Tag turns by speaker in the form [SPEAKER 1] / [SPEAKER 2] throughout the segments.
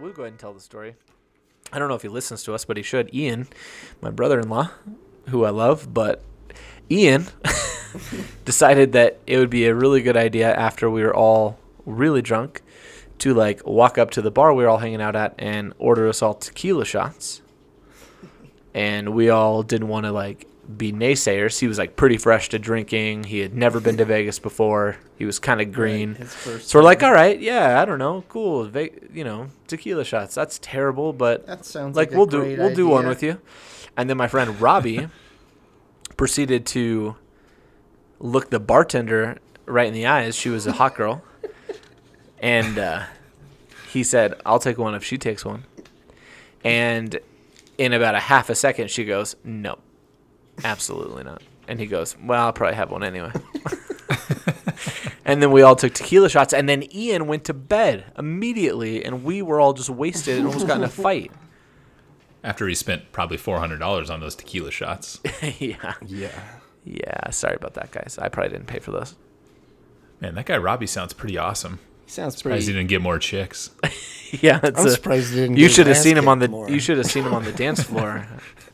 [SPEAKER 1] we'll go ahead and tell the story. I don't know if he listens to us, but he should. Ian, my brother-in-law, who I love, but Ian decided that it would be a really good idea after we were all really drunk to like walk up to the bar we were all hanging out at and order us all tequila shots. And we all didn't want to like be naysayers. He was like pretty fresh to drinking. He had never been to Vegas before. He was kind of green.
[SPEAKER 2] First
[SPEAKER 1] So we're like, all right, yeah, I don't know, cool, Ve- you know, tequila shots. That's terrible, but
[SPEAKER 2] That sounds
[SPEAKER 1] like
[SPEAKER 2] like,
[SPEAKER 1] we'll do we'll do one with you. And then my friend Robbie proceeded to look the bartender right in the eyes. She was a hot girl, and uh, he said, "I'll take one if she takes one." And in about a half a second, she goes, "No, absolutely not." And he goes, "Well, I'll probably have one anyway." and then we all took tequila shots, and then Ian went to bed immediately, and we were all just wasted and almost got in a fight.
[SPEAKER 3] After he spent probably four hundred dollars on those tequila shots.
[SPEAKER 1] yeah.
[SPEAKER 2] Yeah.
[SPEAKER 1] Yeah, sorry about that, guys. I probably didn't pay for those.
[SPEAKER 3] Man, that guy Robbie sounds pretty awesome.
[SPEAKER 2] He sounds
[SPEAKER 3] Surprised he didn't get more chicks.
[SPEAKER 1] yeah, it's
[SPEAKER 2] I'm
[SPEAKER 1] a,
[SPEAKER 2] surprised he didn't.
[SPEAKER 1] you should have seen him on the
[SPEAKER 2] more.
[SPEAKER 1] you should have seen him on the dance floor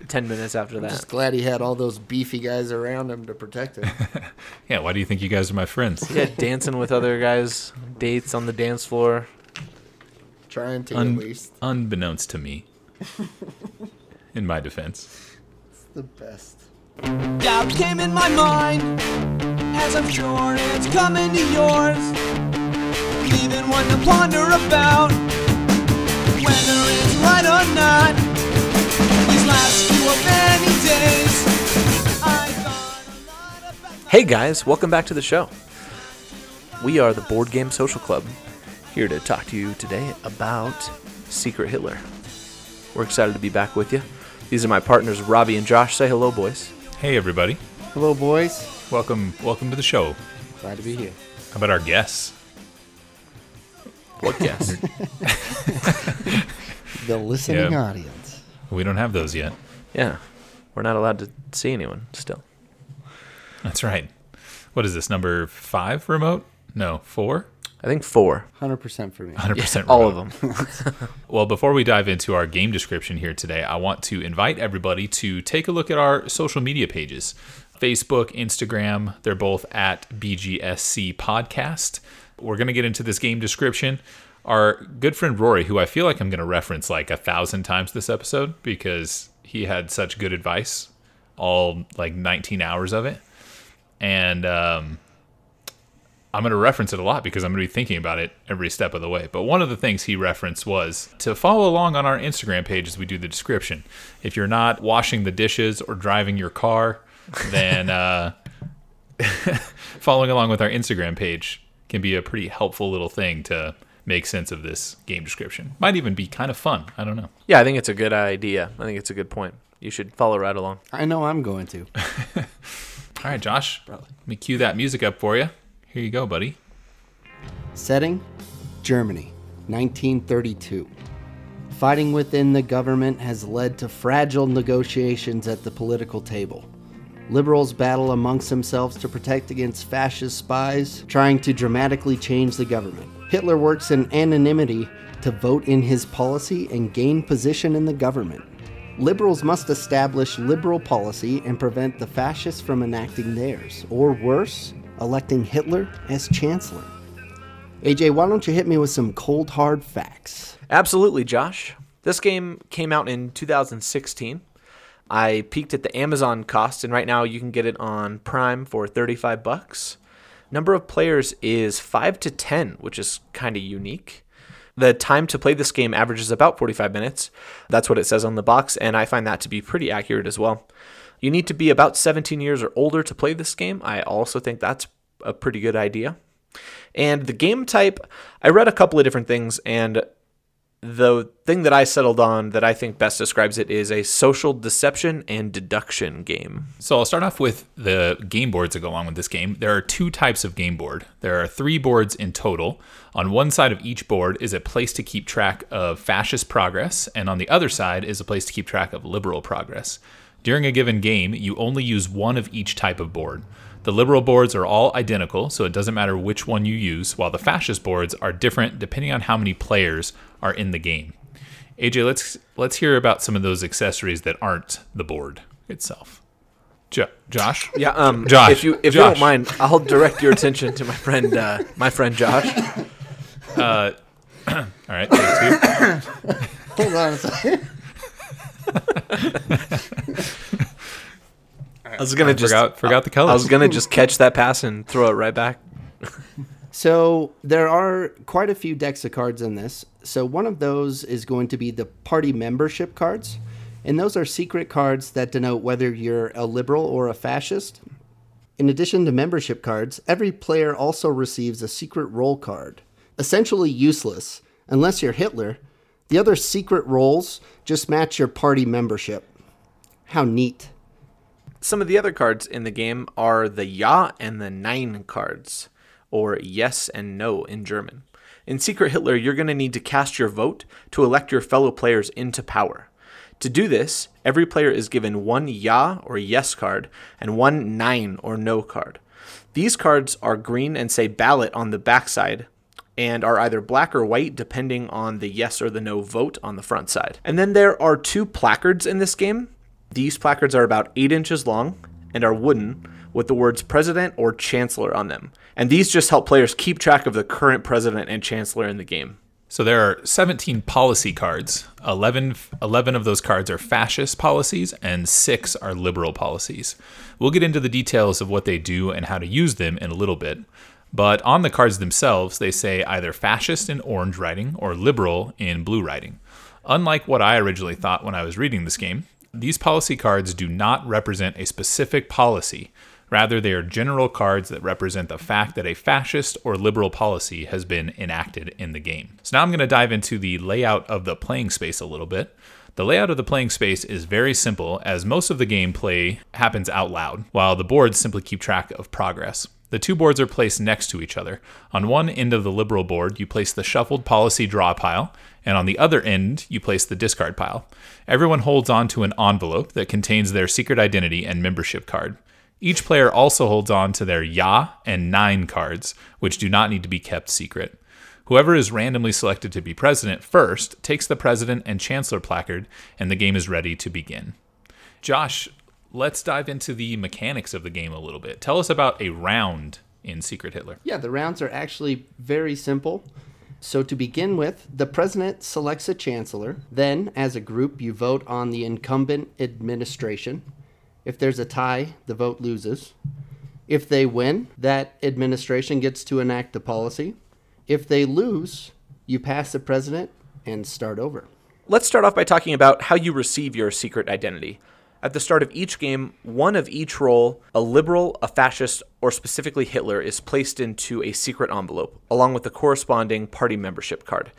[SPEAKER 1] 10 minutes after that.
[SPEAKER 2] Just glad he had all those beefy guys around him to protect him.
[SPEAKER 3] Yeah, why do you think you guys are my friends?
[SPEAKER 1] Yeah, dancing with other guys, dates on the dance floor.
[SPEAKER 2] Trying to
[SPEAKER 3] Un-
[SPEAKER 2] at least.
[SPEAKER 3] unbeknownst to me. In my defense.
[SPEAKER 2] It's the best.
[SPEAKER 4] Doubt came in my mind, as I'm sure it's coming to yours. Leaving one to ponder about, whether it's right or not. These last few of many days, I thought a lot about.
[SPEAKER 1] Hey guys, welcome back to the show. We are the Board Game Social Club, here to talk to you today about Secret Hitler. We're excited to be back with you. These are my partners Robbie and Josh. Say hello, boys.
[SPEAKER 3] Hey everybody.
[SPEAKER 2] Hello, boys.
[SPEAKER 3] Welcome welcome to the show.
[SPEAKER 2] Glad to be here.
[SPEAKER 3] How about our guests?
[SPEAKER 1] What guess?
[SPEAKER 2] The listening
[SPEAKER 3] Yeah.
[SPEAKER 2] audience.
[SPEAKER 3] We don't have those yet.
[SPEAKER 1] yeah, we're not allowed to see anyone still.
[SPEAKER 3] That's right. What is this, number five remote? No, four?
[SPEAKER 1] I think four.
[SPEAKER 2] 100% for me.
[SPEAKER 3] 100% remote.
[SPEAKER 1] All of them.
[SPEAKER 3] Well, before we dive into our game description here today, I want to invite everybody to take a look at our social media pages Facebook, Instagram. They're both at BGSC Podcast. We're going to get into this game description. Our good friend Rory, who I feel like I'm going to reference like a thousand times this episode because he had such good advice, all like 19 hours of it. And um, I'm going to reference it a lot because I'm going to be thinking about it every step of the way. But one of the things he referenced was to follow along on our Instagram page as we do the description. If you're not washing the dishes or driving your car, then uh, following along with our Instagram page can be a pretty helpful little thing to make sense of this game description. Might even be kind of fun. I don't know.
[SPEAKER 1] Yeah, I think it's a good idea. I think it's a good point. You should follow right along.
[SPEAKER 2] I know I'm going to.
[SPEAKER 3] All right, Josh, let me cue that music up for you. Here you go, buddy.
[SPEAKER 2] Setting Germany, 1932. Fighting within the government has led to fragile negotiations at the political table. Liberals battle amongst themselves to protect against fascist spies trying to dramatically change the government. Hitler works in anonymity to vote in his policy and gain position in the government. Liberals must establish liberal policy and prevent the fascists from enacting theirs, or worse, electing Hitler as chancellor. AJ, why don't you hit me with some cold hard facts?
[SPEAKER 1] Absolutely, Josh. This game came out in 2016. I peeked at the Amazon cost, and right now you can get it on Prime for 35 bucks. Number of players is 5 to 10, which is kind of unique. The time to play this game averages about 45 minutes. That's what it says on the box, and I find that to be pretty accurate as well. You need to be about 17 years or older to play this game. I also think that's a pretty good idea. And the game type, I read a couple of different things, and the thing that I settled on that I think best describes it is a social deception and deduction game.
[SPEAKER 3] So I'll start off with the game boards that go along with this game. There are two types of game board. There are three boards in total. On one side of each board is a place to keep track of fascist progress, and on the other side is a place to keep track of liberal progress. During a given game, you only use one of each type of board. The liberal boards are all identical, so it doesn't matter which one you use, while the fascist boards are different depending on how many players are in the game. AJ, let's let's hear about some of those accessories that aren't the board itself. Jo- Josh?
[SPEAKER 1] Yeah, um,
[SPEAKER 3] Josh,
[SPEAKER 1] if you if you don't mind, I'll direct your attention to my friend uh, my friend Josh.
[SPEAKER 3] All right, take two.
[SPEAKER 2] Hold on a second.
[SPEAKER 1] I was gonna just
[SPEAKER 3] forgot forgot the colors.
[SPEAKER 1] I was gonna just catch that pass and throw it right back.
[SPEAKER 2] So there are quite a few decks of cards in this. So one of those is going to be the party membership cards. And those are secret cards that denote whether you're a liberal or a fascist. In addition to membership cards, every player also receives a secret role card. Essentially useless, unless you're Hitler. The other secret roles just match your party membership. How neat.
[SPEAKER 1] Some of the other cards in the game are the Ja and the Nein cards, or yes and no in German. In Secret Hitler, you're going to need to cast your vote to elect your fellow players into power. To do this, every player is given one Ja or yes card and one Nein or no card. These cards are green and say ballot on the backside and are either black or white depending on the yes or the no vote on the front side. And then there are two placards in this game. These placards are about 8 inches long and are wooden with the words president or chancellor on them. And these just help players keep track of the current president and chancellor in the game.
[SPEAKER 3] So there are 17 policy cards. 11, 11 of those cards are fascist policies, and six are liberal policies. We'll get into the details of what they do and how to use them in a little bit. But on the cards themselves, they say either fascist in orange writing or liberal in blue writing. Unlike what I originally thought when I was reading this game, these policy cards do not represent a specific policy. Rather, they are general cards that represent the fact that a fascist or liberal policy has been enacted in the game. So now I'm going to dive into the layout of the playing space a little bit. The layout of the playing space is very simple, as most of the gameplay happens out loud, while the boards simply keep track of progress. The two boards are placed next to each other. On one end of the liberal board, you place the shuffled policy draw pile, and on the other end, you place the discard pile. Everyone holds on to an envelope that contains their secret identity and membership card. Each player also holds on to their Ja and Nein cards, which do not need to be kept secret. Whoever is randomly selected to be president first takes the president and chancellor placard, and the game is ready to begin. Josh, let's dive into the mechanics of the game a little bit. Tell us about a round in Secret Hitler.
[SPEAKER 2] Yeah, the rounds are actually very simple. So, to begin with, the president selects a chancellor. Then, as a group, you vote on the incumbent administration. If there's a tie, the vote loses. If they win, that administration gets to enact the policy. If they lose, you pass the president and start over.
[SPEAKER 1] Let's start off by talking about how you receive your secret identity. At the start of each game, one of each role, a liberal, a fascist, or specifically Hitler, is placed into a secret envelope, along with the corresponding party membership card.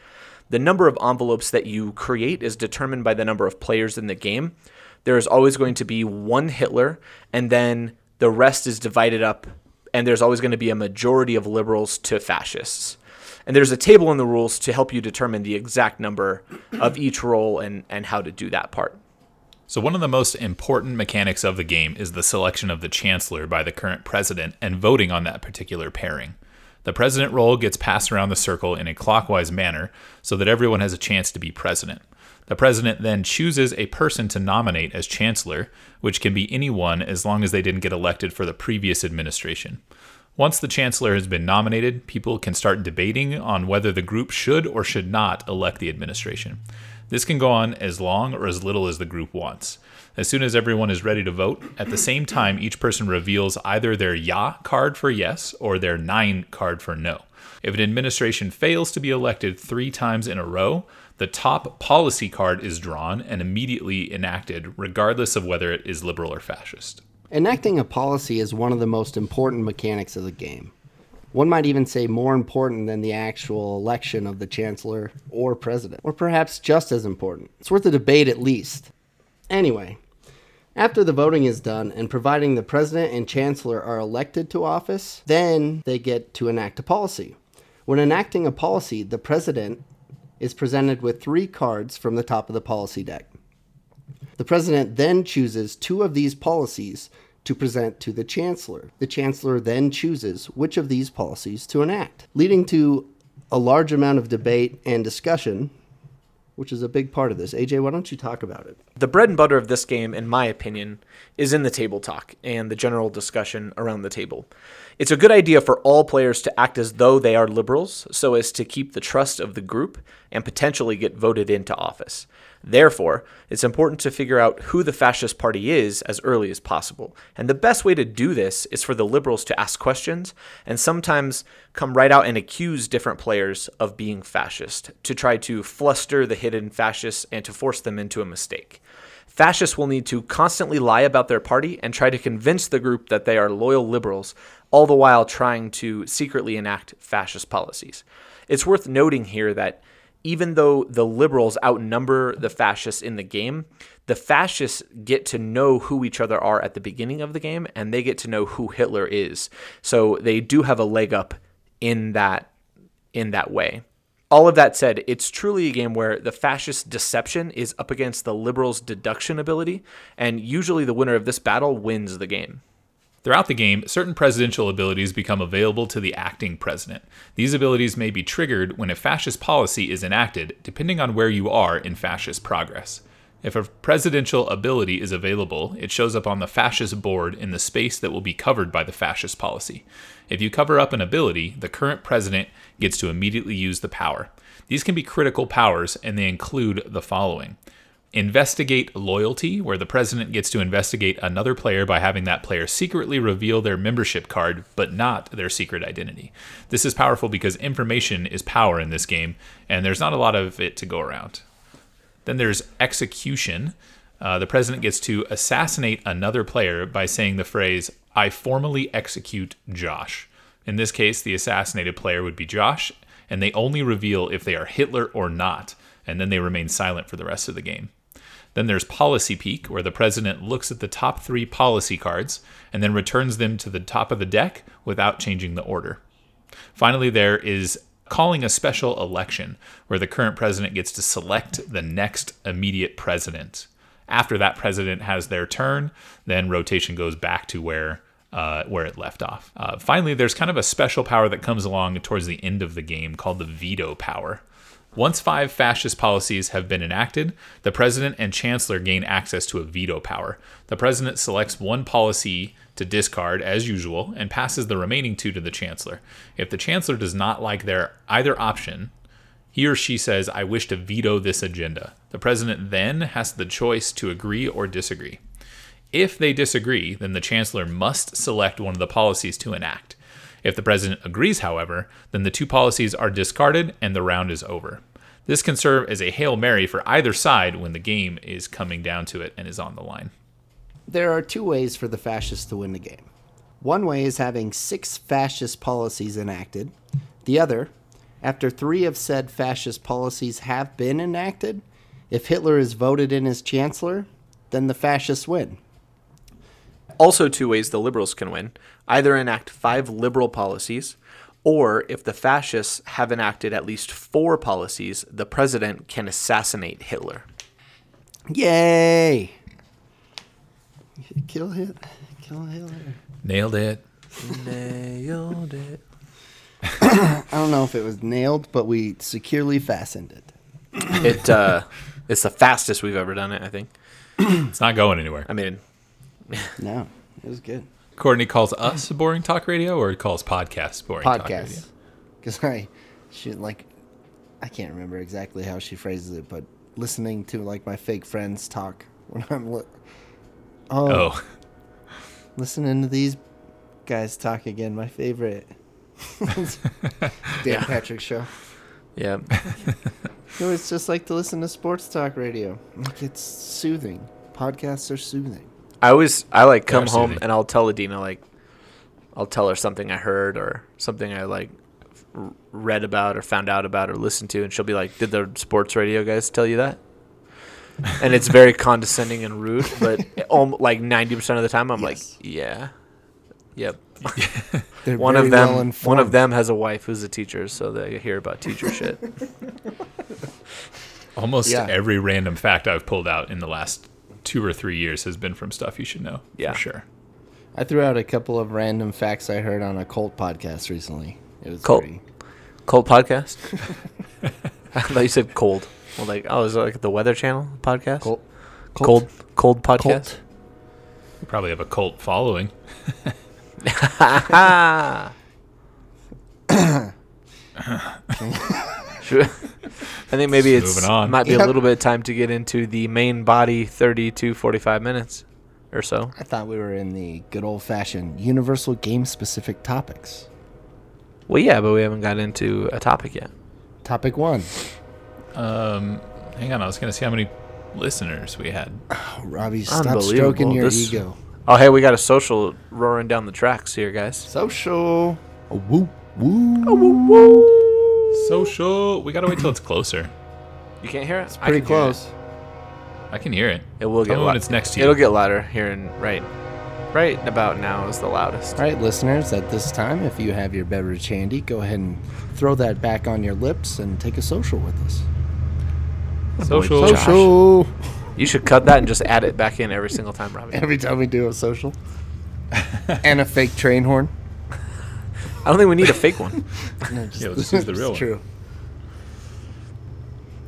[SPEAKER 1] The number of envelopes that you create is determined by the number of players in the game. There is always going to be one Hitler, and then the rest is divided up, and there's always going to be a majority of liberals to fascists. And there's a table in the rules to help you determine the exact number of each role and, and how to do that part.
[SPEAKER 3] So, one of the most important mechanics of the game is the selection of the chancellor by the current president and voting on that particular pairing. The president role gets passed around the circle in a clockwise manner so that everyone has a chance to be president. The president then chooses a person to nominate as chancellor, which can be anyone as long as they didn't get elected for the previous administration. Once the chancellor has been nominated, people can start debating on whether the group should or should not elect the administration. This can go on as long or as little as the group wants. As soon as everyone is ready to vote, at the same time, each person reveals either their Ja card for yes or their Nein card for no. If an administration fails to be elected three times in a row, the top policy card is drawn and immediately enacted, regardless of whether it is liberal or fascist.
[SPEAKER 2] Enacting a policy is one of the most important mechanics of the game. One might even say more important than the actual election of the chancellor or president, or perhaps just as important. It's worth a debate at least. Anyway, after the voting is done and providing the president and chancellor are elected to office, then they get to enact a policy. When enacting a policy, the president is presented with three cards from the top of the policy deck. The president then chooses two of these policies to present to the chancellor. The chancellor then chooses which of these policies to enact, leading to a large amount of debate and discussion, which is a big part of this. AJ, why don't you talk about it?
[SPEAKER 1] The bread and butter of this game, in my opinion, is in the table talk and the general discussion around the table. It's a good idea for all players to act as though they are liberals so as to keep the trust of the group and potentially get voted into office. Therefore, it's important to figure out who the fascist party is as early as possible. And the best way to do this is for the liberals to ask questions and sometimes come right out and accuse different players of being fascist to try to fluster the hidden fascists and to force them into a mistake. Fascists will need to constantly lie about their party and try to convince the group that they are loyal liberals, all the while trying to secretly enact fascist policies. It's worth noting here that even though the liberals outnumber the fascists in the game, the fascists get to know who each other are at the beginning of the game and they get to know who Hitler is. So they do have a leg up in that in that way. All of that said, it's truly a game where the fascist deception is up against the liberals' deduction ability, and usually the winner of this battle wins the game.
[SPEAKER 3] Throughout the game, certain presidential abilities become available to the acting president. These abilities may be triggered when a fascist policy is enacted, depending on where you are in fascist progress. If a presidential ability is available, it shows up on the fascist board in the space that will be covered by the fascist policy. If you cover up an ability, the current president gets to immediately use the power. These can be critical powers, and they include the following Investigate loyalty, where the president gets to investigate another player by having that player secretly reveal their membership card, but not their secret identity. This is powerful because information is power in this game, and there's not a lot of it to go around. Then there's execution. Uh, the president gets to assassinate another player by saying the phrase, I formally execute Josh. In this case, the assassinated player would be Josh, and they only reveal if they are Hitler or not, and then they remain silent for the rest of the game. Then there's Policy Peek, where the president looks at the top three policy cards and then returns them to the top of the deck without changing the order. Finally, there is calling a special election, where the current president gets to select the next immediate president. After that president has their turn, then rotation goes back to where uh, where it left off. Uh, finally, there's kind of a special power that comes along towards the end of the game called the veto power. Once five fascist policies have been enacted, the president and chancellor gain access to a veto power. The president selects one policy to discard as usual and passes the remaining two to the chancellor. If the chancellor does not like their either option, he or she says, I wish to veto this agenda. The president then has the choice to agree or disagree. If they disagree, then the chancellor must select one of the policies to enact. If the president agrees, however, then the two policies are discarded and the round is over. This can serve as a Hail Mary for either side when the game is coming down to it and is on the line.
[SPEAKER 2] There are two ways for the fascists to win the game. One way is having six fascist policies enacted. The other, after three of said fascist policies have been enacted, if Hitler is voted in as chancellor, then the fascists win.
[SPEAKER 1] Also, two ways the liberals can win either enact five liberal policies, or if the fascists have enacted at least four policies, the president can assassinate Hitler.
[SPEAKER 2] Yay! Kill Hitler. Kill Hitler.
[SPEAKER 3] Nailed it.
[SPEAKER 1] Nailed it.
[SPEAKER 2] I don't know if it was nailed, but we securely fastened it.
[SPEAKER 1] It uh, it's the fastest we've ever done it. I think.
[SPEAKER 3] It's not going anywhere.
[SPEAKER 1] I mean,
[SPEAKER 2] No, it was good.
[SPEAKER 3] Courtney calls us boring talk radio or calls podcasts boring talk radio?
[SPEAKER 2] Podcast. Because I, she like, I can't remember exactly how she phrases it, but listening to like my fake friends talk when I'm li- oh,
[SPEAKER 3] Oh,
[SPEAKER 2] listening to these guys talk again, my favorite. Dan Patrick show.
[SPEAKER 1] yeah.
[SPEAKER 2] No, it's just like to listen to sports talk radio. Like it's soothing. Podcasts are soothing.
[SPEAKER 1] I always I like come
[SPEAKER 3] They're
[SPEAKER 1] home and I'll tell Adina like I'll tell her something I heard or something I like read about or found out about or listened to and she'll be like did the sports radio guys tell you that? And it's very condescending and rude but like 90% of the time I'm
[SPEAKER 2] Yes.
[SPEAKER 1] like yeah. Yep.
[SPEAKER 2] They're
[SPEAKER 1] one of them
[SPEAKER 2] well
[SPEAKER 1] one of them has a wife who's a teacher so they hear about teacher shit.
[SPEAKER 3] Almost
[SPEAKER 2] Yeah.
[SPEAKER 3] every random fact I've pulled out in the last two or three years has been from stuff you should know.
[SPEAKER 1] Yeah.
[SPEAKER 3] For sure.
[SPEAKER 2] I threw out a couple of random facts I heard on a cult podcast recently. It was
[SPEAKER 1] Cult.
[SPEAKER 2] pretty.
[SPEAKER 1] Cold podcast. I thought you said cold. Well, like oh, is it like the Weather Channel podcast?
[SPEAKER 2] Cult.
[SPEAKER 1] Cold, cold podcast.
[SPEAKER 2] Cult.
[SPEAKER 3] You probably have a cult following.
[SPEAKER 1] Sure. I think maybe it's
[SPEAKER 3] Moving on.
[SPEAKER 1] might be a
[SPEAKER 2] Yep.
[SPEAKER 1] little bit of time to get into the main body 30 to 45 minutes or so.
[SPEAKER 2] I thought we were in the good old fashioned universal game specific topics.
[SPEAKER 1] Well, yeah, but we haven't got into a topic yet.
[SPEAKER 2] Topic one.
[SPEAKER 3] Um, hang on, I was gonna see how many listeners we had.
[SPEAKER 2] Oh, Robbie, stop stroking your
[SPEAKER 1] This-
[SPEAKER 2] ego.
[SPEAKER 1] Oh, hey, we got a social roaring down the tracks here, guys.
[SPEAKER 2] Social. Woo, Oh, woo, woo.
[SPEAKER 3] Social. We gotta wait till it's closer.
[SPEAKER 1] You can't hear it? It's
[SPEAKER 2] Pretty
[SPEAKER 1] can hear it.
[SPEAKER 2] close.
[SPEAKER 3] I can hear it.
[SPEAKER 1] It will
[SPEAKER 3] Tell
[SPEAKER 1] get
[SPEAKER 3] me when
[SPEAKER 1] lou-
[SPEAKER 3] it's next to you.
[SPEAKER 1] It'll get louder here and right, right about now is the loudest.
[SPEAKER 2] All right, listeners, at this time, if you have your beverage handy, go ahead and throw that back on your lips and take a social with us.
[SPEAKER 3] Social.
[SPEAKER 1] Josh.
[SPEAKER 2] Social.
[SPEAKER 1] You should cut that and just add it back in every single time, Robbie.
[SPEAKER 2] Every time we do a social. and a fake train horn.
[SPEAKER 1] I don't think we need a fake one.
[SPEAKER 2] No, just,
[SPEAKER 3] Yeah, we'll just use the real one.
[SPEAKER 2] True.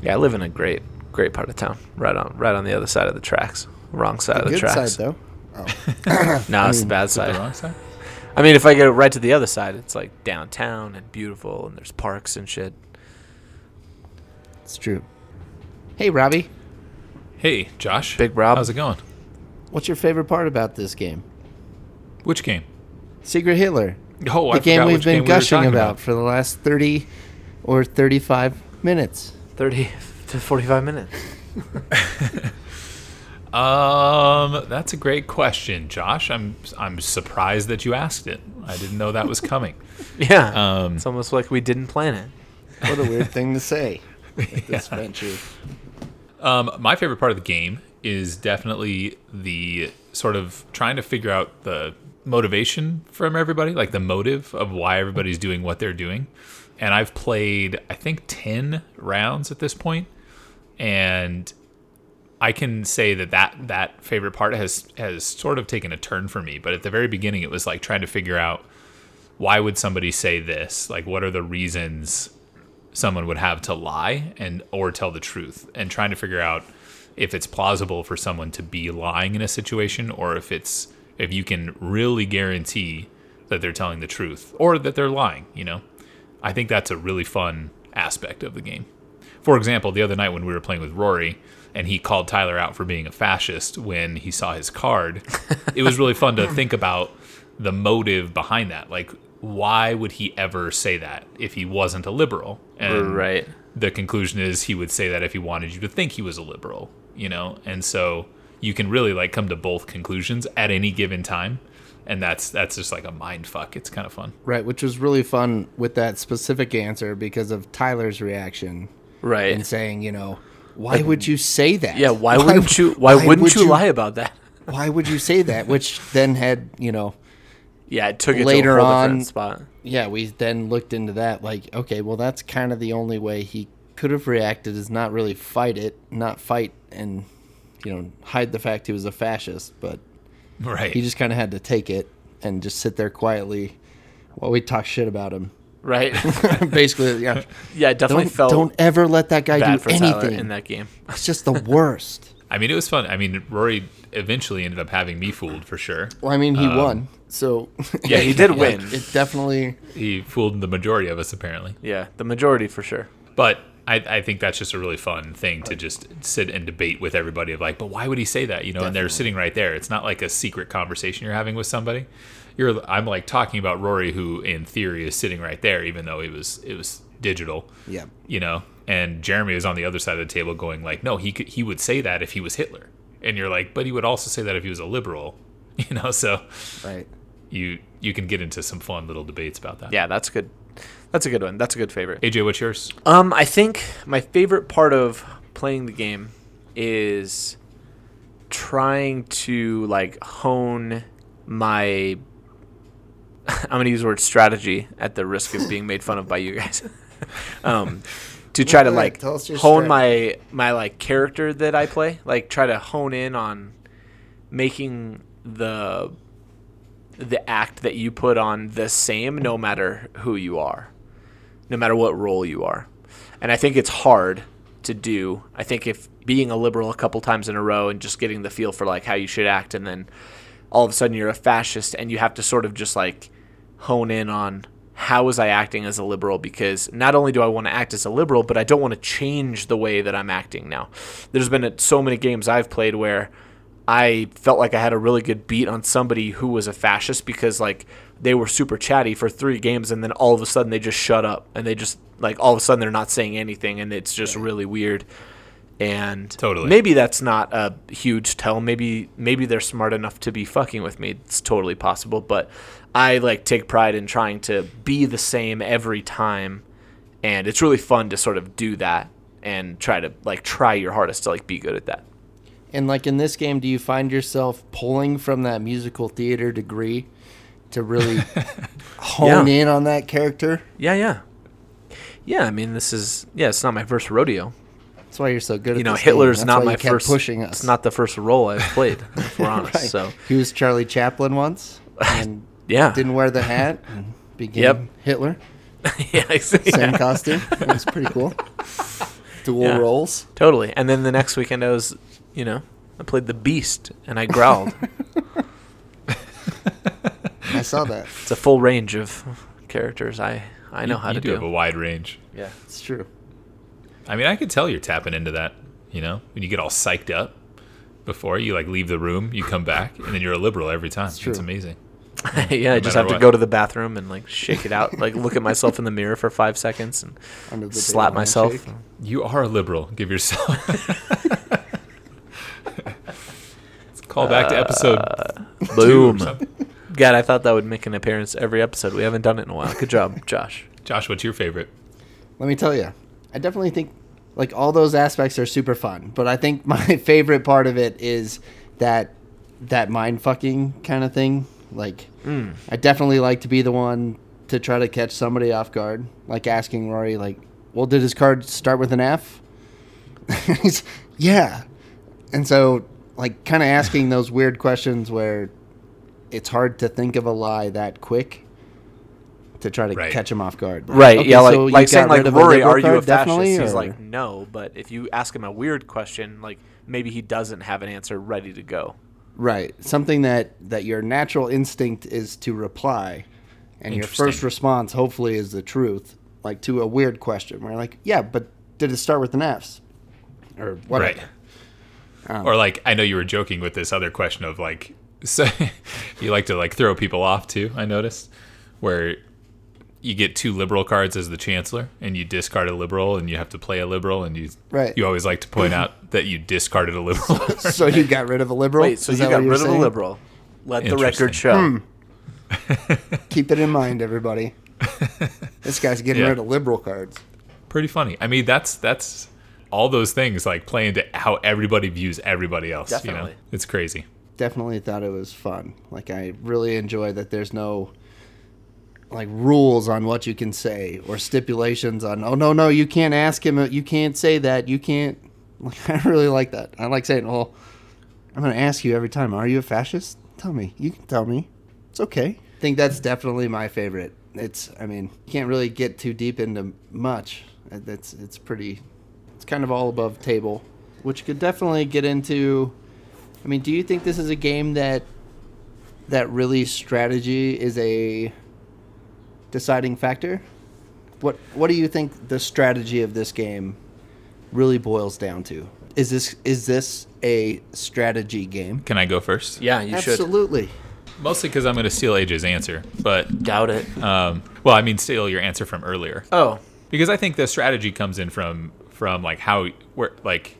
[SPEAKER 1] Yeah, I live in a great, great part of town, right on, right on the other side of the tracks. Wrong side of the
[SPEAKER 2] Good
[SPEAKER 1] tracks.
[SPEAKER 2] side, though. Oh.
[SPEAKER 1] No, it's the bad
[SPEAKER 3] Is the
[SPEAKER 1] side.
[SPEAKER 3] wrong side?
[SPEAKER 1] I mean, if I go right to the other side, it's like downtown and beautiful, and there's parks and shit.
[SPEAKER 2] It's true. Hey, Robbie,
[SPEAKER 3] Hey, Josh.
[SPEAKER 1] Big Rob.
[SPEAKER 3] How's it going?
[SPEAKER 2] what's your favorite part about this game?
[SPEAKER 3] Which game?
[SPEAKER 2] Secret Hitler.
[SPEAKER 3] Oh,
[SPEAKER 2] the
[SPEAKER 3] I
[SPEAKER 2] game we've been
[SPEAKER 3] game
[SPEAKER 2] gushing
[SPEAKER 3] talking
[SPEAKER 2] about. for the last 30 or 35 minutes.
[SPEAKER 1] Thirty to forty-five minutes.
[SPEAKER 3] Um, that's a great question, Josh. I'm I'm surprised that you asked it. I didn't know that was coming.
[SPEAKER 1] Yeah,
[SPEAKER 3] Um,
[SPEAKER 1] it's almost like we didn't plan it.
[SPEAKER 2] What a weird thing to say. With this venture.
[SPEAKER 3] Um, my favorite part of the game is definitely the sort of trying to figure out the motivation from everybody, like the motive of why everybody's doing what they're doing. And I've played, I think, 10 rounds at this point, and I can say that that, that favorite part has has sort of taken a turn for me. But at the very beginning, it was like trying to figure out why would somebody say this? Like, what are the reasons someone would have to lie and or tell the truth and trying to figure out if it's plausible for someone to be lying in a situation or if it's if you can really guarantee that they're telling the truth or that they're lying you know i think that's a really fun aspect of the game for example the other night when we were playing with rory and he called tyler out for being a fascist when he saw his card it was really fun to think about the motive behind that like why would he ever say that if he wasn't a liberal and
[SPEAKER 1] right.
[SPEAKER 3] the conclusion is he would say that if he wanted you to think he was a liberal, you know? And so you can really like come to both conclusions at any given time. And that's that's just like a mind fuck. It's kind of fun.
[SPEAKER 2] Right, which was really fun with that specific answer because of Tyler's reaction
[SPEAKER 1] Right.
[SPEAKER 2] and saying, you know, why would you say that?
[SPEAKER 1] yeah. Why, wouldn't you? Why, wouldn't
[SPEAKER 2] would
[SPEAKER 1] you, lie about that?
[SPEAKER 2] Why would you say that? Which then had, you know,
[SPEAKER 1] Yeah, it took it
[SPEAKER 2] Later
[SPEAKER 1] to a whole
[SPEAKER 2] on-
[SPEAKER 1] spot.
[SPEAKER 2] yeah, we then looked into that. Like, okay, well, that's kind of the only way he could have reacted is not really fight it, not fight and, you know, hide the fact he was a fascist. But
[SPEAKER 3] Right.
[SPEAKER 2] he just kind of had to take it and just sit there quietly while we talk shit about him.
[SPEAKER 1] Right.
[SPEAKER 2] Basically, yeah.
[SPEAKER 1] yeah, it definitely
[SPEAKER 2] Don't,
[SPEAKER 1] felt
[SPEAKER 2] don't ever let that guy do
[SPEAKER 1] for Tyler
[SPEAKER 2] anything.
[SPEAKER 1] in that game.
[SPEAKER 2] It's just the worst.
[SPEAKER 3] I mean, it was fun. I mean, Rory eventually ended up having me fooled for sure.
[SPEAKER 2] Well, I mean, he um, won, so
[SPEAKER 1] Yeah, he did
[SPEAKER 2] like,
[SPEAKER 1] win.
[SPEAKER 2] It definitely.
[SPEAKER 3] He fooled the majority of us apparently.
[SPEAKER 1] Yeah, the majority for sure.
[SPEAKER 3] But I, I think that's just a really fun thing to just sit and debate with everybody of like, but why would he say that? You know, and they're sitting right there. It's not like a secret conversation you're having with somebody. You're I'm like talking about Rory, who in theory is sitting right there, even though it was it was digital.
[SPEAKER 2] Yeah.
[SPEAKER 3] You know, and Jeremy is on the other side of the table going like, no, he could he would say that if he was Hitler, and you're like, but he would also say that if he was a liberal. You know, so
[SPEAKER 2] Right.
[SPEAKER 3] you you can get into some fun little debates about that.
[SPEAKER 1] Yeah, that's good. That's a good one. That's a good favorite.
[SPEAKER 3] AJ, what's yours?
[SPEAKER 1] Um, I think my favorite part of playing the game is trying to like hone my I'm gonna use the word strategy at the risk of being made fun of by you guys. um, to try to like
[SPEAKER 2] tell us your
[SPEAKER 1] hone
[SPEAKER 2] strategy.
[SPEAKER 1] my my like character that I play, like try to hone in on making the the act that you put on the same no matter who you are. No matter what role you are. And I think it's hard to do. I think if being a liberal a couple times in a row and just getting the feel for like how you should act and then all of a sudden you're a fascist and you have to sort of just like hone in on how was I acting as a liberal because not only do I want to act as a liberal, but I don't want to change the way that I'm acting now. There's been uh, so many games I've played where I felt like I had a really good beat on somebody who was a fascist because like they were super chatty for three games and then all of a sudden they just shut up and they just like all of a sudden they're not saying anything and it's just really weird. And
[SPEAKER 3] Totally.
[SPEAKER 1] maybe that's not a huge tell. Maybe maybe they're smart enough to be fucking with me. It's totally possible. But I like take pride in trying to be the same every time, and it's really fun to sort of do that and try to like try your hardest to like be good at that.
[SPEAKER 2] And like in this game, do you find yourself pulling from that musical theater degree to really hone
[SPEAKER 1] Yeah.
[SPEAKER 2] in on that character?
[SPEAKER 1] Yeah, yeah, yeah. I mean, this is yeah. It's not my first rodeo.
[SPEAKER 2] That's why you're so good.
[SPEAKER 1] You know. Hitler's not my first.
[SPEAKER 2] pushing us.
[SPEAKER 1] It's not the first role I've played. if we're honest.
[SPEAKER 2] Right.
[SPEAKER 1] So
[SPEAKER 2] he was Charlie Chaplin once, and
[SPEAKER 1] yeah,
[SPEAKER 2] didn't wear the hat and became
[SPEAKER 1] Yep.
[SPEAKER 2] Hitler.
[SPEAKER 1] yeah,
[SPEAKER 2] Same
[SPEAKER 1] yeah.
[SPEAKER 2] costume. It was pretty cool. Dual
[SPEAKER 1] Yeah.
[SPEAKER 2] roles.
[SPEAKER 1] Totally. And then the next weekend, I was, you know, I played the Beast and I growled.
[SPEAKER 2] I saw that.
[SPEAKER 1] it's a full range of characters. I I know
[SPEAKER 3] you,
[SPEAKER 1] how
[SPEAKER 3] you
[SPEAKER 1] to
[SPEAKER 3] do
[SPEAKER 1] do.
[SPEAKER 3] have a wide range.
[SPEAKER 1] yeah.
[SPEAKER 2] It's true.
[SPEAKER 3] I mean, I could tell you're tapping into that. You know, when you get all psyched up before you like leave the room, you come back, and then you're a liberal every time. It's,
[SPEAKER 2] true.
[SPEAKER 3] amazing.
[SPEAKER 1] yeah. I just
[SPEAKER 3] matter
[SPEAKER 1] have to
[SPEAKER 3] what.
[SPEAKER 1] go to the bathroom and like shake it out, like look at myself in the mirror for five seconds and slap myself.
[SPEAKER 2] handshake.
[SPEAKER 3] You are a liberal. Give yourself. Let's call back to episode. Uh, two or
[SPEAKER 1] Boom.
[SPEAKER 3] Something.
[SPEAKER 1] God, I thought that would make an appearance every episode. We haven't done it in a while. Good job, Josh.
[SPEAKER 3] Josh, what's your favorite?
[SPEAKER 2] Let me tell you, I definitely think like all those aspects are super fun, but I think my favorite part of it is that that mind fucking kind of thing. Like, hmm. I definitely like to be the one to try to catch somebody off guard, like asking Rory, like, "Well, did his card start with an F?" He's, yeah, and so like kind of asking those weird questions where it's hard to think of a lie that quick. To try to
[SPEAKER 3] Right.
[SPEAKER 2] catch him off guard,
[SPEAKER 1] Right.
[SPEAKER 2] Okay,
[SPEAKER 1] yeah. Like,
[SPEAKER 2] so
[SPEAKER 1] like saying like
[SPEAKER 2] rid
[SPEAKER 1] Rory, are you a
[SPEAKER 2] card,
[SPEAKER 1] fascist?
[SPEAKER 2] definitely,
[SPEAKER 1] He's
[SPEAKER 2] or-
[SPEAKER 1] like no. But if you ask him a weird question, like maybe he doesn't have an answer ready to go.
[SPEAKER 2] Right. Something that that your natural instinct is to reply, and your first response hopefully is the truth, like to a weird question. Where you're like, yeah, but did it start with an F? Or whatever.
[SPEAKER 3] Right. or like, I know you were joking with this other question of like, so you like to like throw people off too. I noticed where you get two liberal cards as the chancellor, and you discard a liberal, and you have to play a liberal, and you
[SPEAKER 2] Right.
[SPEAKER 3] You always like to point out that you discarded a liberal.
[SPEAKER 2] So you got rid of a liberal.
[SPEAKER 1] Wait, so
[SPEAKER 2] Is
[SPEAKER 1] you got
[SPEAKER 2] what you're
[SPEAKER 1] rid of a liberal? Let the record
[SPEAKER 3] Interesting.
[SPEAKER 1] show. Hmm.
[SPEAKER 2] Keep it in mind, everybody. this guy's getting
[SPEAKER 3] Yeah.
[SPEAKER 2] rid of liberal cards.
[SPEAKER 3] Pretty funny. I mean, that's that's all those things like play into how everybody views everybody else. You
[SPEAKER 1] Definitely.
[SPEAKER 3] know, it's crazy.
[SPEAKER 2] Definitely thought it was fun. Like I really enjoy that. There's no like rules on what you can say or stipulations on. Oh no, no, you can't ask him. You can't say that. You can't. Like, I really like that. I like saying, "Well, I'm going to ask you every time. Are you a fascist? Tell me. You can tell me. It's okay." I think that's definitely my favorite. It's. I mean, you can't really get too deep into much. It's. It's pretty. It's kind of all above table, which could definitely get into. I mean, do you think this is a game that that really strategy is a deciding factor? What What do you think the strategy of this game really boils down to? Is this is this a strategy game?
[SPEAKER 3] Can I go first?
[SPEAKER 1] Yeah, you should.
[SPEAKER 2] Absolutely.
[SPEAKER 3] Mostly because I'm going to steal AJ's answer, but
[SPEAKER 1] Doubt it.
[SPEAKER 3] um, well, I mean, steal your answer from earlier.
[SPEAKER 1] Oh,
[SPEAKER 3] because I think the strategy comes in from from like how where like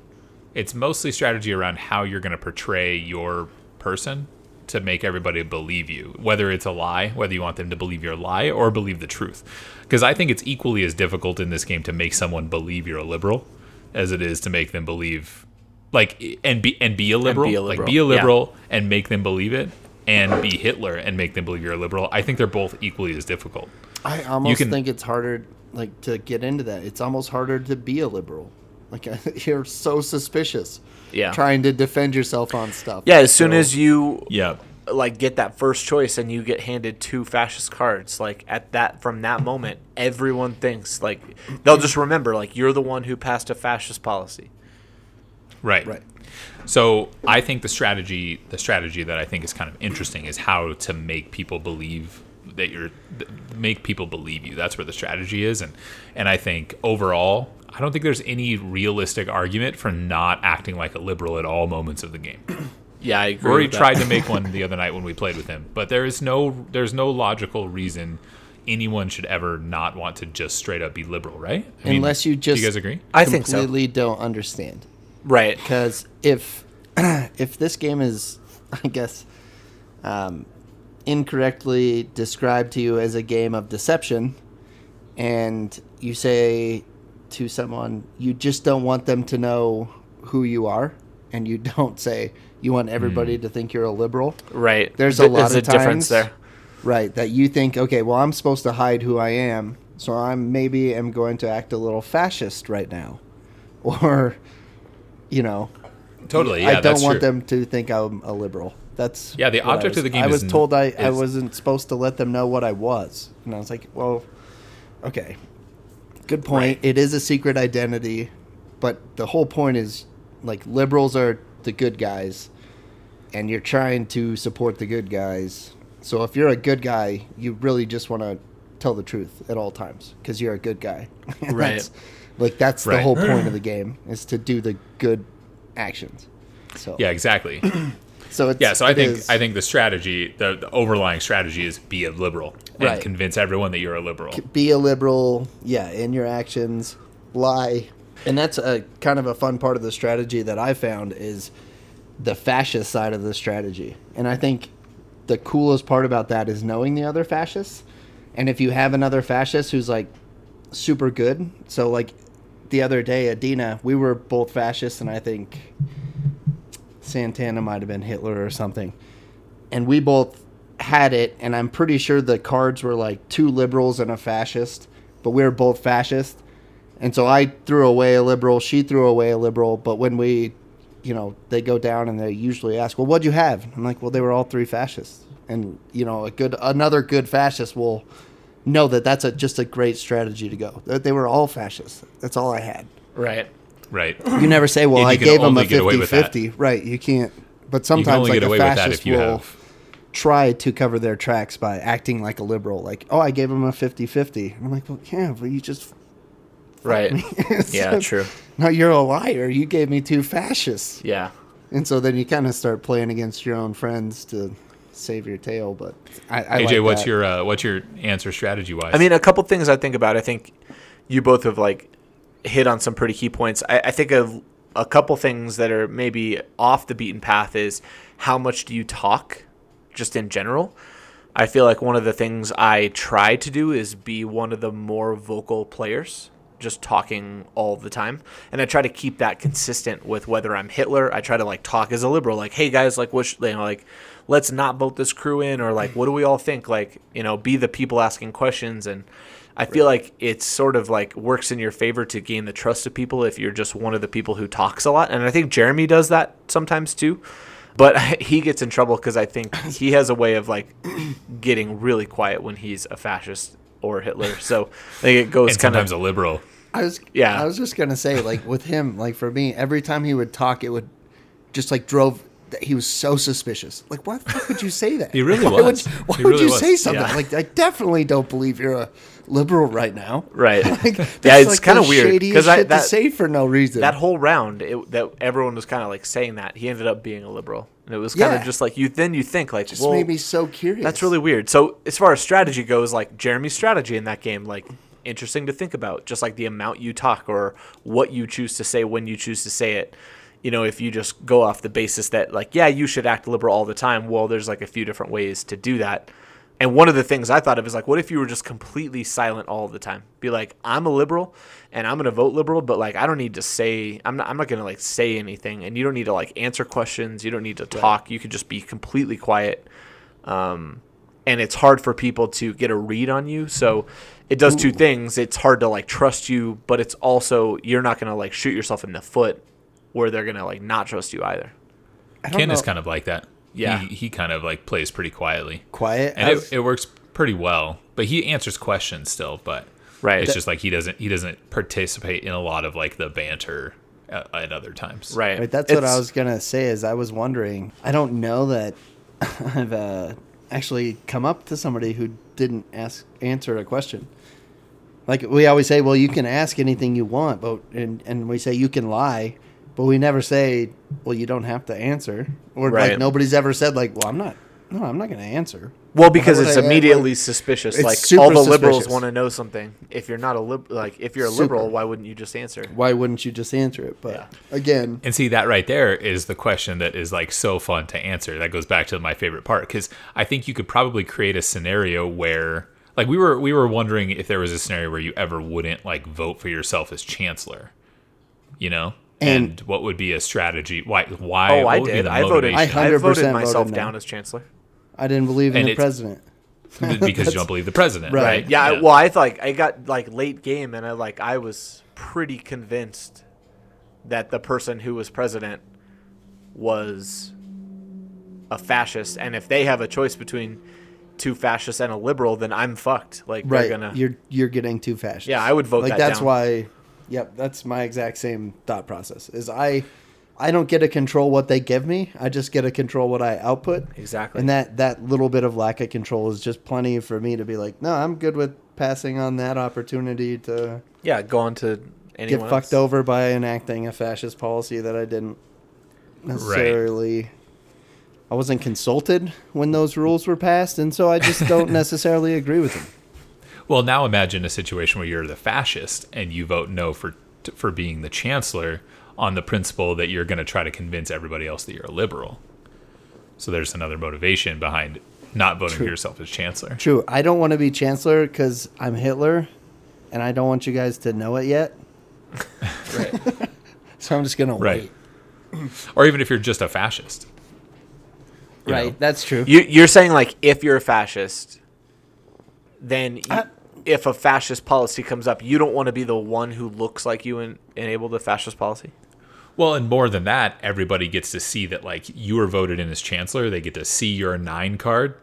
[SPEAKER 3] it's mostly strategy around how you're going to portray your person to make everybody believe you, whether it's a lie, whether you want them to believe your lie or believe the truth. Because I think it's equally as difficult in this game to make someone believe you're a liberal as it is to make them believe like and be and be a liberal,
[SPEAKER 1] be a
[SPEAKER 3] like
[SPEAKER 1] liberal,
[SPEAKER 3] be a
[SPEAKER 1] yeah.
[SPEAKER 3] liberal and make them believe it and be Hitler and make them believe you're a liberal. I think they're both equally as difficult.
[SPEAKER 2] I almost
[SPEAKER 3] can-
[SPEAKER 2] think it's harder like to get into that. It's almost harder to be a liberal. Like you're so suspicious.
[SPEAKER 1] Yeah.
[SPEAKER 2] Trying to defend yourself on stuff.
[SPEAKER 1] Yeah, as soon
[SPEAKER 2] So-
[SPEAKER 1] as you
[SPEAKER 3] Yeah.
[SPEAKER 1] like get that first choice and you get handed two fascist cards, like at that from that moment, everyone thinks like they'll just remember like you're the one who passed a fascist policy.
[SPEAKER 3] Right.
[SPEAKER 2] Right.
[SPEAKER 3] So I think the strategy, the strategy that I think is kind of interesting, is how to make people believe that you're, th- make people believe you. That's where the strategy is, and and I think overall, I don't think there's any realistic argument for not acting like a liberal at all moments of the game.
[SPEAKER 1] Yeah, I agree.
[SPEAKER 3] Rory
[SPEAKER 1] with that.
[SPEAKER 3] tried to make one the other night when we played with him, but there is no, there's no logical reason anyone should ever not want to just straight up be liberal, right? I mean,
[SPEAKER 2] Unless you
[SPEAKER 3] do
[SPEAKER 2] just
[SPEAKER 3] you guys agree?
[SPEAKER 1] I think so.
[SPEAKER 2] completely don't understand.
[SPEAKER 1] Right.
[SPEAKER 2] Because if if this game is, I guess, um, incorrectly described to you as a game of deception, and you say to someone you just don't want them to know who you are, and you don't say you want everybody
[SPEAKER 3] Hmm.
[SPEAKER 2] to think you're a liberal,
[SPEAKER 1] Right.
[SPEAKER 2] There's a
[SPEAKER 1] Th-
[SPEAKER 2] lot
[SPEAKER 1] there's
[SPEAKER 2] of
[SPEAKER 1] a difference
[SPEAKER 2] times-
[SPEAKER 1] there.
[SPEAKER 2] right? That you think, okay, well, I'm supposed to hide who I am, so I'm maybe am going to act a little fascist right now, or, you know,
[SPEAKER 3] Totally. Yeah,
[SPEAKER 2] I don't want
[SPEAKER 3] true.
[SPEAKER 2] them to think I'm a liberal. That's
[SPEAKER 3] Yeah, the object
[SPEAKER 2] was-
[SPEAKER 3] of the game
[SPEAKER 2] I was told I, I wasn't supposed to let them know what I was, and I was like, well, okay, good point.
[SPEAKER 3] Right.
[SPEAKER 2] It is a secret identity, but the whole point is like liberals are the good guys, and you're trying to support the good guys. So if you're a good guy, you really just want to tell the truth at all times because you're a good guy.
[SPEAKER 1] Right.
[SPEAKER 2] that's- Like that's the whole point of the game is to do the good actions. So
[SPEAKER 3] Yeah, exactly.
[SPEAKER 2] so it's,
[SPEAKER 3] Yeah, so I think
[SPEAKER 2] is-
[SPEAKER 3] I think the strategy, the, the overlying strategy, is be a liberal and
[SPEAKER 2] Right.
[SPEAKER 3] convince everyone that you're a liberal.
[SPEAKER 2] be a liberal, yeah, in your actions, lie, and that's a kind of a fun part of the strategy that I found is the fascist side of the strategy, and I think the coolest part about that is knowing the other fascists, and if you have another fascist who's like super good, so like the other day, Adina, we were both fascists, and I think Santana might have been Hitler or something. And we both had it, and I'm pretty sure the cards were like two liberals and a fascist, but we were both fascist. And so I threw away a liberal, she threw away a liberal, but when we, you know, they go down and they usually ask, "Well, what'd you have?" I'm like, "Well, they were all three fascists." And you know, a good another good fascist will know that that's a just a great strategy to go. They, they were all fascists. That's all I had.
[SPEAKER 1] Right.
[SPEAKER 3] Right.
[SPEAKER 2] You never say, "Well, I gave them a
[SPEAKER 3] only get away with that.
[SPEAKER 2] 50-50." Right? You can't. But sometimes like
[SPEAKER 3] get
[SPEAKER 2] a
[SPEAKER 3] away with that
[SPEAKER 2] fascist will
[SPEAKER 3] have.
[SPEAKER 2] try to cover their tracks by acting like a liberal. Like, "Oh, I gave him a 50-50. I'm like, "Well, yeah, but you just
[SPEAKER 1] Right. Yeah,
[SPEAKER 2] like,
[SPEAKER 1] true.
[SPEAKER 2] No, you're a liar. You gave me two fascists.
[SPEAKER 1] Yeah.
[SPEAKER 2] And so then you kind of start playing against your own friends to save your tail. But I, I
[SPEAKER 3] AJ,
[SPEAKER 2] like
[SPEAKER 3] what's
[SPEAKER 2] that.
[SPEAKER 3] your uh, what's your answer strategy wise?
[SPEAKER 1] I mean, a couple things I think about. I think you both have like hit on some pretty key points. I, I think of a couple things that are maybe off the beaten path is how much do you talk, just in general. I feel like one of the things I try to do is be one of the more vocal players, just talking all the time. And I try to keep that consistent with whether I'm Hitler. I try to like talk as a liberal, like, hey guys, like, what, sh- you know, like, let's not vote this crew in, or like, what do we all think? Like, you know, be the people asking questions. And I feel like it's sort of like works in your favor to gain the trust of people if you're just one of the people who talks a lot. And I think Jeremy does that sometimes too. But he gets in trouble because I think he has a way of like getting really quiet when he's a fascist or Hitler. So I think it goes
[SPEAKER 3] and
[SPEAKER 1] kind
[SPEAKER 3] sometimes
[SPEAKER 1] of
[SPEAKER 3] a liberal.
[SPEAKER 2] I was
[SPEAKER 1] Yeah.
[SPEAKER 2] I was just gonna say like with him like for me every time he would talk it would just like drove he was so suspicious like why the fuck would you say that
[SPEAKER 3] He really
[SPEAKER 2] why
[SPEAKER 3] was.
[SPEAKER 2] would, why
[SPEAKER 3] He
[SPEAKER 2] would
[SPEAKER 3] really
[SPEAKER 2] you
[SPEAKER 3] was.
[SPEAKER 2] say something
[SPEAKER 1] Yeah.
[SPEAKER 2] like I definitely don't believe you're a liberal right now
[SPEAKER 1] right.
[SPEAKER 2] like,
[SPEAKER 1] yeah, it's
[SPEAKER 2] like,
[SPEAKER 1] kind of weird because I that
[SPEAKER 2] to say for no reason
[SPEAKER 1] that whole round it, that everyone was kind of like saying that he ended up being a liberal, and it was kind of
[SPEAKER 2] Yeah.
[SPEAKER 1] just like you. Then you think like,
[SPEAKER 2] just
[SPEAKER 1] well,
[SPEAKER 2] made me so curious
[SPEAKER 1] That's really weird. So as far as strategy goes, like Jeremy's strategy in that game, like interesting to think about. Just like the amount you talk or what you choose to say when you choose to say it. You know, if you just go off the basis that like, yeah, you should act liberal all the time. Well, there's like a few different ways to do that. And one of the things I thought of is like, what if you were just completely silent all the time? Be like, I'm a liberal and I'm gonna vote liberal, but like I don't need to say I'm not I'm not gonna like say anything and you don't need to like answer questions, you don't need to talk. You could just be completely quiet. Um and it's hard for people to get a read on you. So it does two things. It's hard to like trust you, but it's also you're not gonna like shoot yourself in the foot where they're gonna like not trust you either.
[SPEAKER 2] I don't
[SPEAKER 3] Ken is kind of like that.
[SPEAKER 1] Yeah.
[SPEAKER 3] he, he kind of like plays pretty quietly,
[SPEAKER 2] quiet.
[SPEAKER 3] and
[SPEAKER 2] I've-
[SPEAKER 3] it, it works pretty well. But he answers questions still, but
[SPEAKER 1] Right.
[SPEAKER 3] it's just like he doesn't he doesn't participate in a lot of like the banter at, at other times.
[SPEAKER 1] Right.
[SPEAKER 2] Right, that's what I was gonna say. Is I was wondering. I don't know that I've uh, actually come up to somebody who didn't ask answer a question. Like we always say, well, you can ask anything you want, but and and we say you can lie, but we never say, well, you don't have to answer. Or
[SPEAKER 1] Right.
[SPEAKER 2] like nobody's ever said like, well, I'm not. No, I'm not going to answer.
[SPEAKER 1] Well, because
[SPEAKER 2] would
[SPEAKER 1] it's
[SPEAKER 2] I- I-
[SPEAKER 1] immediately suspicious.
[SPEAKER 2] It's
[SPEAKER 1] like
[SPEAKER 2] super
[SPEAKER 1] all the liberals
[SPEAKER 2] suspicious.
[SPEAKER 1] want to know something. If you're not a lib- like if you're a
[SPEAKER 2] Super.
[SPEAKER 1] liberal, why wouldn't you just answer?
[SPEAKER 2] Why wouldn't you just answer it? But
[SPEAKER 1] Yeah.
[SPEAKER 2] again,
[SPEAKER 3] And see that right there is the question that is like so fun to answer. That goes back to my favorite part because I think you could probably create a scenario where, like, we were we were wondering if there was a scenario where you ever wouldn't like vote for yourself as chancellor, you know, and,
[SPEAKER 2] And-
[SPEAKER 3] what would be a strategy? Why? Why?
[SPEAKER 1] Oh,
[SPEAKER 3] what
[SPEAKER 1] I
[SPEAKER 3] would be
[SPEAKER 1] did.
[SPEAKER 3] the
[SPEAKER 1] I voted.
[SPEAKER 2] I
[SPEAKER 1] I
[SPEAKER 2] 100%
[SPEAKER 1] voted
[SPEAKER 2] voted
[SPEAKER 1] myself
[SPEAKER 2] no.
[SPEAKER 1] down as chancellor.
[SPEAKER 2] I didn't believe in
[SPEAKER 3] And
[SPEAKER 2] the president.
[SPEAKER 3] because you don't believe the president,
[SPEAKER 2] Right.
[SPEAKER 3] right?
[SPEAKER 1] Yeah. I, well, I like I got like late game, and I like I was pretty convinced that the person who was president was a fascist, and if they have a choice between two fascists and a liberal, then I'm fucked. Like
[SPEAKER 2] right
[SPEAKER 1] gonna.
[SPEAKER 2] you're you're getting too fascist
[SPEAKER 1] Yeah, I would vote
[SPEAKER 2] like
[SPEAKER 1] that
[SPEAKER 2] that's
[SPEAKER 1] down.
[SPEAKER 2] why yep that's my exact same thought process is i i don't get to control what they give me i just get to control what i output.
[SPEAKER 1] Exactly.
[SPEAKER 2] and that that little bit of lack of control is just plenty for me to be like no i'm good with passing on that opportunity to
[SPEAKER 1] yeah, go on to
[SPEAKER 2] get
[SPEAKER 1] anyone
[SPEAKER 2] fucked over by enacting a fascist policy that i didn't necessarily i wasn't consulted when those rules were passed and so i just don't necessarily agree with them
[SPEAKER 3] Well, now imagine a situation where you're the fascist and you vote no for for being the chancellor on the principle that you're going to try to convince everybody else that you're a liberal. So there's another motivation behind not voting for yourself as chancellor.
[SPEAKER 2] True. I don't want to be chancellor because I'm Hitler, and I don't want you guys to know it yet.
[SPEAKER 1] Right.
[SPEAKER 2] So I'm just gonna
[SPEAKER 3] Right.
[SPEAKER 2] wait.
[SPEAKER 3] Or even if you're just a fascist. you
[SPEAKER 2] Right.
[SPEAKER 3] know.
[SPEAKER 2] That's true.
[SPEAKER 1] You, you're saying like if you're a fascist, then you,
[SPEAKER 2] I-
[SPEAKER 1] if a fascist policy comes up, you don't want to be the one who looks like you and enable the fascist policy.
[SPEAKER 3] Well, and more than that, everybody gets to see that like you were voted in as chancellor. They get to see your Nein card,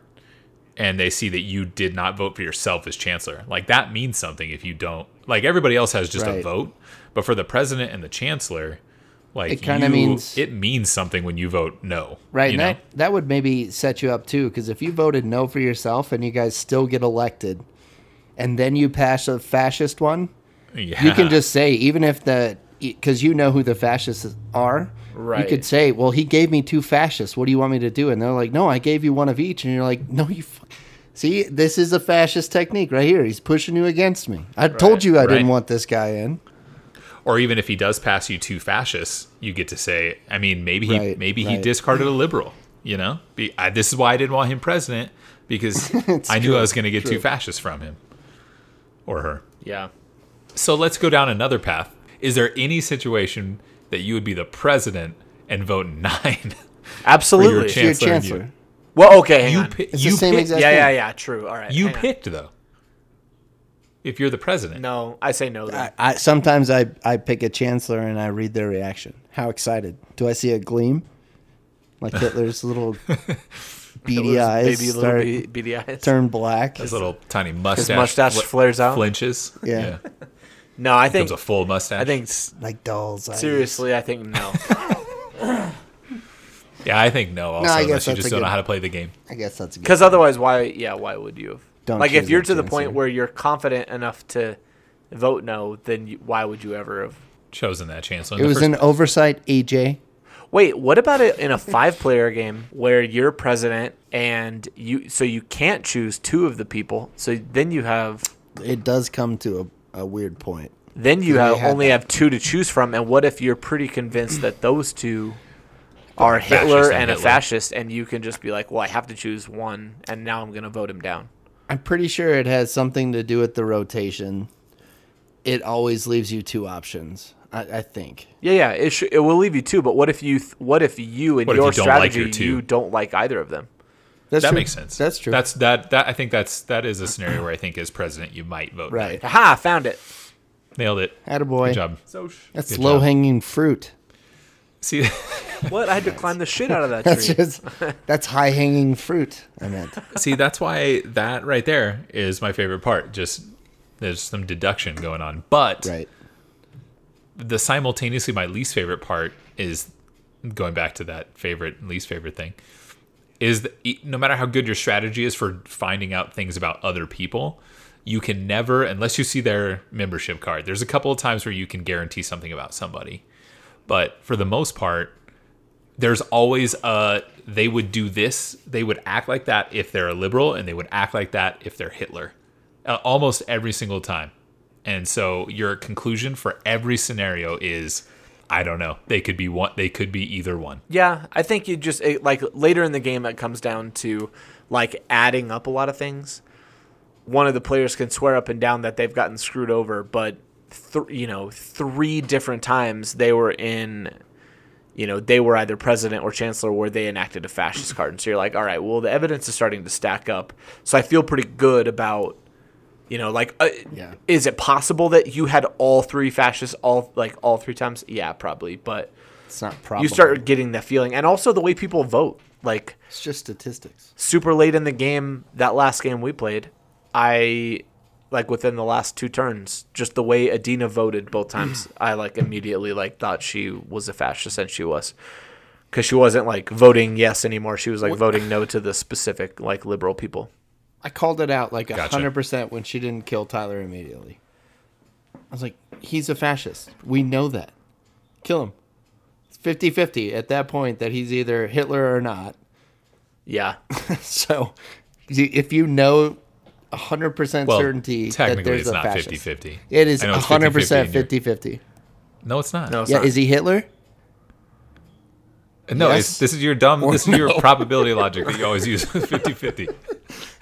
[SPEAKER 3] and they see that you did not vote for yourself as chancellor. Like that means something if you don't. Like everybody else has just a vote, but for the president and the chancellor, like
[SPEAKER 2] It kinda
[SPEAKER 3] you-
[SPEAKER 2] means-
[SPEAKER 3] it means something when you vote no.
[SPEAKER 2] Right.
[SPEAKER 3] You
[SPEAKER 2] and
[SPEAKER 3] know?
[SPEAKER 2] that that would maybe set you up too, because if you voted no for yourself and you guys still get elected, and then you pass a fascist one,
[SPEAKER 3] yeah.
[SPEAKER 2] you can just say even if the because you know who the fascists are. You could say, "Well, he gave me two fascists. What do you want me to do?" And they're like, "No, I gave you one of each." And you're like, "No, you." F-. See, this is a fascist technique right here. He's pushing you against me. I told you I didn't want this guy in.
[SPEAKER 3] or even if he does pass you two fascists, you get to say, I mean, maybe he
[SPEAKER 2] Right,
[SPEAKER 3] maybe he discarded a liberal. You know, Be, I, this is why I didn't want him president because I knew
[SPEAKER 2] true,
[SPEAKER 3] I was going to get two fascists from him or her.
[SPEAKER 1] Yeah.
[SPEAKER 3] So let's go down another path. Is there any situation that you would be the president and vote Nein?
[SPEAKER 1] Absolutely.
[SPEAKER 3] Your
[SPEAKER 2] You're
[SPEAKER 3] chancellor and you-
[SPEAKER 2] chancellor.
[SPEAKER 1] well, okay, hang
[SPEAKER 3] you
[SPEAKER 1] on.
[SPEAKER 3] pi-
[SPEAKER 2] It's
[SPEAKER 3] you
[SPEAKER 2] the same
[SPEAKER 3] pick-
[SPEAKER 2] exact
[SPEAKER 1] yeah,
[SPEAKER 2] thing.
[SPEAKER 1] yeah, yeah. True. All right.
[SPEAKER 3] you
[SPEAKER 1] hang on.
[SPEAKER 3] picked though. If you're the president,
[SPEAKER 1] No, I say no. Then.
[SPEAKER 2] I, I sometimes I, I pick a chancellor and I read their reaction. How excited? Do I see a gleam? Like Hitler's little beady
[SPEAKER 1] Those
[SPEAKER 2] eyes
[SPEAKER 1] baby little
[SPEAKER 2] start,
[SPEAKER 1] be- beady eyes.
[SPEAKER 2] turn black.
[SPEAKER 3] his little tiny mustache,
[SPEAKER 1] mustache
[SPEAKER 3] fl-
[SPEAKER 1] flares out?
[SPEAKER 3] flinches.
[SPEAKER 2] Yeah.
[SPEAKER 1] No, I think
[SPEAKER 3] becomes a full mustache.
[SPEAKER 1] I think s-
[SPEAKER 2] Like dolls. eyes.
[SPEAKER 1] seriously, I think no.
[SPEAKER 3] Yeah, I think no. Also,
[SPEAKER 2] I
[SPEAKER 3] unless you just don't know how to play the game.
[SPEAKER 2] I guess that's
[SPEAKER 1] Because otherwise, why? Yeah, why would you have?
[SPEAKER 2] Don't
[SPEAKER 1] like if you're to the
[SPEAKER 2] chancellor.
[SPEAKER 1] point where you're confident enough to vote no, then you, why would you ever have?
[SPEAKER 3] Chosen that chancellor.
[SPEAKER 2] It
[SPEAKER 3] the
[SPEAKER 2] was
[SPEAKER 3] first
[SPEAKER 2] an oversight, EJ.
[SPEAKER 1] Wait, what about it in a five-player game where you're president and you so you can't choose two of the people? So then you have
[SPEAKER 2] It does come to a, a weird point.
[SPEAKER 1] then you have only
[SPEAKER 2] that.
[SPEAKER 1] have two to choose from. And what if you're pretty convinced that those two are Hitler
[SPEAKER 3] and
[SPEAKER 1] and a fascist, and you can just be like, well, I have to choose one, and now I'm gonna vote him down.
[SPEAKER 2] I'm pretty sure it has something to do with the rotation. It always leaves you two options. I, I think.
[SPEAKER 1] Yeah, yeah, it sh- it will leave you two. But what if you th- what if you and
[SPEAKER 3] What if
[SPEAKER 1] your
[SPEAKER 3] you don't like
[SPEAKER 1] strategy
[SPEAKER 3] your two?
[SPEAKER 1] you don't like either of them?
[SPEAKER 2] That's
[SPEAKER 3] that
[SPEAKER 2] true.
[SPEAKER 3] makes sense.
[SPEAKER 2] That's true.
[SPEAKER 3] That's that that I think that's that is a scenario where I think as president you might vote.
[SPEAKER 2] right.
[SPEAKER 1] Aha! Found it.
[SPEAKER 3] Nailed it.
[SPEAKER 2] Attaboy.
[SPEAKER 3] Good job.
[SPEAKER 1] So
[SPEAKER 2] That's
[SPEAKER 3] Good
[SPEAKER 2] low hanging fruit.
[SPEAKER 3] See,
[SPEAKER 1] what? I had to climb the shit out of that
[SPEAKER 2] That's
[SPEAKER 1] tree.
[SPEAKER 2] just that's high hanging fruit. I meant.
[SPEAKER 3] see, that's why that right there is my favorite part. Just there's some deduction going on, but
[SPEAKER 2] Right.
[SPEAKER 3] The simultaneously my least favorite part is going back to that favorite least favorite thing is that no matter how good your strategy is for finding out things about other people you can never unless you see their membership card there's a couple of times where you can guarantee something about somebody. But for the most part there's always a they would do this they would act like that if they're a liberal and they would act like that if they're hitler. Uh, almost every single time and so your conclusion for every scenario is i don't know they could be one they could be either one
[SPEAKER 1] Yeah, I think you just it, like later in the game it comes down to like adding up a lot of things. One of the players can swear up and down that they've gotten screwed over, but th- you know, three different times they were in you know, they were either president or chancellor where they enacted a fascist card. And so you're like, all right, well, the evidence is starting to stack up. So I feel pretty good about, you know, like, uh,
[SPEAKER 2] Yeah.
[SPEAKER 1] is it possible that you had all three fascists all like all three times? Yeah, probably. But
[SPEAKER 2] It's not probably.
[SPEAKER 1] you start getting that feeling and also the way people vote like
[SPEAKER 2] It's just statistics.
[SPEAKER 1] super late in the game that last game we played i like within the last two turns just the way adina voted both times i like immediately like thought she was a fascist and she was because she wasn't like voting yes anymore she was like voting no to the specific like liberal people
[SPEAKER 2] I called it out like a
[SPEAKER 3] Gotcha.
[SPEAKER 2] hundred percent when she didn't kill Tyler immediately. I was like, he's a fascist. We know that. Kill him. It's 50-50 at that point that he's either Hitler or not.
[SPEAKER 1] yeah
[SPEAKER 2] So if you know a hundred percent
[SPEAKER 3] well
[SPEAKER 2] certainty that there's
[SPEAKER 3] it's
[SPEAKER 2] a
[SPEAKER 3] not
[SPEAKER 2] fascist.
[SPEAKER 3] 50-50
[SPEAKER 2] It is a
[SPEAKER 3] it's
[SPEAKER 2] hundred
[SPEAKER 3] 50-50
[SPEAKER 2] percent
[SPEAKER 3] in
[SPEAKER 2] 50-50.
[SPEAKER 3] no it's not
[SPEAKER 1] no it's
[SPEAKER 2] Yeah,
[SPEAKER 1] not.
[SPEAKER 2] is he Hitler?
[SPEAKER 3] No
[SPEAKER 2] Yes
[SPEAKER 3] it's, this is your dumb
[SPEAKER 2] or
[SPEAKER 3] this is your
[SPEAKER 2] no?
[SPEAKER 3] probability logic that you always use 50-50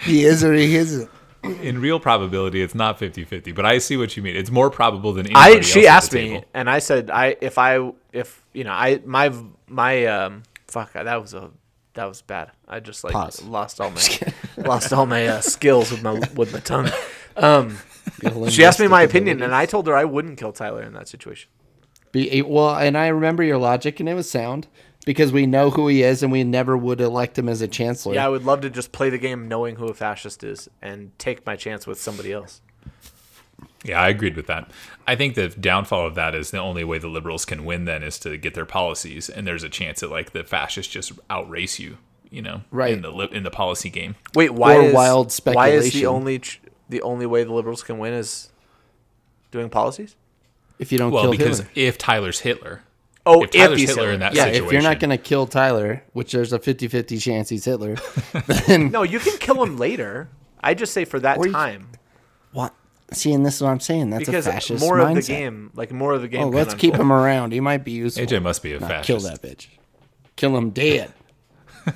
[SPEAKER 2] He is or he isn't.
[SPEAKER 3] in real probability it's not 50-50 but i see what you mean it's more probable than
[SPEAKER 1] I
[SPEAKER 3] anybody
[SPEAKER 1] she
[SPEAKER 3] else at
[SPEAKER 1] asked
[SPEAKER 3] the
[SPEAKER 1] me
[SPEAKER 3] table.
[SPEAKER 1] and I said I if I if you know I my my um fuck that was a that was bad. I just like
[SPEAKER 2] Pause.
[SPEAKER 1] lost all my lost all my uh, skills with my with my tongue. Um, she asked me my opinion and I told her I wouldn't kill Tyler in that situation.
[SPEAKER 2] Be, well, and I remember your logic, and it was sound because we know who he is, and we never would elect him as a chancellor.
[SPEAKER 1] Yeah, I would love to just play the game knowing who a fascist is and take my chance with somebody else.
[SPEAKER 3] Yeah, I agreed with that. I think the downfall of that is the only way the liberals can win then is to get their policies, and there's a chance that like the fascists just outrace you, you know,
[SPEAKER 2] Right.
[SPEAKER 3] in the li- in the policy game.
[SPEAKER 1] Wait, why
[SPEAKER 2] Or
[SPEAKER 1] is
[SPEAKER 2] wild
[SPEAKER 1] why is the only ch- the only way the liberals can win is doing policies?
[SPEAKER 2] if you don't
[SPEAKER 3] Well,
[SPEAKER 2] kill
[SPEAKER 3] because
[SPEAKER 2] Hitler.
[SPEAKER 3] if Tyler's Hitler,
[SPEAKER 1] Oh,
[SPEAKER 3] if Tyler's
[SPEAKER 1] he's
[SPEAKER 3] Hitler in that
[SPEAKER 2] Yeah,
[SPEAKER 3] situation,
[SPEAKER 2] if you're not going to kill Tyler, which there's a 50-50 chance he's Hitler, then
[SPEAKER 1] No, you can kill him later. I just say for that
[SPEAKER 2] Or you-
[SPEAKER 1] time
[SPEAKER 2] what? See, and this is what I'm saying. That's
[SPEAKER 1] because
[SPEAKER 2] a fascist
[SPEAKER 1] more
[SPEAKER 2] mindset.
[SPEAKER 1] of the game, like more of the game.
[SPEAKER 2] Oh,
[SPEAKER 1] can
[SPEAKER 2] let's keep
[SPEAKER 1] unfold.
[SPEAKER 2] him around. He might be useful.
[SPEAKER 3] AJ must be a
[SPEAKER 2] Nah,
[SPEAKER 3] fascist.
[SPEAKER 2] kill that bitch. Kill him dead.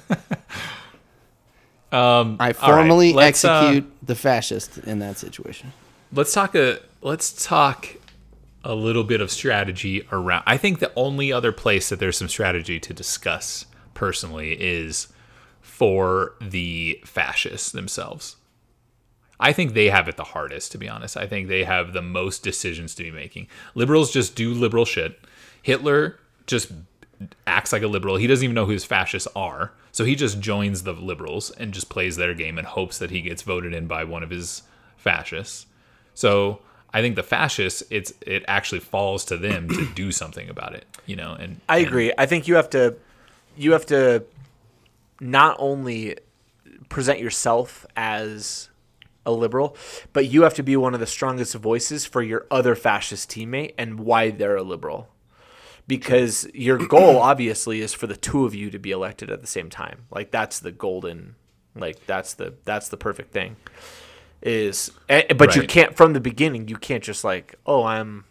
[SPEAKER 3] Um,
[SPEAKER 2] I
[SPEAKER 3] all right,
[SPEAKER 2] formally
[SPEAKER 3] let's, uh,
[SPEAKER 2] execute the fascist in that situation.
[SPEAKER 3] let's talk a let's talk a little bit of strategy around I think the only other place that there's some strategy to discuss personally is for the fascists themselves. I think they have it the hardest to be honest. I think they have the most decisions to be making. Liberals just do liberal shit. Hitler just acts like a liberal. He doesn't even know who his fascists are. So he just joins the liberals and just plays their game and hopes that he gets voted in by one of his fascists. So I think the fascists, it's it actually falls to them to do something about it, you know. And
[SPEAKER 1] I
[SPEAKER 3] and-
[SPEAKER 1] agree. I think you have to, you have to, not only present yourself as a liberal, but you have to be one of the strongest voices for your other fascist teammate and why they're a liberal. Because your goal obviously is for the two of you to be elected at the same time. Like that's the golden, like that's the that's the perfect thing. Is eh, but you can't from the beginning. You can't just like, oh, I'm,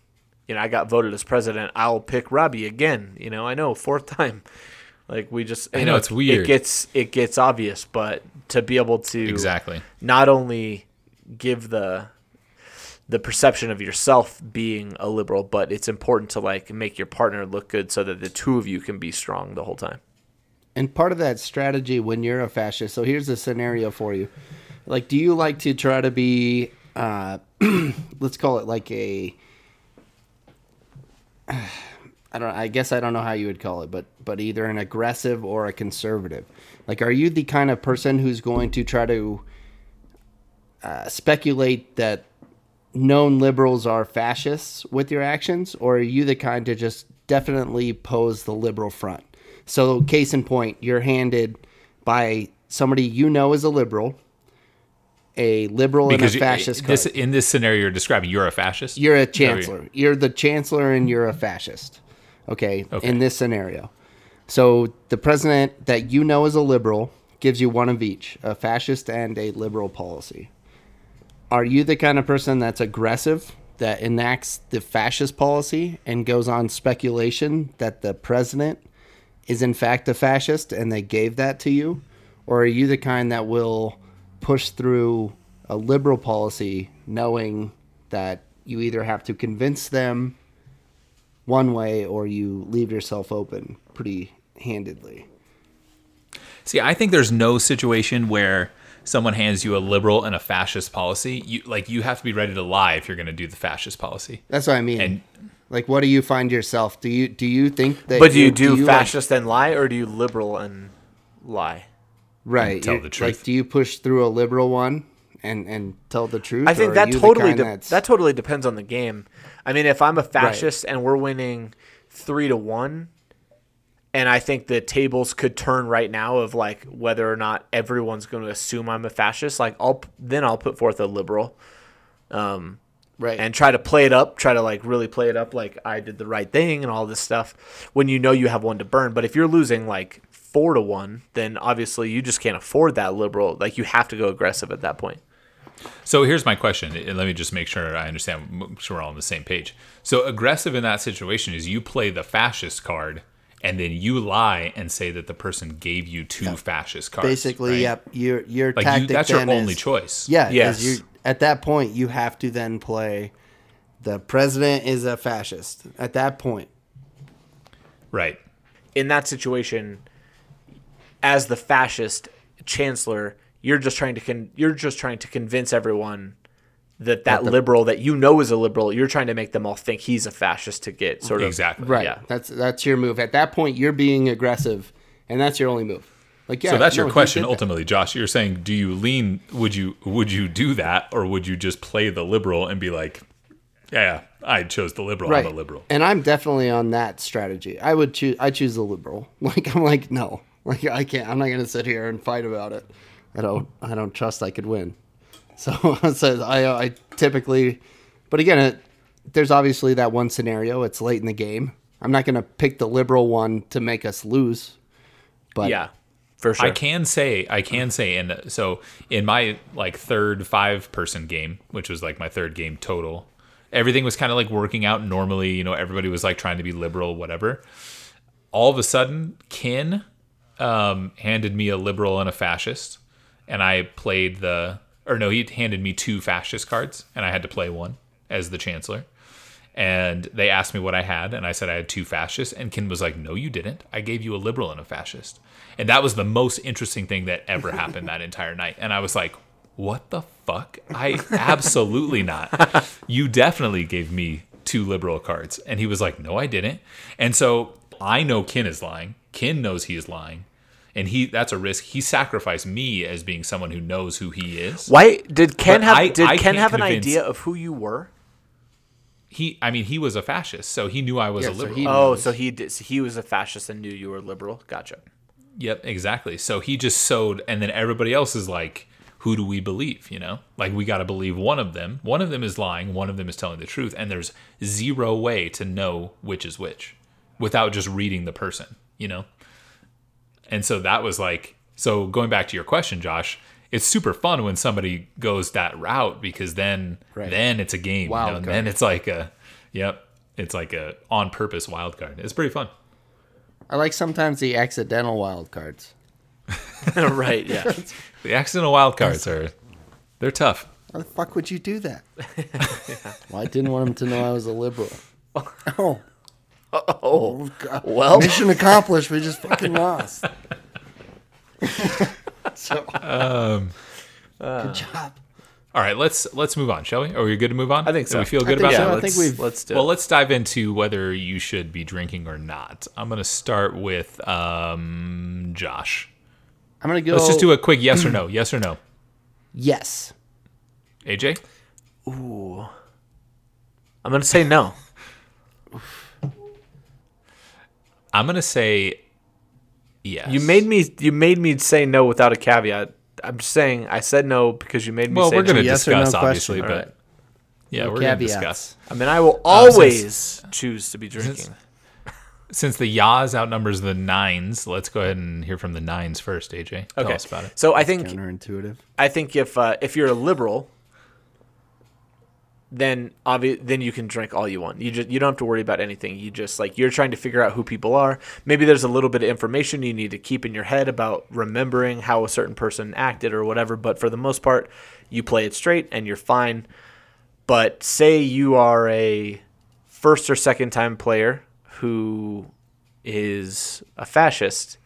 [SPEAKER 1] you know, I got voted as president. I'll pick Robbie again. You know, I know fourth time. Like we just,
[SPEAKER 3] I
[SPEAKER 1] you
[SPEAKER 3] know, it's weird.
[SPEAKER 1] It gets it gets obvious, but to be able to
[SPEAKER 3] Exactly.
[SPEAKER 1] not only give the the perception of yourself being a liberal, but it's important to like make your partner look good so that the two of you can be strong the whole time.
[SPEAKER 2] and part of that strategy when you're a fascist. So here's a scenario for you. Like, do you like to try to be, uh, let's call it like a, I don't. I guess I don't know how you would call it, but but either an aggressive or a conservative. Like, are you the kind of person who's going to try to uh, speculate that known liberals are fascists with your actions, or are you the kind to just definitely pose the liberal front? So, case in point, you're handed by somebody you know is a liberal, a liberal
[SPEAKER 3] Because
[SPEAKER 2] and a fascist.
[SPEAKER 3] this
[SPEAKER 2] card.
[SPEAKER 3] in this scenario you're describing, you're a fascist.
[SPEAKER 2] You're a
[SPEAKER 3] that you're-
[SPEAKER 2] chancellor. You're the chancellor and you're a fascist. Okay,
[SPEAKER 3] Okay.
[SPEAKER 2] in this scenario. So the president that you know is a liberal gives you one of each, a fascist and a liberal policy. Are you the kind of person that's aggressive that enacts the fascist policy and goes on speculation that the president is in fact a fascist and they gave that to you? Or are you the kind that will push through a liberal policy knowing that you either have to convince them one way or you leave yourself open pretty handedly?
[SPEAKER 3] See, I think there's no situation where someone hands you a liberal and a fascist policy. You like you have to be ready to lie if you're going to do the fascist policy.
[SPEAKER 2] That's what I mean.
[SPEAKER 3] And-
[SPEAKER 2] like, what do you find yourself? Do you do you think that?
[SPEAKER 1] But do you do,
[SPEAKER 2] like-
[SPEAKER 1] fascist and lie, or do you liberal and lie?
[SPEAKER 2] Right?
[SPEAKER 3] tell
[SPEAKER 2] you're-
[SPEAKER 3] the truth?
[SPEAKER 2] Like, do you push through a liberal one and and tell the truth?
[SPEAKER 1] I think that totally de- that totally depends on the game. I mean, if I'm a fascist and we're winning three to one, and I think the tables could turn right now of like whether or not everyone's going to assume I'm a fascist. Like I'll then I'll put forth a liberal, um,
[SPEAKER 2] right.
[SPEAKER 1] and try to play it up, try to like really play it up like I did the right thing and all this stuff. When you know you have one to burn, but if you're losing like four to one, then obviously you just can't afford that liberal. Like you have to go aggressive at that point.
[SPEAKER 3] So here's my question. and Let me just make sure I understand. Make sure we're all on the same page. So aggressive in that situation is you play the fascist card, and then you lie and say that the person gave you two fascist cards.
[SPEAKER 2] Basically,
[SPEAKER 3] right?
[SPEAKER 2] yep. Your your
[SPEAKER 3] Like
[SPEAKER 2] tactic
[SPEAKER 3] you, that's your only
[SPEAKER 2] is-
[SPEAKER 3] choice.
[SPEAKER 2] Yeah.
[SPEAKER 1] Yes.
[SPEAKER 2] Yes. You at that point you have to then play. The president is a fascist. At that point,
[SPEAKER 3] Right.
[SPEAKER 1] in that situation, as the fascist chancellor, you're just trying to con- you're just trying to convince everyone that that liberal that you know is a liberal, you're trying to make them all think he's a fascist to get sort of
[SPEAKER 3] Exactly.
[SPEAKER 2] right?
[SPEAKER 1] Yeah.
[SPEAKER 2] That's that's your move. At that point, you're being aggressive, and that's your only move. Like, yeah.
[SPEAKER 3] So that's
[SPEAKER 2] no,
[SPEAKER 3] your question
[SPEAKER 2] did that.
[SPEAKER 3] ultimately, Josh. You're saying, do you lean? Would you would you do that, or would you just play the liberal and be like, yeah, I chose the liberal.
[SPEAKER 2] right.
[SPEAKER 3] I'm a liberal.
[SPEAKER 2] And I'm definitely on that strategy. I would choose. I choose the liberal. Like I'm like no. Like I can't. I'm not gonna sit here and fight about it. I don't. I don't trust I could win. So, so I, uh, I typically, but again, it, there's obviously that one scenario. It's late in the game. I'm not gonna pick the liberal one to make us lose. But
[SPEAKER 1] yeah, for sure.
[SPEAKER 3] I can say, I can say, and so in my like third five person game, which was like my third game total, everything was kind of like working out normally. You know, everybody was like trying to be liberal, whatever. All of a sudden, Kin um, handed me a liberal and a fascist, and I played the, or no, he handed me two fascist cards, and I had to play one as the chancellor. And they asked me what I had, and I said I had two fascists. And Kin was like, "No, you didn't. I gave you a liberal and a fascist." And that was the most interesting thing that ever happened that entire night. And I was like, "What the fuck? I absolutely not. You definitely gave me two liberal cards." And he was like, "No, I didn't." And so I know Kin is lying. Kin knows he is lying, and he that's a risk. He sacrificed me as being someone who knows who he is.
[SPEAKER 1] Why did Ken
[SPEAKER 3] But
[SPEAKER 1] have
[SPEAKER 3] I-
[SPEAKER 1] did
[SPEAKER 3] I
[SPEAKER 1] Ken have an
[SPEAKER 3] convince-
[SPEAKER 1] idea of who you were?
[SPEAKER 3] He, I mean, he was a fascist, so he knew I was
[SPEAKER 2] Yeah,
[SPEAKER 3] a
[SPEAKER 2] so
[SPEAKER 3] liberal.
[SPEAKER 2] he-
[SPEAKER 1] Oh, so he did, so he was a fascist and knew you were liberal. Gotcha.
[SPEAKER 3] Yep, exactly. So he just sowed, and then everybody else is like, who do we believe? You know, like we got to believe one of them. One of them is lying, one of them is telling the truth, and there's zero way to know which is which without just reading the person, you know? And so that was like, so going back to your question, Josh, it's super fun when somebody goes that route because then,
[SPEAKER 2] Right.
[SPEAKER 3] then it's a game,
[SPEAKER 2] Wild
[SPEAKER 3] you know? and then it's like a, yep, it's like a on purpose wild card. It's pretty fun.
[SPEAKER 2] I like sometimes the accidental wild cards.
[SPEAKER 1] right. Yeah.
[SPEAKER 3] The accidental wild cards are, they're tough.
[SPEAKER 2] Why the fuck would you do that? well, I didn't want him to know I was a liberal. Oh,
[SPEAKER 1] Oh.
[SPEAKER 2] God.
[SPEAKER 1] Well.
[SPEAKER 2] mission accomplished. We just fucking lost. so
[SPEAKER 3] Um,
[SPEAKER 2] good job.
[SPEAKER 3] all right, let's let's move on, shall we? Are we good to move on?
[SPEAKER 1] I think
[SPEAKER 3] Do
[SPEAKER 1] so.
[SPEAKER 3] we feel
[SPEAKER 2] I
[SPEAKER 3] good
[SPEAKER 2] think
[SPEAKER 3] about
[SPEAKER 2] so.
[SPEAKER 3] that?
[SPEAKER 2] I
[SPEAKER 1] let's,
[SPEAKER 2] think we've-
[SPEAKER 1] let's do
[SPEAKER 3] Well,
[SPEAKER 1] it.
[SPEAKER 3] let's dive into whether you should be drinking or not. I'm going to start with um, Josh.
[SPEAKER 2] I'm gonna go.
[SPEAKER 3] Let's just do a quick yes or no. Yes or no.
[SPEAKER 2] yes.
[SPEAKER 3] AJ?
[SPEAKER 1] Ooh. I'm gonna say no.
[SPEAKER 3] I'm going to say yes.
[SPEAKER 1] You made me. You made me say no without a caveat. I'm just saying I said no because you made me
[SPEAKER 3] Well,
[SPEAKER 1] say
[SPEAKER 3] we're going to
[SPEAKER 2] yes or no
[SPEAKER 3] discuss,
[SPEAKER 2] question.
[SPEAKER 3] obviously,
[SPEAKER 1] All
[SPEAKER 3] but
[SPEAKER 1] right.
[SPEAKER 3] yeah,
[SPEAKER 2] No
[SPEAKER 3] we're going to discuss.
[SPEAKER 1] I mean, I will
[SPEAKER 3] Uh, since-
[SPEAKER 1] always choose to be drinking.
[SPEAKER 3] Since the Ja's outnumbers the Neins, let's go ahead and hear from the Neins first, AJ. Tell
[SPEAKER 1] Okay.
[SPEAKER 3] us about it.
[SPEAKER 1] So I think
[SPEAKER 2] Counterintuitive.
[SPEAKER 1] I think if uh, if you're a liberal, then obvi- then you can drink all you want. You just you don't have to worry about anything. You just like you're trying to figure out who people are. Maybe there's a little bit of information you need to keep in your head about remembering how a certain person acted or whatever. But for the most part, you play it straight and you're fine. But say you are a first or second time player who is a fascist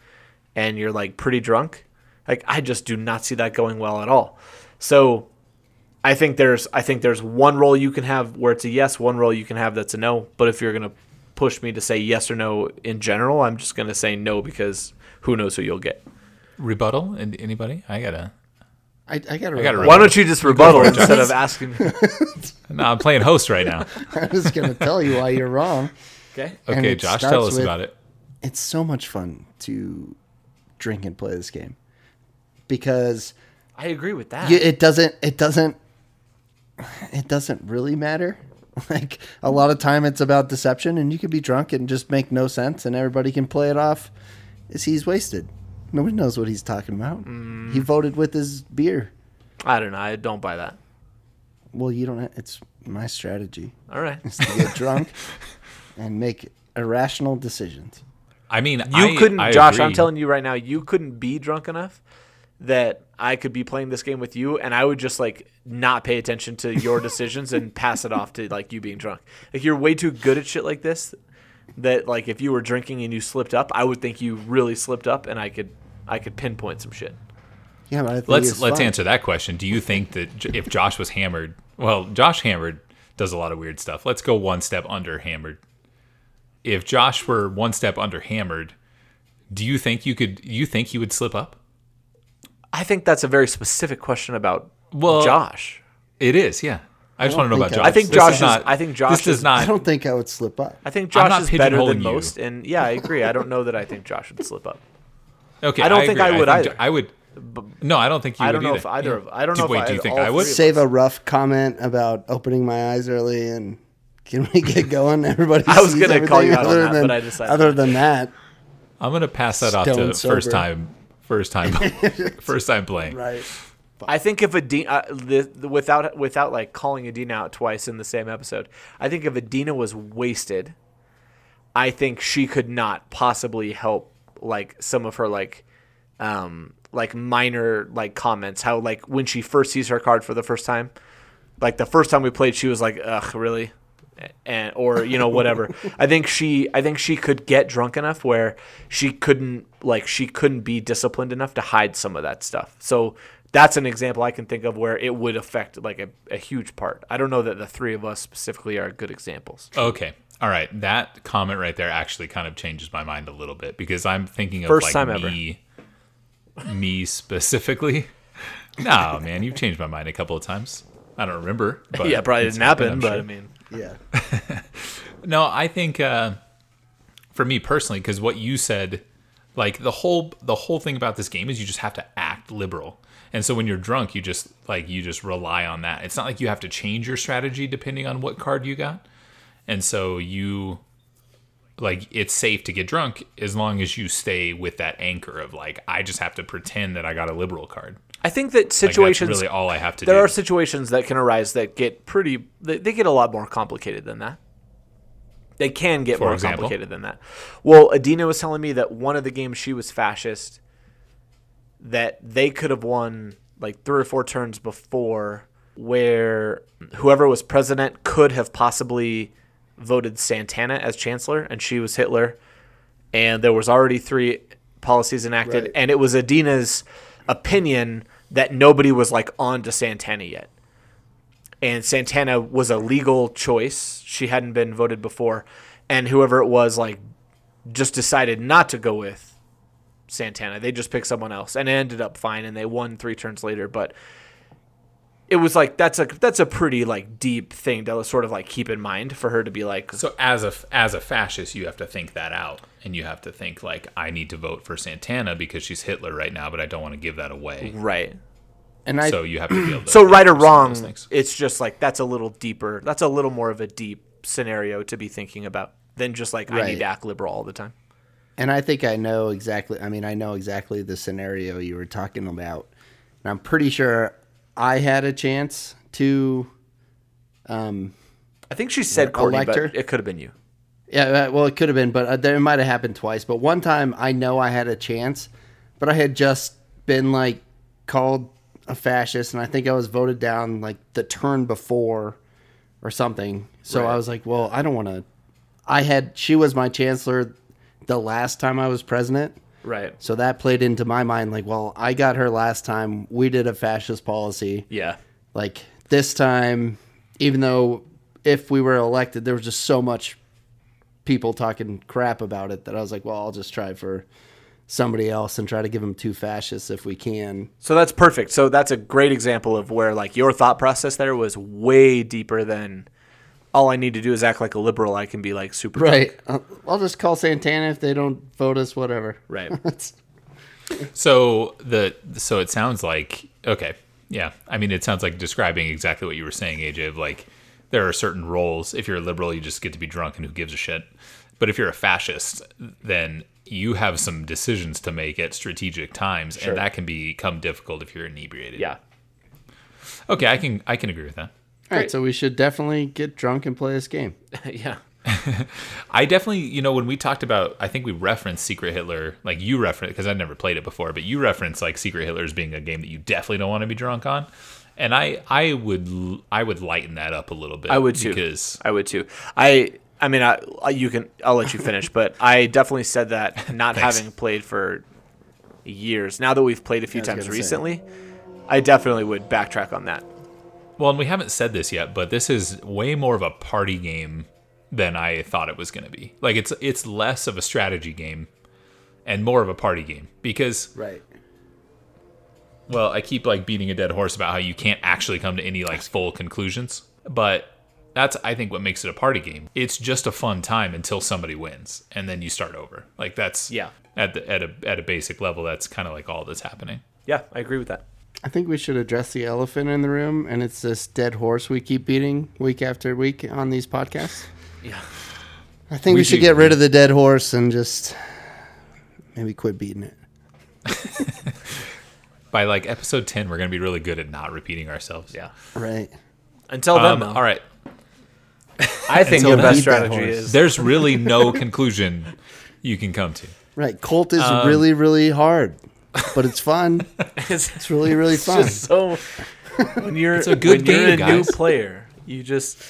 [SPEAKER 1] and you're like pretty drunk, like I just do not see that going well at all. So I think there's I think there's one role you can have where it's a yes, one role you can have that's a no. But if you're gonna push me to say yes or no in general, I'm just gonna say no because who knows who you'll get.
[SPEAKER 3] Rebuttal? And anybody? I got to.
[SPEAKER 2] I, I gotta.
[SPEAKER 3] I gotta
[SPEAKER 2] rebut.
[SPEAKER 1] Why don't you just rebuttal instead of asking?
[SPEAKER 3] No, I'm playing host right now.
[SPEAKER 2] I'm just gonna tell you why you're wrong.
[SPEAKER 1] Okay.
[SPEAKER 2] And
[SPEAKER 3] Okay, Josh, tell us
[SPEAKER 2] with-
[SPEAKER 3] about it.
[SPEAKER 2] It's so much fun to drink and play this game because
[SPEAKER 1] I agree with that.
[SPEAKER 2] you, it doesn't. It doesn't. It doesn't really matter. Like a lot of time, it's about deception, and you can be drunk and just make no sense, and everybody can play it off as he's wasted. Nobody knows what he's talking about.
[SPEAKER 1] Mm.
[SPEAKER 2] He voted with his beer.
[SPEAKER 1] I don't know. I don't buy that.
[SPEAKER 2] Well, you don't. Have, it's my strategy
[SPEAKER 1] All right.
[SPEAKER 2] is to get drunk and make irrational decisions.
[SPEAKER 3] I mean,
[SPEAKER 1] You
[SPEAKER 3] I-
[SPEAKER 1] couldn't,
[SPEAKER 3] I
[SPEAKER 1] Josh.
[SPEAKER 3] agree.
[SPEAKER 1] I'm telling you right now, you couldn't be drunk enough that I could be playing this game with you, and I would just like not pay attention to your decisions and pass it off to like you being drunk. Like you're way too good at shit like this. That like if you were drinking and you slipped up, I would think you really slipped up, and I could I could pinpoint some shit.
[SPEAKER 2] Yeah, but I think
[SPEAKER 3] Let's let's
[SPEAKER 2] fun.
[SPEAKER 3] answer that question. Do you think that if Josh was hammered, well, Josh hammered does a lot of weird stuff. Let's go one step under hammered. If Josh were one step under hammered, do you think you could? You think he would slip up?
[SPEAKER 1] I think that's a very specific question about
[SPEAKER 3] Well,
[SPEAKER 1] Josh.
[SPEAKER 3] It is, yeah. I just
[SPEAKER 2] don't
[SPEAKER 3] want to know about
[SPEAKER 2] think
[SPEAKER 3] Josh.
[SPEAKER 2] I-
[SPEAKER 1] I think
[SPEAKER 3] This
[SPEAKER 1] Josh
[SPEAKER 3] is
[SPEAKER 1] is-
[SPEAKER 3] not.
[SPEAKER 1] I think Josh
[SPEAKER 3] This does
[SPEAKER 1] is-
[SPEAKER 3] not.
[SPEAKER 2] I don't think I would slip up.
[SPEAKER 1] I think Josh is better than
[SPEAKER 3] you.
[SPEAKER 1] most, and yeah, I agree. I don't know that I think Josh would slip up.
[SPEAKER 3] okay,
[SPEAKER 1] I don't think
[SPEAKER 3] agree.
[SPEAKER 1] I would
[SPEAKER 3] think
[SPEAKER 1] either.
[SPEAKER 3] Jo- I would. No, I don't think you
[SPEAKER 1] I
[SPEAKER 3] would
[SPEAKER 1] don't know
[SPEAKER 3] either.
[SPEAKER 1] if either
[SPEAKER 3] Yeah.
[SPEAKER 1] of I don't
[SPEAKER 3] Do-
[SPEAKER 1] know.
[SPEAKER 3] Wait,
[SPEAKER 1] if
[SPEAKER 3] do you
[SPEAKER 1] I,
[SPEAKER 3] think I would?
[SPEAKER 2] Save a rough comment about opening my eyes early and can we get going? Everybody.
[SPEAKER 1] I was gonna call you out on
[SPEAKER 2] other
[SPEAKER 1] that,
[SPEAKER 2] than-
[SPEAKER 1] but I decided
[SPEAKER 2] Other than that,
[SPEAKER 3] I'm gonna pass that off to
[SPEAKER 2] Stone
[SPEAKER 3] first time. First time. first time playing.
[SPEAKER 2] right?
[SPEAKER 1] I think if Adina, uh, the, the, without without like calling Adina out twice in the same episode, I think if Adina was wasted, I think she could not possibly help like some of her like, um, like minor like comments. How like when she first sees her card for the first time, like the first time we played, she was like, "Ugh, really," and or you know whatever. I think she I think she could get drunk enough where she couldn't like she couldn't be disciplined enough to hide some of that stuff. So that's an example I can think of where it would affect like a, a huge part. I don't know that the three of us specifically are good examples.
[SPEAKER 3] Okay. All right. That comment right there actually kind of changes my mind a little bit because I'm thinking of
[SPEAKER 1] First
[SPEAKER 3] like
[SPEAKER 1] time ever.
[SPEAKER 3] me, me specifically. No, man, you've changed my mind a couple of times. I don't remember. But
[SPEAKER 1] yeah, probably didn't happen, but
[SPEAKER 3] sure.
[SPEAKER 1] I mean,
[SPEAKER 2] Yeah.
[SPEAKER 3] No, I think uh, for me personally, because what you said, like the whole the whole thing about this game is you just have to act liberal, and so when you're drunk, you just like you just rely on that. It's not like you have to change your strategy depending on what card you got, and so you like it's safe to get drunk as long as you stay with that anchor of like I just have to pretend that I got a liberal card.
[SPEAKER 1] I think that
[SPEAKER 3] Like,
[SPEAKER 1] situations
[SPEAKER 3] that's really all I have to
[SPEAKER 1] there
[SPEAKER 3] do.
[SPEAKER 1] are situations that can arise that get pretty they, they get a lot more complicated than that they can get
[SPEAKER 3] For
[SPEAKER 1] more
[SPEAKER 3] example?
[SPEAKER 1] complicated than that well adina was telling me that one of the games she was fascist that they could have won like three or four turns before where whoever was president could have possibly voted santana as chancellor and she was hitler and there was already three policies enacted
[SPEAKER 2] Right.
[SPEAKER 1] and it was adina's opinion that nobody was like on to Santana yet. And Santana was a legal choice. She hadn't been voted before. And whoever it was, like, just decided not to go with Santana. They just picked someone else. And it ended up fine and they won three turns later. But it was like that's a that's a pretty like deep thing to sort of like keep in mind for her to be like
[SPEAKER 3] So as a as a fascist, you have to think that out, and you have to think like I need to vote for Santana because she's Hitler right now, but I don't want to give that away.
[SPEAKER 1] right.
[SPEAKER 2] And I
[SPEAKER 3] so you have to be able to.
[SPEAKER 1] So right or wrong, it's just like that's a little deeper. That's a little more of a deep scenario to be thinking about than just like I need to act liberal all the time.
[SPEAKER 2] And I think I know exactly. I mean, I know exactly the scenario you were talking about, and I'm pretty sure I had a chance to. Um,
[SPEAKER 1] I think she said
[SPEAKER 2] What,
[SPEAKER 1] Courtney, but it could have been you.
[SPEAKER 2] Yeah, uh, well, it could have been, but it might have happened twice. But one time, I know I had a chance, but I had just been like called a fascist, and I think I was voted down like the turn before, or something. So
[SPEAKER 1] Right.
[SPEAKER 2] I was like, well, I don't want to. I had she was my chancellor the last time I was president.
[SPEAKER 1] Right.
[SPEAKER 2] So that played into my mind like, well, I got her last time. We did a fascist policy.
[SPEAKER 1] Yeah.
[SPEAKER 2] Like this time, even though if we were elected, there was just so much people talking crap about it that I was like, well, I'll just try for somebody else and try to give them two fascists if we can.
[SPEAKER 1] So that's perfect. So that's a great example of where like your thought process there was way deeper than all I need to do is act like a liberal. I can be like super
[SPEAKER 2] Right. I'll, uh, I'll just call Santana if they don't vote us, whatever.
[SPEAKER 1] Right.
[SPEAKER 2] That's-
[SPEAKER 3] So the so it sounds like okay, yeah. I mean, it sounds like describing exactly what you were saying, AJ. Of like, there are certain roles. If you're a liberal, you just get to be drunk and who gives a shit. But if you're a fascist, then you have some decisions to make at strategic times,
[SPEAKER 1] Sure.
[SPEAKER 3] and that can become difficult if you're inebriated.
[SPEAKER 1] Yeah.
[SPEAKER 3] Okay, I can I can agree with that.
[SPEAKER 2] All right. So we should definitely get drunk and play this game.
[SPEAKER 1] yeah.
[SPEAKER 3] I definitely, you know, when we talked about, I think we referenced Secret Hitler, like you referenced, because I'd never played it before, but you referenced like Secret Hitler as being a game that you definitely don't want to be drunk on, and I, I would, l- I would lighten that up a little bit.
[SPEAKER 1] I would too.
[SPEAKER 3] because
[SPEAKER 1] I would too. I I mean, I, I you can I'll let you finish, but I definitely said that not having played for years. Now that we've played a few
[SPEAKER 2] I
[SPEAKER 1] times
[SPEAKER 2] gonna say.
[SPEAKER 1] recently, I definitely would backtrack on that.
[SPEAKER 3] well, and we haven't said this yet, but this is way more of a party game than I thought it was going to be. Like it's, it's less of a strategy game and more of a party game because
[SPEAKER 2] Right.
[SPEAKER 3] Well, I keep like beating a dead horse about how you can't actually come to any like full conclusions, but that's I think what makes it a party game. It's just a fun time until somebody wins, and then you start over. Like that's
[SPEAKER 1] Yeah.
[SPEAKER 3] at the at a at a basic level. That's kind of like all that's happening.
[SPEAKER 1] Yeah, I agree with that.
[SPEAKER 2] I think we should address the elephant in the room, and it's this dead horse we keep beating week after week on these podcasts.
[SPEAKER 1] Yeah.
[SPEAKER 2] I think we,
[SPEAKER 3] We
[SPEAKER 2] should
[SPEAKER 3] do.
[SPEAKER 2] get rid of the dead horse and just maybe quit beating it.
[SPEAKER 3] By like episode ten, we're gonna be really good at not repeating ourselves.
[SPEAKER 1] Yeah.
[SPEAKER 2] Right.
[SPEAKER 1] Until then,
[SPEAKER 3] Um,
[SPEAKER 1] though,
[SPEAKER 3] all right.
[SPEAKER 1] I think
[SPEAKER 3] until
[SPEAKER 1] the best strategy is
[SPEAKER 3] There's really no conclusion you can come to.
[SPEAKER 2] Right. cult is
[SPEAKER 3] Um,
[SPEAKER 2] really, really hard, but it's fun.
[SPEAKER 1] it's
[SPEAKER 2] It's really, really fun.
[SPEAKER 1] just so when you're
[SPEAKER 3] It's a good
[SPEAKER 1] when you're
[SPEAKER 3] game,
[SPEAKER 1] a new player, you just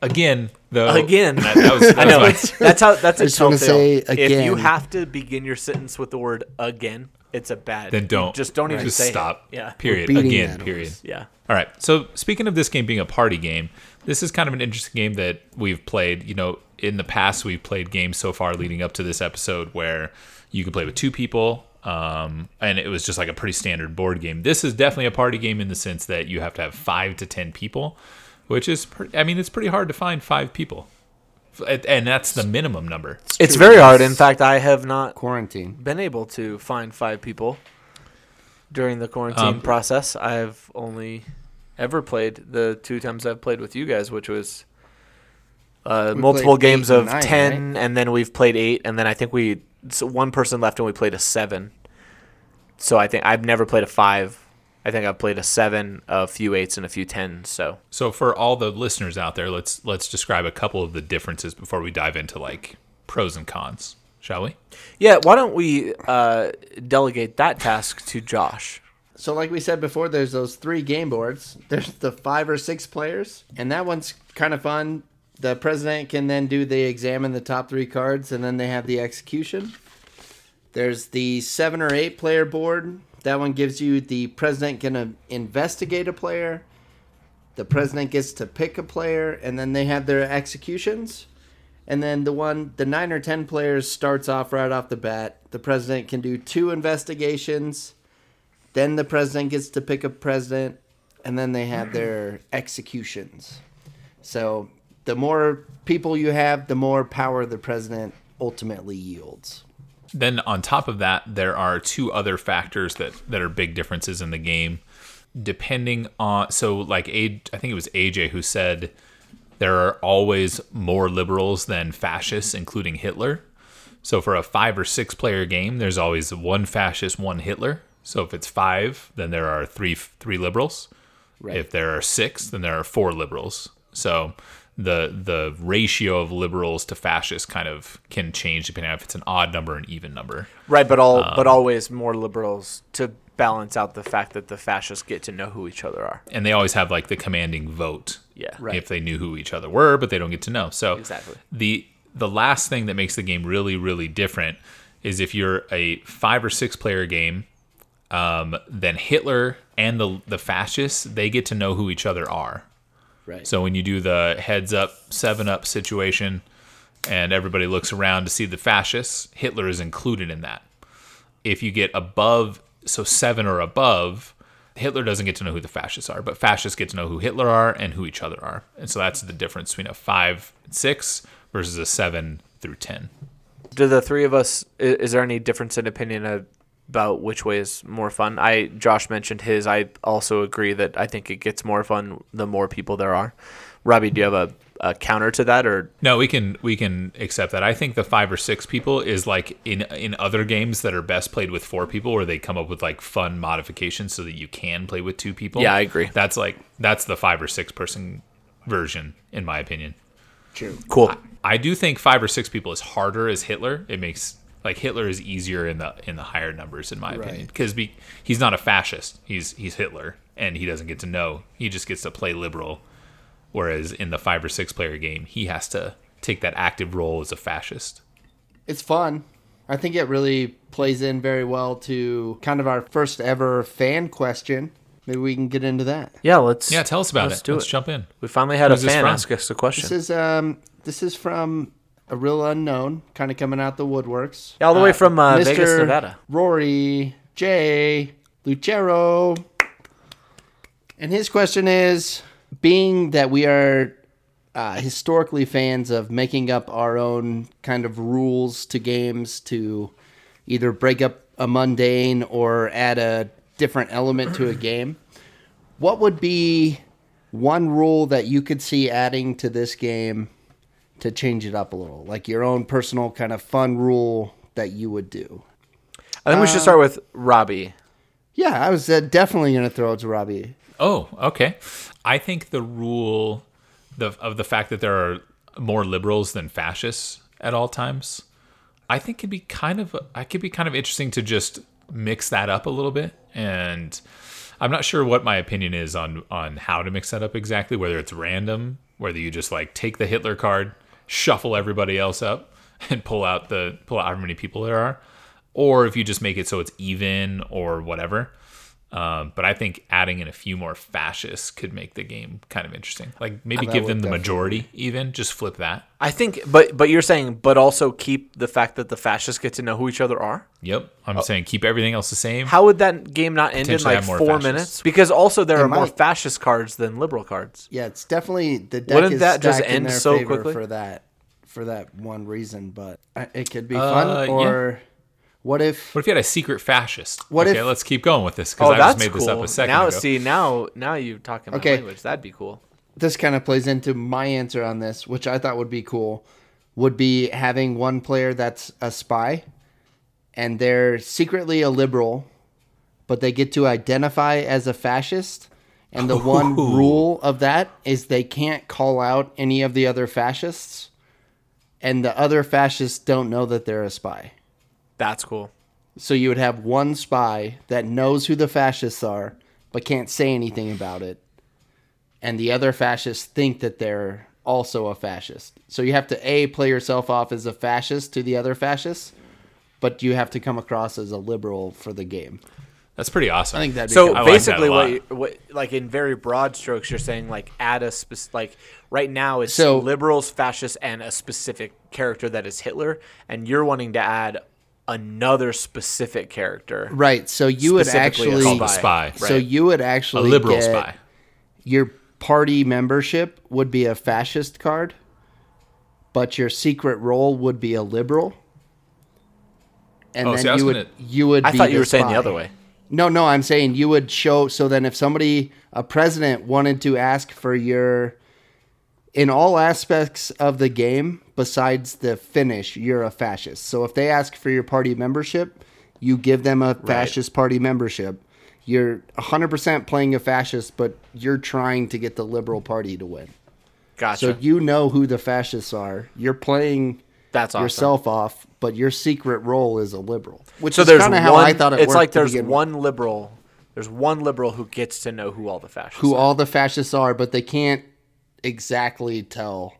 [SPEAKER 3] Again, though.
[SPEAKER 1] again.
[SPEAKER 3] That, that was, that
[SPEAKER 1] I know
[SPEAKER 3] my-
[SPEAKER 1] that's how that's a
[SPEAKER 2] I just wanna
[SPEAKER 1] telltale.
[SPEAKER 2] say
[SPEAKER 1] If you have to begin your sentence with the word again, it's a bad.
[SPEAKER 3] then don't.
[SPEAKER 1] just don't even
[SPEAKER 3] Just
[SPEAKER 1] say it.
[SPEAKER 3] stop.
[SPEAKER 1] Yeah.
[SPEAKER 3] Period.
[SPEAKER 2] beating
[SPEAKER 3] Again.
[SPEAKER 2] that
[SPEAKER 3] Period.
[SPEAKER 2] horse.
[SPEAKER 1] Yeah.
[SPEAKER 3] All right. So speaking of this game being a party game, this is kind of an interesting game that we've played. You know, in the past we've played games so far leading up to this episode where you could play with two people, um, and it was just like a pretty standard board game. This is definitely a party game in the sense that you have to have five to ten people, which is, pre- I mean, it's pretty hard to find five people, F- and that's the minimum number.
[SPEAKER 1] It's
[SPEAKER 2] true.
[SPEAKER 1] very hard. In fact, I have not
[SPEAKER 2] Quarantine.
[SPEAKER 1] been able to find five people during the quarantine
[SPEAKER 3] Um,
[SPEAKER 1] process. I've only ever played the two times I've played with you guys, which was uh, multiple games of
[SPEAKER 2] nine,
[SPEAKER 1] ten, and then we've played eight, and then I think we so one person left and we played a seven. So I think I've never played a five. I think I've played a seven, a few eights, and a few tens. So
[SPEAKER 3] So for all the listeners out there, let's let's describe a couple of the differences before we dive into like pros and cons, shall we?
[SPEAKER 1] yeah, why don't we uh, delegate that task to Josh?
[SPEAKER 2] So, like we said before, there's those three game boards. There's the five or six players, and that one's kind of fun. The president can then do the examine the top three cards, and then they have the execution. There's the seven or eight player board. That one gives you the president gonna investigate a player. The president gets to pick a player, and then they have their executions. And then the one, the nine or ten players starts off right off the bat. The president can do two investigations. Then the president gets to pick a president, and then they have their executions. So the more people you have, the more power the president ultimately yields.
[SPEAKER 3] Then on top of that, there are two other factors that that are big differences in the game, depending on. So like A, I think it was AJ who said there are always more liberals than fascists, including Hitler. So for a five or six player game, there's always one fascist, one Hitler. So if it's five, then there are three three liberals.
[SPEAKER 2] Right.
[SPEAKER 3] If there are six, then there are four liberals. So the the ratio of liberals to fascists kind of can change depending on if it's an odd number or an even number.
[SPEAKER 1] Right, but all
[SPEAKER 3] Um,
[SPEAKER 1] but always more liberals to balance out the fact that the fascists get to know who each other are.
[SPEAKER 3] And they always have like the commanding vote.
[SPEAKER 1] Yeah.
[SPEAKER 2] Right.
[SPEAKER 3] If they knew who each other were, but they don't get to know. So
[SPEAKER 1] Exactly.
[SPEAKER 3] the the last thing that makes the game really really different is if you're a five or six player game, um, then Hitler and the the fascists they get to know who each other are.
[SPEAKER 2] Right.
[SPEAKER 3] So when you do the heads up, seven up situation, and everybody looks around to see the fascists, Hitler is included in that. If you get above, so seven or above, Hitler doesn't get to know who the fascists are, but fascists get to know who Hitler are and who each other are. And so that's the difference between a five and six versus a seven through 10.
[SPEAKER 1] Do the three of us? Is there any difference in opinion of- about which way is more fun? I Josh mentioned his. I also agree that I think it gets more fun the more people there are. Robbie, do you have a, a counter to that, or
[SPEAKER 3] No, we can we can accept that. I think the five or six people is like in in other games that are best played with four people, where they come up with like fun modifications so that you can play with two people.
[SPEAKER 1] Yeah, I agree.
[SPEAKER 3] That's like that's the five or six person version, in my opinion.
[SPEAKER 2] True.
[SPEAKER 1] cool?
[SPEAKER 3] I do think five or six people is harder as Hitler. It makes like Hitler is easier in the in the higher numbers, in my opinion, because be, he's not a fascist. He's he's Hitler, and he doesn't get to know. He just gets to play liberal. Whereas in the five or six player game, he has to take that active role as a fascist.
[SPEAKER 2] It's fun. I think it really plays in very well to kind of our first ever fan question. Maybe we can get into that.
[SPEAKER 1] Yeah, let's.
[SPEAKER 3] Yeah, tell us about
[SPEAKER 1] let's
[SPEAKER 3] it.
[SPEAKER 1] Do
[SPEAKER 3] Let's
[SPEAKER 1] it.
[SPEAKER 3] jump in.
[SPEAKER 1] We finally had
[SPEAKER 3] Who's
[SPEAKER 1] a fan ask us a question.
[SPEAKER 2] This is um this is from a real unknown, kind of coming out the woodworks.
[SPEAKER 1] Yeah, all the way from, uh, Vegas,
[SPEAKER 2] Mr.
[SPEAKER 1] Nevada.
[SPEAKER 2] Rory J. Lucero. And his question is being that we are uh, historically fans of making up our own kind of rules to games to either break up a mundane or add a different element to a game, what would be one rule that you could see adding to this game to change it up a little? Like your own personal kind of fun rule that you would do?
[SPEAKER 1] I think we should start with Robbie.
[SPEAKER 2] Yeah, I was uh, definitely going to throw it to Robbie.
[SPEAKER 3] Oh, okay. I think the rule the, of the fact that there are more liberals than fascists at all times, I think could be kind of I could be kind of interesting to just mix that up a little bit. And I'm not sure what my opinion is on on how to mix that up exactly. Whether it's random, whether you just like take the Hitler card, shuffle everybody else up, and pull out the pull out how many people there are, or if you just make it so it's even or whatever. Um, but I think adding in a few more fascists could make the game kind of interesting. Like maybe give them the
[SPEAKER 2] definitely-
[SPEAKER 3] majority, even just flip that.
[SPEAKER 1] I think, but but you're saying, but also keep the fact that the fascists get to know who each other are.
[SPEAKER 3] Yep, I'm saying keep everything else the same.
[SPEAKER 1] How would that game not end in like four
[SPEAKER 3] fascists.
[SPEAKER 1] minutes? Because also there
[SPEAKER 2] It
[SPEAKER 1] are more fascist cards than liberal cards.
[SPEAKER 2] Yeah, it's definitely the deck
[SPEAKER 1] Wouldn't
[SPEAKER 2] is
[SPEAKER 1] that just end
[SPEAKER 2] their
[SPEAKER 1] so quickly?
[SPEAKER 2] for that for that one reason. But uh, it could be
[SPEAKER 3] Uh,
[SPEAKER 2] fun.
[SPEAKER 3] yeah.
[SPEAKER 2] Or what if?
[SPEAKER 3] What if you had a secret fascist?
[SPEAKER 2] What
[SPEAKER 3] okay,
[SPEAKER 2] if-
[SPEAKER 3] let's keep going with this because
[SPEAKER 1] Oh,
[SPEAKER 3] I just made
[SPEAKER 1] cool.
[SPEAKER 3] this up a second
[SPEAKER 1] now,
[SPEAKER 3] ago.
[SPEAKER 1] see, now now you're talking my
[SPEAKER 2] Okay.
[SPEAKER 1] language. That'd be cool.
[SPEAKER 2] This kind of plays into my answer on this, which I thought would be cool. Would be having one player that's a spy, and they're secretly a liberal, but they get to identify as a fascist. And the one
[SPEAKER 3] Ooh.
[SPEAKER 2] rule of that is they can't call out any of the other fascists, and the other fascists don't know that they're a spy.
[SPEAKER 1] That's cool.
[SPEAKER 2] So you would have one spy that knows who the fascists are, but can't say anything about it. And the other fascists think that they're also a fascist. So you have to A, play yourself off as a fascist to the other fascists, but you have to come across as a liberal for the game.
[SPEAKER 3] That's pretty awesome.
[SPEAKER 2] I think that'd be
[SPEAKER 1] So
[SPEAKER 2] good.
[SPEAKER 3] I like
[SPEAKER 1] basically,
[SPEAKER 3] a
[SPEAKER 1] what, you, what like in very broad strokes, you're saying like add a specific, like right now it's
[SPEAKER 2] So-
[SPEAKER 1] liberals, fascists, and a specific character that is Hitler, and you're wanting to add another specific character.
[SPEAKER 2] right. So you would
[SPEAKER 1] Specifically a
[SPEAKER 2] actually
[SPEAKER 3] Called the spy.
[SPEAKER 2] So you would actually a
[SPEAKER 3] liberal
[SPEAKER 2] get-
[SPEAKER 3] spy.
[SPEAKER 2] your party membership would be a fascist card, but your secret role would be a liberal. And
[SPEAKER 3] Oh,
[SPEAKER 2] then
[SPEAKER 3] see,
[SPEAKER 2] you would
[SPEAKER 3] gonna-
[SPEAKER 2] you would.
[SPEAKER 1] I
[SPEAKER 2] be
[SPEAKER 1] thought you
[SPEAKER 2] the
[SPEAKER 1] were saying the other way.
[SPEAKER 2] No, no, I'm saying you would show. So then, if somebody, a president, wanted to ask for your, in all aspects of the game, besides the finish, you're a fascist. So if they ask for your party membership, you give them a fascist party membership. You're 100% playing a fascist, but you're trying to get the liberal party to win.
[SPEAKER 1] Gotcha.
[SPEAKER 2] So you know who the fascists are. You're playing
[SPEAKER 1] That's awesome.
[SPEAKER 2] yourself off, but your secret role is a liberal. Which
[SPEAKER 1] so
[SPEAKER 2] is
[SPEAKER 1] there's
[SPEAKER 2] kind of how I thought it
[SPEAKER 1] it's
[SPEAKER 2] worked
[SPEAKER 1] like there's
[SPEAKER 2] with.
[SPEAKER 1] one liberal. There's one liberal who gets to know who all the fascists.
[SPEAKER 2] who
[SPEAKER 1] are.
[SPEAKER 2] all the fascists are, but they can't exactly tell.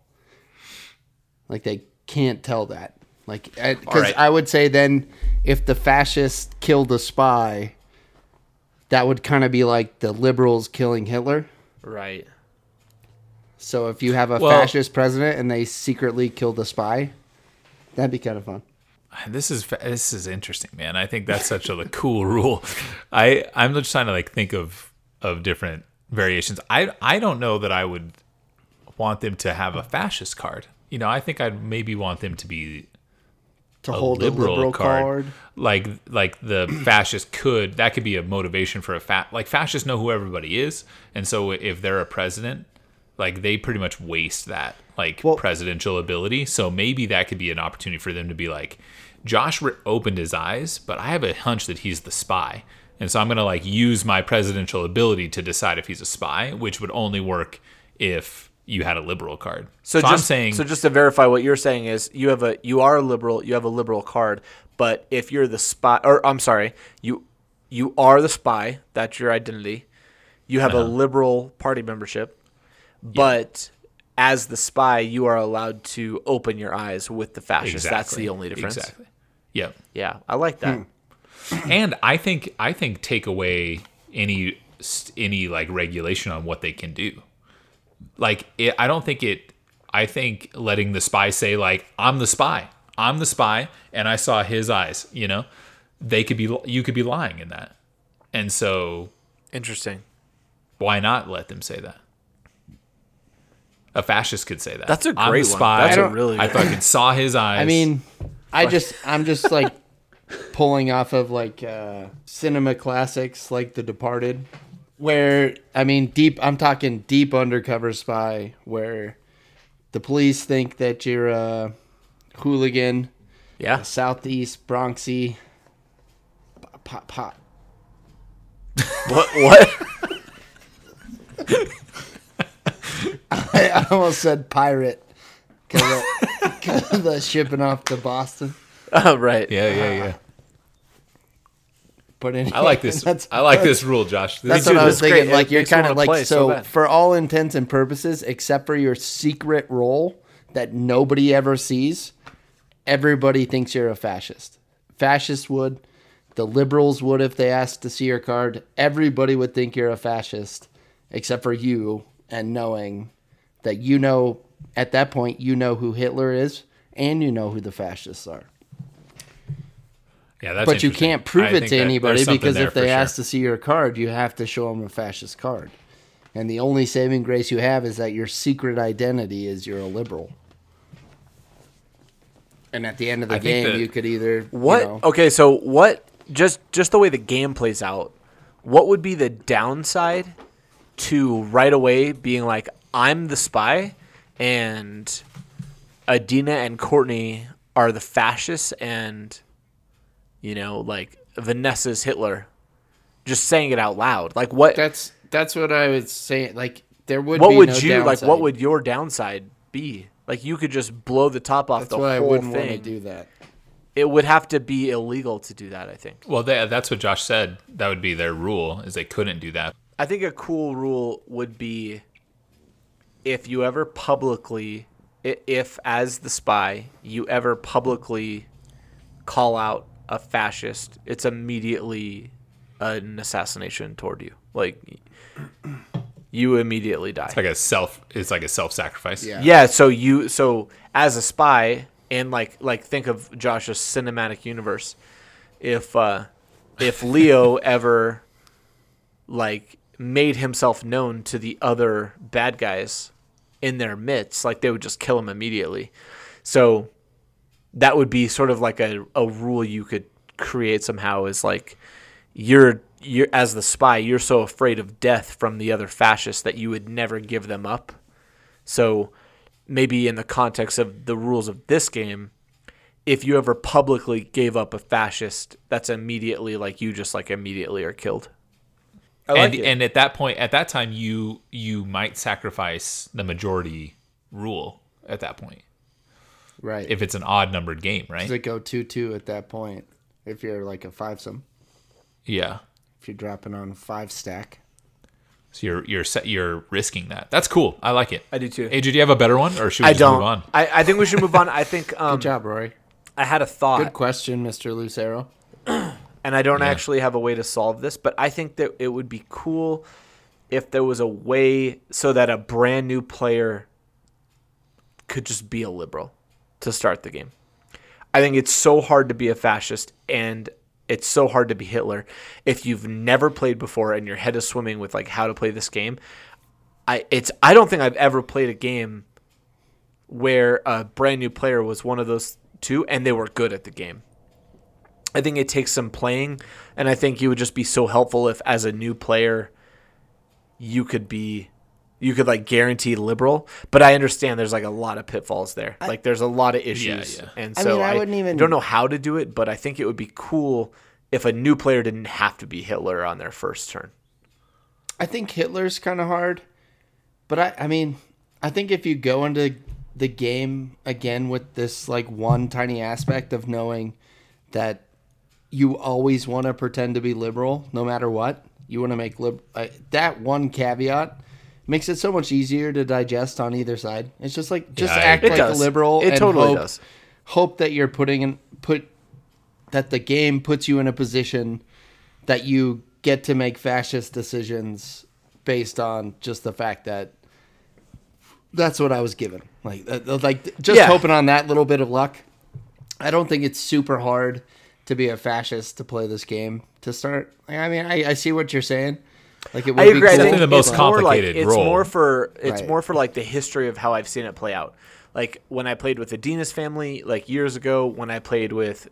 [SPEAKER 2] Like they can't tell that. Like because
[SPEAKER 3] Alright.
[SPEAKER 2] I would say then if the fascists killed a spy, that would kind of be like the liberals killing Hitler.
[SPEAKER 1] right.
[SPEAKER 2] So if you have a
[SPEAKER 3] Well-
[SPEAKER 2] fascist president and they secretly kill the spy, that'd be kind of fun.
[SPEAKER 3] Ah, this is this is interesting, man. I think that's such a cool rule. I I'm just trying to like think of of different variations. I I don't know that I would want them to have a fascist card. You know, I think I'd maybe want them to be
[SPEAKER 2] To hold
[SPEAKER 3] liberal,
[SPEAKER 2] a liberal
[SPEAKER 3] card.
[SPEAKER 2] card.
[SPEAKER 3] Like like the fascist could that could be a motivation for a fat like fascists know who everybody is, and so if they're a president, like they pretty much waste that like
[SPEAKER 2] Well-
[SPEAKER 3] presidential ability. So maybe that could be an opportunity for them to be like, Josh opened his eyes, but I have a hunch that he's the spy. And so I'm going to like use my presidential ability to decide if he's a spy, which would only work if you had a liberal card.
[SPEAKER 1] So,
[SPEAKER 3] So,
[SPEAKER 1] just,
[SPEAKER 3] I'm saying
[SPEAKER 1] so just to verify what you're saying is you have a you are a liberal you have a liberal card but if you're the spy or I'm sorry you you are the spy that's your identity you have
[SPEAKER 3] Uh-huh.
[SPEAKER 1] a liberal party membership but as the spy you are allowed to open your eyes with the fascists that's the only difference
[SPEAKER 3] Exactly. Yep.
[SPEAKER 1] yeah I like that
[SPEAKER 2] Hmm.
[SPEAKER 3] and I think I think take away any any like regulation on what they can do. Like it, I don't think it. I think letting the spy say like I'm the spy, I'm the spy, and I saw his eyes. You know, they could be you could be lying in that, and so
[SPEAKER 1] interesting
[SPEAKER 3] why not let them say that? A fascist could say that.
[SPEAKER 1] That's a
[SPEAKER 3] I'm
[SPEAKER 1] great
[SPEAKER 3] the
[SPEAKER 1] one.
[SPEAKER 3] spy.
[SPEAKER 1] That's a
[SPEAKER 3] I
[SPEAKER 1] really
[SPEAKER 3] I fucking saw his eyes.
[SPEAKER 2] I mean, I just I'm just like pulling off of like uh, cinema classics like The Departed, where I mean deep. I'm talking deep undercover spy, where the police think that you're a hooligan,
[SPEAKER 1] yeah
[SPEAKER 2] southeast Bronxy. Pop, pop.
[SPEAKER 1] what what
[SPEAKER 2] I, I almost said pirate because of the shipping off to Boston.
[SPEAKER 1] oh, right
[SPEAKER 3] yeah, yeah, yeah.
[SPEAKER 2] But anyway,
[SPEAKER 3] I like this. I like this rule, Josh. This
[SPEAKER 2] That's what I was
[SPEAKER 1] It's great.
[SPEAKER 2] thinking.
[SPEAKER 1] It
[SPEAKER 2] Like you're kind of like
[SPEAKER 1] so
[SPEAKER 2] so for all intents and purposes, except for your secret role that nobody ever sees, everybody thinks you're a fascist. Fascists would, the liberals would if they asked to see your card. Everybody would think you're a fascist, except for you, and knowing that you know at that point you know who Hitler is and you know who the fascists are.
[SPEAKER 3] Yeah, that's
[SPEAKER 2] but you can't prove
[SPEAKER 3] I
[SPEAKER 2] it to anybody because if
[SPEAKER 3] for
[SPEAKER 2] they
[SPEAKER 3] sure.
[SPEAKER 2] ask to see your card, you have to show them a fascist card. And the only saving grace you have is that your secret identity is you're a liberal. And at the end of the
[SPEAKER 3] I
[SPEAKER 2] game,
[SPEAKER 3] that-
[SPEAKER 2] you could either
[SPEAKER 1] What?
[SPEAKER 2] You know,
[SPEAKER 1] Okay, so what? Just just the way the game plays out, what would be the downside to right away being like, I'm the spy, and Adina and Courtney are the fascists, and you know, like Vanessa's Hitler. Just saying it out loud, like what?
[SPEAKER 2] That's that's what I would say. Like there would.
[SPEAKER 1] what
[SPEAKER 2] be
[SPEAKER 1] would
[SPEAKER 2] no
[SPEAKER 1] you like? What would your downside be? Like you could just blow the top off
[SPEAKER 2] That's
[SPEAKER 1] the
[SPEAKER 2] why I
[SPEAKER 1] whole
[SPEAKER 2] wouldn't want to
[SPEAKER 1] thing.
[SPEAKER 2] do that.
[SPEAKER 1] It would have to be illegal to do that. I think.
[SPEAKER 3] Well, they, that's what Josh said. That would be their rule, is they couldn't do that.
[SPEAKER 1] I think a cool rule would be if you ever publicly, if as the spy, you ever publicly call out a fascist, it's immediately an assassination toward you. Like you immediately die.
[SPEAKER 3] It's like a self. It's like a self-sacrifice.
[SPEAKER 2] Yeah.
[SPEAKER 1] Yeah, so you so as a spy and like like think of Josh's cinematic universe. If uh if Leo ever like made himself known to the other bad guys in their midst, like they would just kill him immediately. So that would be sort of like a, a rule you could create somehow is like you're you're as the spy, you're so afraid of death from the other fascists that you would never give them up. So maybe in the context of the rules of this game, if you ever publicly gave up a fascist, that's immediately like you just like immediately are killed. I
[SPEAKER 3] and and at that point, at that time, you you might sacrifice the majority rule at that point
[SPEAKER 2] Right.
[SPEAKER 3] if it's an odd numbered game, right?
[SPEAKER 2] Does it go two two at that point? If you're like a fivesome,
[SPEAKER 3] yeah.
[SPEAKER 2] if you're dropping on five stack.
[SPEAKER 3] So you're you're set, you're risking that. That's cool. I like it.
[SPEAKER 1] I do too.
[SPEAKER 3] AJ, do you have a better one, or should we
[SPEAKER 1] I
[SPEAKER 3] just
[SPEAKER 1] don't.
[SPEAKER 3] move on?
[SPEAKER 1] I, I think we should move on. I think um,
[SPEAKER 2] Good job, Rory.
[SPEAKER 1] I had a thought.
[SPEAKER 2] Good question, Mr. Lucero.
[SPEAKER 1] and I don't
[SPEAKER 3] Yeah.
[SPEAKER 1] actually have a way to solve this, but I think that it would be cool if there was a way so that a brand new player could just be a liberal to start the game. I think it's so hard to be a fascist and it's so hard to be Hitler if you've never played before and your head is swimming with like how to play this game. I it's I don't think I've ever played a game where a brand new player was one of those two and they were good at the game. I think it takes some playing, and I think it would just be so helpful if, as a new player, you could be, you could like guarantee liberal. But I understand there's like a lot of pitfalls there. like there's a lot of issues,
[SPEAKER 3] yeah.
[SPEAKER 1] and
[SPEAKER 2] I
[SPEAKER 1] so
[SPEAKER 2] mean, I
[SPEAKER 1] I,
[SPEAKER 2] wouldn't even-
[SPEAKER 1] don't know how to do it. But I think it would be cool if a new player didn't have to be Hitler on their first turn.
[SPEAKER 2] I think Hitler's kind of hard, but I, I mean, I think if you go into the game again with this like one tiny aspect of knowing that you always want to pretend to be liberal no matter what, you want to make lib uh, that one caveat makes it so much easier to digest on either side. It's just like just
[SPEAKER 3] I
[SPEAKER 2] act.
[SPEAKER 1] It
[SPEAKER 2] like
[SPEAKER 1] does.
[SPEAKER 2] a liberal
[SPEAKER 1] It
[SPEAKER 2] and
[SPEAKER 1] totally
[SPEAKER 2] hope,
[SPEAKER 1] does.
[SPEAKER 2] hope that you're putting in put that the game puts you in a position that you get to make fascist decisions based on just the fact that that's what I was given. Like, uh, like just
[SPEAKER 1] Yeah.
[SPEAKER 2] hoping on that little bit of luck. I don't think it's super hard to be a fascist to play this game to start. I mean, I, I see what you're saying. Like, it would
[SPEAKER 1] I agree.
[SPEAKER 2] be
[SPEAKER 1] I
[SPEAKER 2] cool.
[SPEAKER 1] think
[SPEAKER 3] Definitely the most
[SPEAKER 1] it's more like-
[SPEAKER 3] complicated
[SPEAKER 1] it's
[SPEAKER 3] role.
[SPEAKER 1] more for it's
[SPEAKER 2] Right.
[SPEAKER 1] more for like the history of how I've seen it play out. Like when I played with the Dinas family, like years ago, when I played with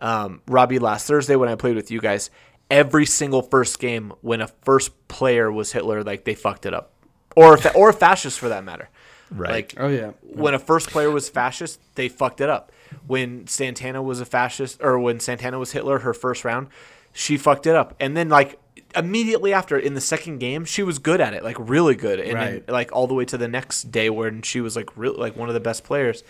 [SPEAKER 1] um, Robbie last Thursday, when I played with you guys, every single first game when a first player was Hitler, like they fucked it up, or fa- or fascist for that matter.
[SPEAKER 3] Right.
[SPEAKER 1] Like
[SPEAKER 2] Oh yeah.
[SPEAKER 1] when a first player was fascist, they fucked it up. When Santana was a fascist, or when Santana was Hitler, her first round, she fucked it up. And then like immediately after, in the second game, she was good at it, like really good, and
[SPEAKER 2] Right.
[SPEAKER 1] then like all the way to the next day when she was like really like one of the best players.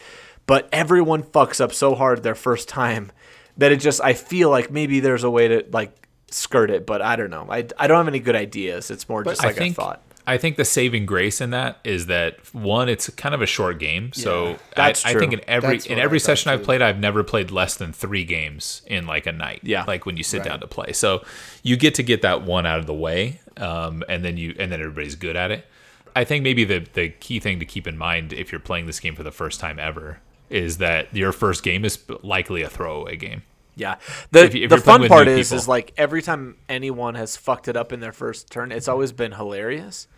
[SPEAKER 1] But everyone fucks up so hard their first time that it just I feel like maybe there's a way to like skirt it, but I don't know. I, I don't have any good ideas. It's more just like
[SPEAKER 3] I think
[SPEAKER 1] a thought.
[SPEAKER 3] I think the saving grace in that is that one, it's kind of a short game. So
[SPEAKER 2] Yeah,
[SPEAKER 1] that's
[SPEAKER 3] I, I think in every in every
[SPEAKER 2] I
[SPEAKER 3] session I've played, I've never played less than three games in like a night.
[SPEAKER 1] Yeah.
[SPEAKER 3] like when you sit
[SPEAKER 2] Right.
[SPEAKER 3] down to play. So you get to get that one out of the way, um, and then you and then everybody's good at it. I think maybe the the key thing to keep in mind if you're playing this game for the first time ever is that your first game is likely a throwaway game.
[SPEAKER 1] Yeah. The
[SPEAKER 3] If you- if
[SPEAKER 1] the fun part is
[SPEAKER 3] people.
[SPEAKER 1] is like every time anyone has fucked it up in their first turn, it's always been hilarious.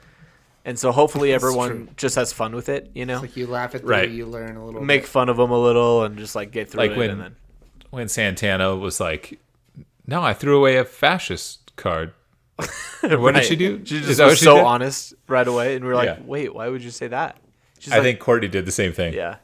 [SPEAKER 1] And so hopefully everyone
[SPEAKER 2] true.
[SPEAKER 1] just has fun with it, you know.
[SPEAKER 2] Like you laugh at the
[SPEAKER 3] Right.
[SPEAKER 2] you learn a little.
[SPEAKER 1] Make
[SPEAKER 2] bit.
[SPEAKER 1] fun of them a little and just like get through
[SPEAKER 3] Like
[SPEAKER 1] it
[SPEAKER 3] when-
[SPEAKER 1] and then
[SPEAKER 3] When Santana was like, "No, I threw away a fascist card." What did she do?
[SPEAKER 1] She just was
[SPEAKER 3] she
[SPEAKER 1] so
[SPEAKER 3] did?
[SPEAKER 1] honest right away and we are like,
[SPEAKER 3] Yeah.
[SPEAKER 1] "Wait, why would you say that?" She's
[SPEAKER 3] I
[SPEAKER 1] like,
[SPEAKER 3] think Courtney did the same thing.
[SPEAKER 1] yeah.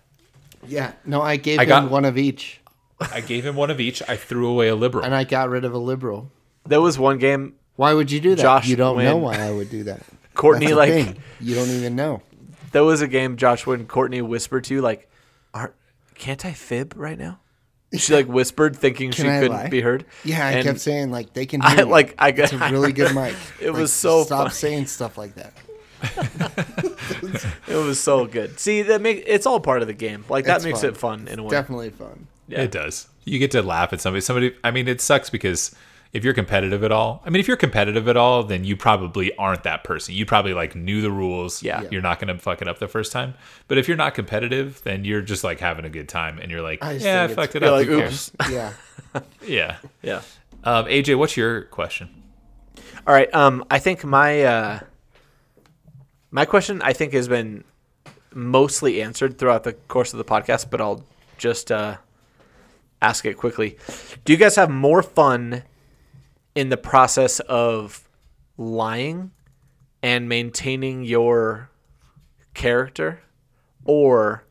[SPEAKER 2] Yeah. No, I gave
[SPEAKER 3] I
[SPEAKER 2] him
[SPEAKER 3] got-
[SPEAKER 2] one of each,
[SPEAKER 3] I gave him one of each. I threw away a liberal.
[SPEAKER 2] and I got rid of a liberal.
[SPEAKER 1] There was one game
[SPEAKER 2] Why would you do that?
[SPEAKER 1] Josh,
[SPEAKER 2] you don't know
[SPEAKER 1] when-
[SPEAKER 2] why I would do that.
[SPEAKER 1] Courtney
[SPEAKER 2] That's the
[SPEAKER 1] like
[SPEAKER 2] thing. you don't even know.
[SPEAKER 1] there was a game Josh when Courtney whispered to you like, Aren't, "Can't I fib right now?" She like whispered thinking she
[SPEAKER 2] Can I
[SPEAKER 1] couldn't
[SPEAKER 2] lie?
[SPEAKER 1] be heard.
[SPEAKER 2] Yeah, I
[SPEAKER 1] And
[SPEAKER 2] kept saying like they can hear
[SPEAKER 1] I
[SPEAKER 2] me.
[SPEAKER 1] like I got
[SPEAKER 2] it's a really good mic.
[SPEAKER 1] It
[SPEAKER 2] Like,
[SPEAKER 1] was so
[SPEAKER 2] stop
[SPEAKER 1] funny.
[SPEAKER 2] saying stuff like that.
[SPEAKER 1] It was so good. See, that make it's all part of the game. Like that
[SPEAKER 2] It's
[SPEAKER 1] makes
[SPEAKER 2] fun.
[SPEAKER 1] it fun in a way.
[SPEAKER 2] Definitely fun.
[SPEAKER 1] Yeah.
[SPEAKER 3] It does. You get to laugh at somebody. Somebody. I mean, it sucks because if you're competitive at all, I mean, if you're competitive at all, then you probably aren't that person. You probably like knew the rules.
[SPEAKER 1] Yeah. Yeah.
[SPEAKER 3] You're not going to fuck it up the first time. But if you're not competitive, then you're just like having a good time, and you're like,
[SPEAKER 2] I just
[SPEAKER 3] yeah, I fucked it up.
[SPEAKER 1] like, oops.
[SPEAKER 2] Yeah.
[SPEAKER 3] Yeah.
[SPEAKER 1] Yeah.
[SPEAKER 3] Um, AJ, what's your question?
[SPEAKER 1] All right. Um, I think my uh, my question I think has been mostly answered throughout the course of the podcast, but I'll just uh, ask it quickly. Do you guys have more fun in the process of lying and maintaining your character, or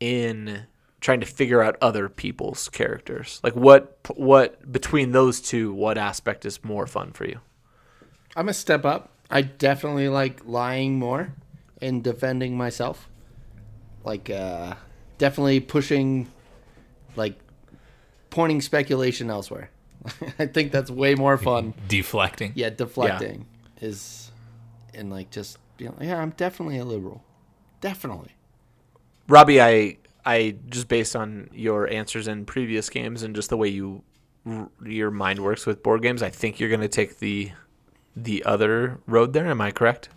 [SPEAKER 1] in trying to figure out other people's characters? Like what what between those two, what aspect is more fun for you?
[SPEAKER 2] I'm a step up. I definitely like lying more and defending myself. Like uh definitely pushing like pointing speculation elsewhere. I think that's way more fun.
[SPEAKER 3] Deflecting.
[SPEAKER 2] Yeah, deflecting is and like just you know, yeah, I'm definitely a liberal. Definitely.
[SPEAKER 1] Robbie, I I just based on your answers in previous games and just the way you your mind works with board games, I think you're going to take the the other road there. Am I correct?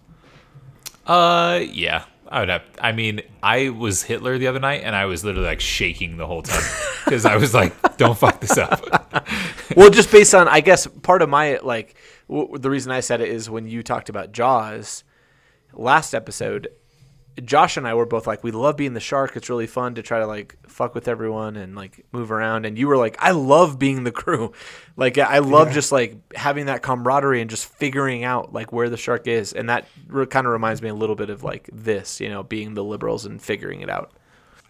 [SPEAKER 3] Uh, yeah. I would have. I mean, I was Hitler the other night, and I was literally like shaking the whole time because I was like, "Don't fuck this up."
[SPEAKER 1] well, just based on I guess part of my like w- the reason I said it is when you talked about Jaws last episode, Josh and I were both like, we love being the shark. It's really fun to try to like fuck with everyone and like move around. And you were like, I love being the crew. Like I love just like having that camaraderie and just figuring out like where the shark is. And that re- kind of reminds me a little bit of like this, you know, being the liberals and figuring it out.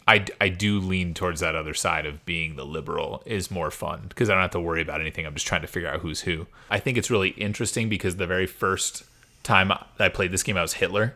[SPEAKER 3] I, I do lean towards that other side of being the liberal is more fun because I don't have to worry about anything. I'm just trying to figure out who's who. I think it's really interesting because the very first time I played this game, I was Hitler,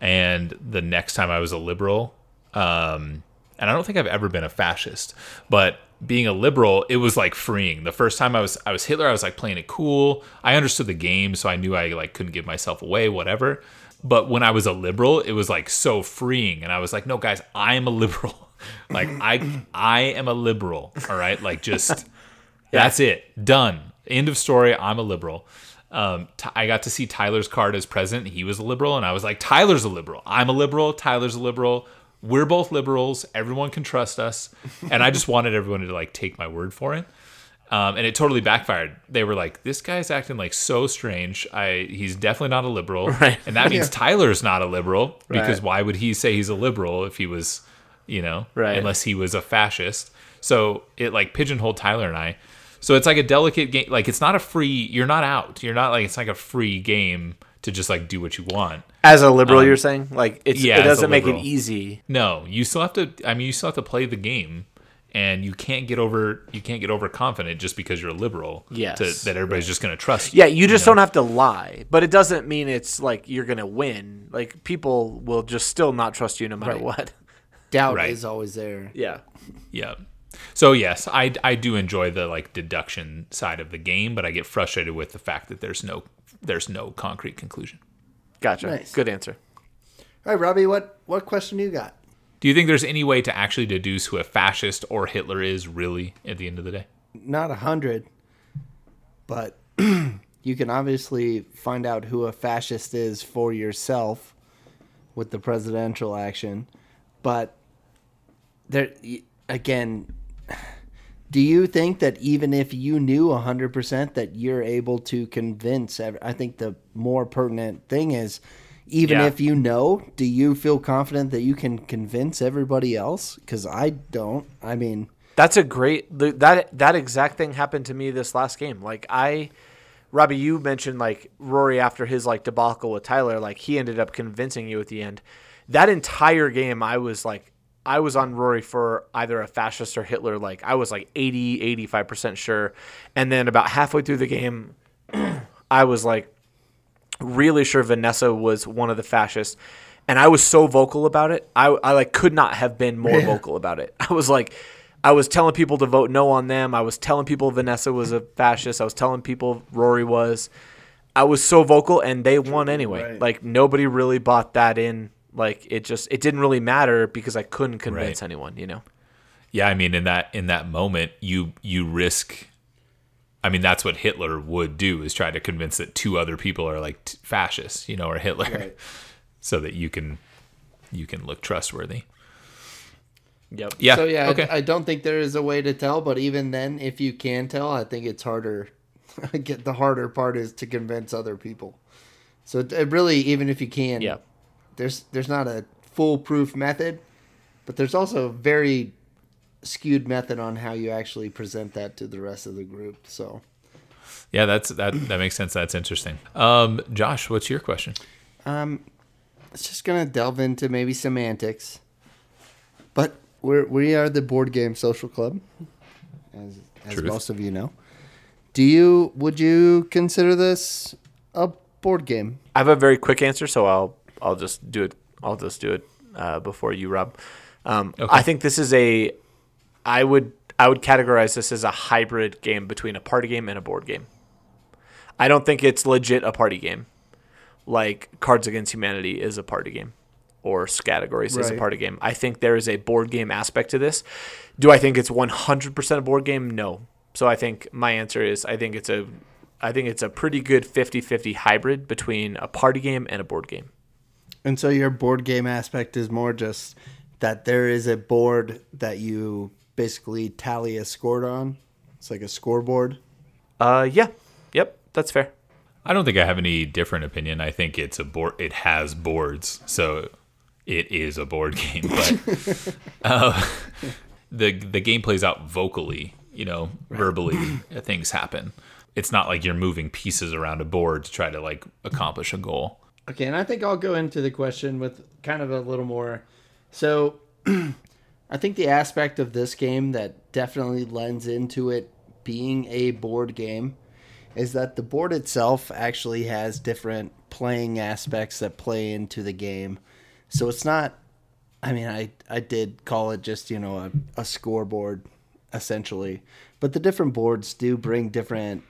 [SPEAKER 3] and the next time I was a liberal. Um, and I don't think I've ever been a fascist, but being a liberal, it was like freeing. The first time I was I was Hitler, I was like playing it cool. I understood the game, so I knew I like couldn't give myself away, whatever. But when I was a liberal, it was like so freeing, and I was like, no, guys, I am a liberal. like I I am a liberal. All right, like just that's it, done. End of story. I'm a liberal. Um, Ty- I got to see Tyler's card as president. He was a liberal, and I was like, Tyler's a liberal. I'm a liberal. Tyler's a liberal. We're both liberals. Everyone can trust us. And I just wanted everyone to like take my word for it. Um, and it totally backfired. They were like, "This guy's acting like so strange. I he's definitely not a liberal,
[SPEAKER 1] Right.
[SPEAKER 3] and that means Tyler's not a liberal because
[SPEAKER 1] Right.
[SPEAKER 3] why would he say he's a liberal if he was, you know,
[SPEAKER 1] Right.
[SPEAKER 3] unless he was a fascist?" So it like pigeonholed Tyler and I. So it's like a delicate game. Like it's not a free. You're not out. You're not like it's like a free game to just like do what you want.
[SPEAKER 1] As a liberal, um, you're saying like it's,
[SPEAKER 3] yeah,
[SPEAKER 1] it doesn't make it easy.
[SPEAKER 3] No, you still have to. I mean, you still have to play the game, and you can't get over. You can't get overconfident just because you're a liberal.
[SPEAKER 1] Yes.
[SPEAKER 3] To, that everybody's just going to trust. you.
[SPEAKER 1] Yeah, you just don't have to lie, but it doesn't mean it's like you're gonna win. Like people will just still not trust you no matter
[SPEAKER 2] Right.
[SPEAKER 1] what.
[SPEAKER 2] Doubt
[SPEAKER 3] Right.
[SPEAKER 2] is always there.
[SPEAKER 1] Yeah.
[SPEAKER 3] Yeah. So yes, I I do enjoy the like deduction side of the game, but I get frustrated with the fact that there's no there's no concrete conclusion.
[SPEAKER 1] Gotcha.
[SPEAKER 2] Nice.
[SPEAKER 1] Good answer.
[SPEAKER 2] All right, Robbie, what what question do you got?
[SPEAKER 3] Do you think there's any way to actually deduce who a fascist or Hitler is really at the end of the day?
[SPEAKER 2] Not a hundred, but you can obviously find out who a fascist is for yourself with the presidential action. But there again, do you think that even if you knew 100% that you're able to convince I think the more pertinent thing is even
[SPEAKER 1] Yeah.
[SPEAKER 2] if you know, do you feel confident that you can convince everybody else? Cuz I don't. I mean,
[SPEAKER 1] That's a great that that exact thing happened to me this last game. Like I Robbie, you mentioned like Rory after his like debacle with Tyler, like he ended up convincing you at the end. That entire game I was like I was on Rory for either a fascist or Hitler. Like I was like 80, 85% sure. And then about halfway through the game, I was like really sure Vanessa was one of the fascists. And I was so vocal about it. I, I like could not have been more vocal about it. I was like, I was telling people to vote no on them. I was telling people Vanessa was a fascist. I was telling people Rory was. I was so vocal and they won anyway.
[SPEAKER 2] Right.
[SPEAKER 1] Like nobody really bought that in. Like it just it didn't really matter because I couldn't convince
[SPEAKER 3] Right.
[SPEAKER 1] anyone, you know.
[SPEAKER 3] yeah, I mean, in that in that moment, you you risk. I mean, that's what Hitler would do is try to convince that two other people are like t- fascists, you know, or Hitler,
[SPEAKER 2] Right.
[SPEAKER 3] so that you can you can look trustworthy.
[SPEAKER 1] Yep.
[SPEAKER 3] Yeah.
[SPEAKER 2] So yeah, I-
[SPEAKER 3] okay.
[SPEAKER 2] I, don't think there is a way to tell, but even then, if you can tell, I think it's harder. Get the harder part is to convince other people. So it, it really, even if you can,
[SPEAKER 1] Yeah.
[SPEAKER 2] There's there's not a foolproof method, but there's also a very skewed method on how you actually present that to the rest of the group. So
[SPEAKER 3] yeah, that's that that makes sense. That's interesting. Um, Josh, what's your question?
[SPEAKER 2] um, it's just gonna delve into maybe semantics, but we're we are the board game social club, as as
[SPEAKER 3] Truth.
[SPEAKER 2] most of you know. Do you would you consider this a board game?
[SPEAKER 1] I have a very quick answer, so I'll I'll just do it. I'll just do it uh, before you, Rob. Um,
[SPEAKER 3] Okay.
[SPEAKER 1] I think this is a. I would I would categorize this as a hybrid game between a party game and a board game. I don't think it's legit a party game, like Cards Against Humanity is a party game, or Categories is a party game. I think there is a board game aspect to this. Do I think it's one hundred percent a board game? No. So I think my answer is I think it's a I think it's a pretty good 50-50 hybrid between a party game and a board game.
[SPEAKER 2] And so your board game aspect is more just that there is a board that you basically tally a score on. It's like a scoreboard.
[SPEAKER 1] Uh yeah. Yep, that's fair.
[SPEAKER 3] I don't think I have any different opinion. I think it's a board. It has boards, so it is a board game. But uh, the the game plays out vocally. You know, verbally, things happen. It's not like you're moving pieces around a board to try to like accomplish a goal.
[SPEAKER 2] Okay, and I think I'll go into the question with kind of a little more. So, I think the aspect of this game that definitely lends into it being a board game is that the board itself actually has different playing aspects that play into the game. So it's not I mean, I I did call it just, you know, a, a scoreboard essentially. But the different boards do bring different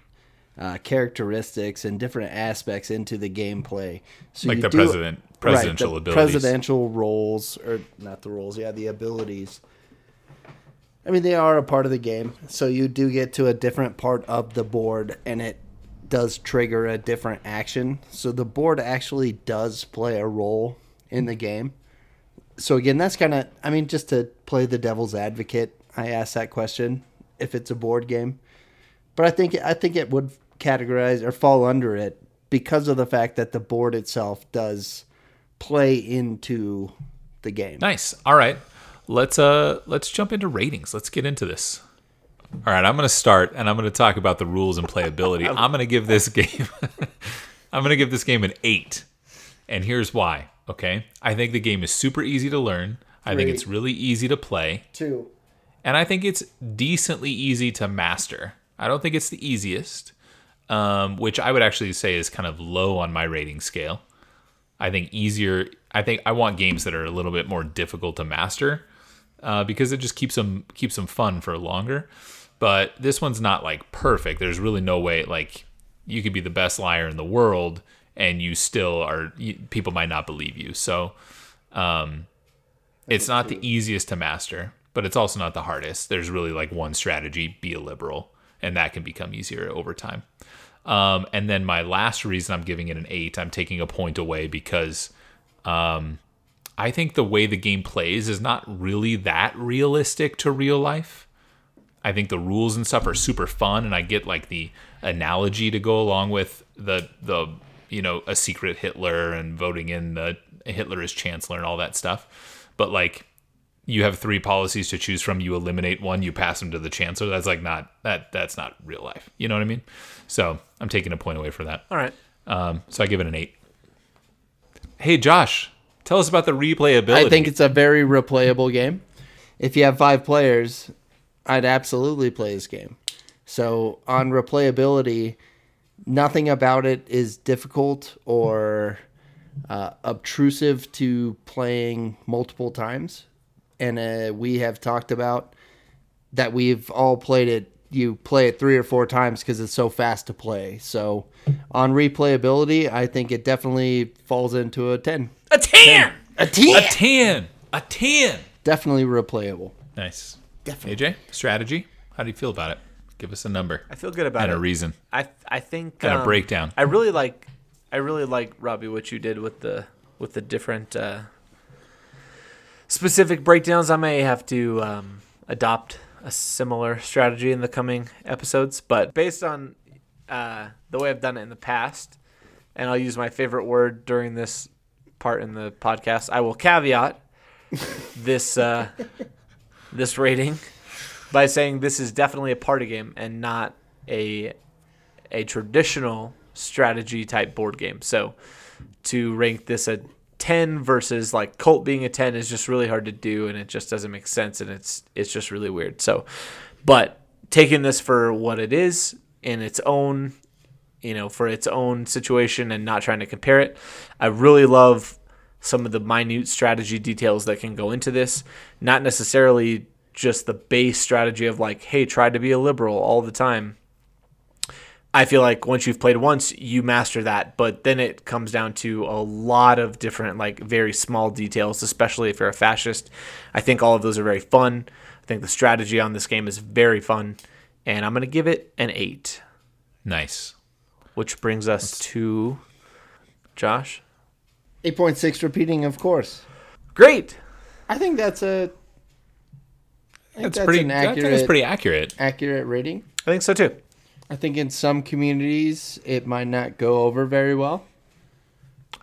[SPEAKER 2] uh, characteristics and different aspects into the gameplay. So
[SPEAKER 3] Like the
[SPEAKER 2] do-
[SPEAKER 3] president- presidential
[SPEAKER 2] the
[SPEAKER 3] abilities.
[SPEAKER 2] Presidential roles, or not the roles, yeah, the abilities. I mean, they are a part of the game. So you do get to a different part of the board, and it does trigger a different action. So the board actually does play a role in the game. So again, that's kind of, I mean, just to play the devil's advocate, I asked that question if it's a board game. But I think I think it would categorize or fall under it because of the fact that the board itself does play into the game.
[SPEAKER 3] Nice. All right. Let's uh let's jump into ratings. Let's get into this. All right, I'm going to start and I'm going to talk about the rules and playability. I'm going to give this game I'm going to give this game an 8. And here's why, okay? I think the game is super easy to learn. I think it's really easy to play,
[SPEAKER 2] Two.
[SPEAKER 3] and I think it's decently easy to master. I don't think it's the easiest, um, which I would actually say is kind of low on my rating scale. I think easier. I think I want games that are a little bit more difficult to master uh, because it just keeps them keeps them fun for longer. But this one's not like perfect. There's really no way like you could be the best liar in the world and you still are. You, people might not believe you. So um, it's not the easiest to master, but it's also not the hardest. There's really like one strategy: be a liberal, and that can become easier over time. Um, and then my last reason I'm giving it an eight, I'm taking a point away because um, I think the way the game plays is not really that realistic to real life. I think the rules and stuff are super fun, and I get like the analogy to go along with the the you know a secret Hitler and voting in the Hitler as chancellor and all that stuff. But like you have three policies to choose from. You eliminate one, you pass them to the chancellor. That's like not that that's not real life. You know what I mean? So I'm taking a point away for that.
[SPEAKER 1] All right.
[SPEAKER 3] Um, so I give it an eight. Hey Josh, tell us about the replayability.
[SPEAKER 2] I think it's a very replayable game. If you have five players, I'd absolutely play this game. So on replayability, nothing about it is difficult or uh, obtrusive to playing multiple times. And uh, we have talked about that we've all played it. You play it three or four times because it's so fast to play. So on replayability, I think it definitely falls into a 10.
[SPEAKER 1] A 10.
[SPEAKER 2] A 10!
[SPEAKER 3] a ten. A ten.
[SPEAKER 2] Definitely replayable.
[SPEAKER 3] Nice.
[SPEAKER 2] Definitely.
[SPEAKER 3] AJ, strategy. How do you feel about it? Give us a number
[SPEAKER 1] I feel good about
[SPEAKER 3] and
[SPEAKER 1] it.
[SPEAKER 3] And a reason
[SPEAKER 1] I I think
[SPEAKER 3] and a
[SPEAKER 1] um,
[SPEAKER 3] breakdown.
[SPEAKER 1] I really like I really like Robbie what you did with the with the different uh, specific breakdowns. I may have to um, adopt a similar strategy in the coming episodes, but based on uh, the way I've done it in the past, and I'll use my favorite word during this part in the podcast. I will caveat this uh, this rating by saying this is definitely a party game and not a a traditional strategy type board game. So to rank this a 10 versus like Cult being a 10 is just really hard to do and it just doesn't make sense and it's it's just really weird. So but taking this for what it is in its own you know, for its own situation and not trying to compare it. I really love some of the minute strategy details that can go into this, not necessarily just the base strategy of like, hey, try to be a liberal all the time. I feel like once you've played once, you master that, but then it comes down to a lot of different, like very small details, especially if you're a fascist. I think all of those are very fun. I think the strategy on this game is very fun, and I'm going to give it an eight,
[SPEAKER 3] Nice.
[SPEAKER 1] which brings us to Josh.
[SPEAKER 2] 8.6 repeating, of course.
[SPEAKER 1] Great.
[SPEAKER 2] I think that's a. I think
[SPEAKER 3] That's,
[SPEAKER 2] that's
[SPEAKER 3] pretty.
[SPEAKER 2] an
[SPEAKER 3] I think
[SPEAKER 2] accurate,
[SPEAKER 3] it's pretty accurate.
[SPEAKER 2] accurate rating.
[SPEAKER 1] I think so too.
[SPEAKER 2] I think in some communities it might not go over very well.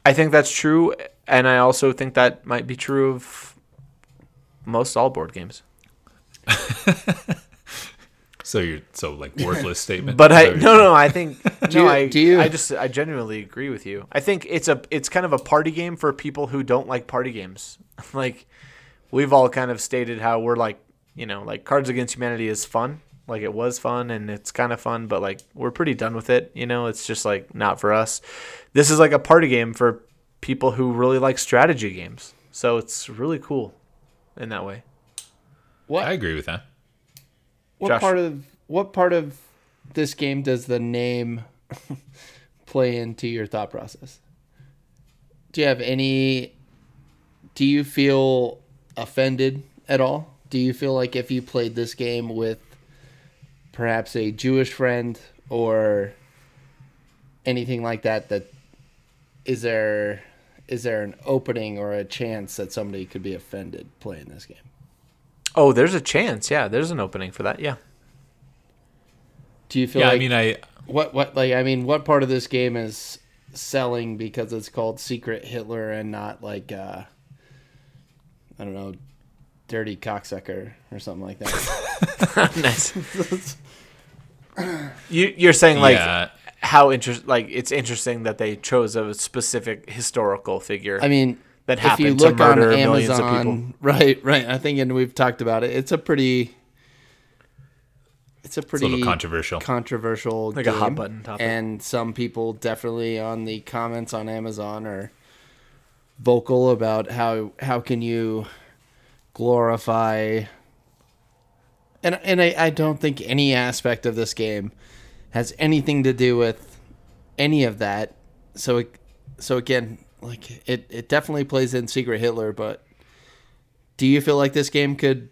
[SPEAKER 1] I think that's true, and I also think that might be true of most all board games.
[SPEAKER 3] So you're so like worthless statement.
[SPEAKER 1] But I no no I think
[SPEAKER 2] Do
[SPEAKER 1] no
[SPEAKER 2] you-
[SPEAKER 1] I
[SPEAKER 2] do you-
[SPEAKER 1] I just I genuinely agree with you. I think it's a it's kind of a party game for people who don't like party games. like we've all kind of stated how we're like you know like Cards Against Humanity is fun. Like it was fun and it's kind of fun, but like we're pretty done with it. You know, it's just like not for us. This is like a party game for people who really like strategy games. So it's really cool in that way.
[SPEAKER 2] What
[SPEAKER 3] I agree with that.
[SPEAKER 2] what
[SPEAKER 1] Josh.
[SPEAKER 2] part of what part of this game does the name play into your thought process? Do you have any do you feel offended at all? Do you feel like if you played this game with perhaps a Jewish friend or anything like that that is there is there an opening or a chance that somebody could be offended playing this game?
[SPEAKER 1] Oh, there's a chance. Yeah, there's an opening for that. Yeah.
[SPEAKER 2] Do you feel
[SPEAKER 3] Yeah,
[SPEAKER 2] like
[SPEAKER 3] I mean, I
[SPEAKER 2] what what like I mean, what part of this game is selling because it's called Secret Hitler and not like uh I don't know, Dirty Cocksucker or something like that.
[SPEAKER 1] nice. you, you're saying like
[SPEAKER 3] yeah.
[SPEAKER 1] how interest like it's interesting that they chose a specific historical figure.
[SPEAKER 2] I mean,
[SPEAKER 1] That
[SPEAKER 2] if you
[SPEAKER 1] happened to
[SPEAKER 2] look on
[SPEAKER 1] murder millions of
[SPEAKER 2] Amazon, right, right. I think, and we've talked about it. It's a pretty, it's a
[SPEAKER 3] It's a
[SPEAKER 2] pretty
[SPEAKER 3] little controversial.
[SPEAKER 2] controversial,
[SPEAKER 1] Like a hot button topic.
[SPEAKER 2] And some people definitely on the comments on Amazon are vocal about how how can you glorify. And and I, I don't think any aspect of this game has anything to do with any of that. So it, so again, like it, it definitely plays in Secret Hitler, but do you feel like this game could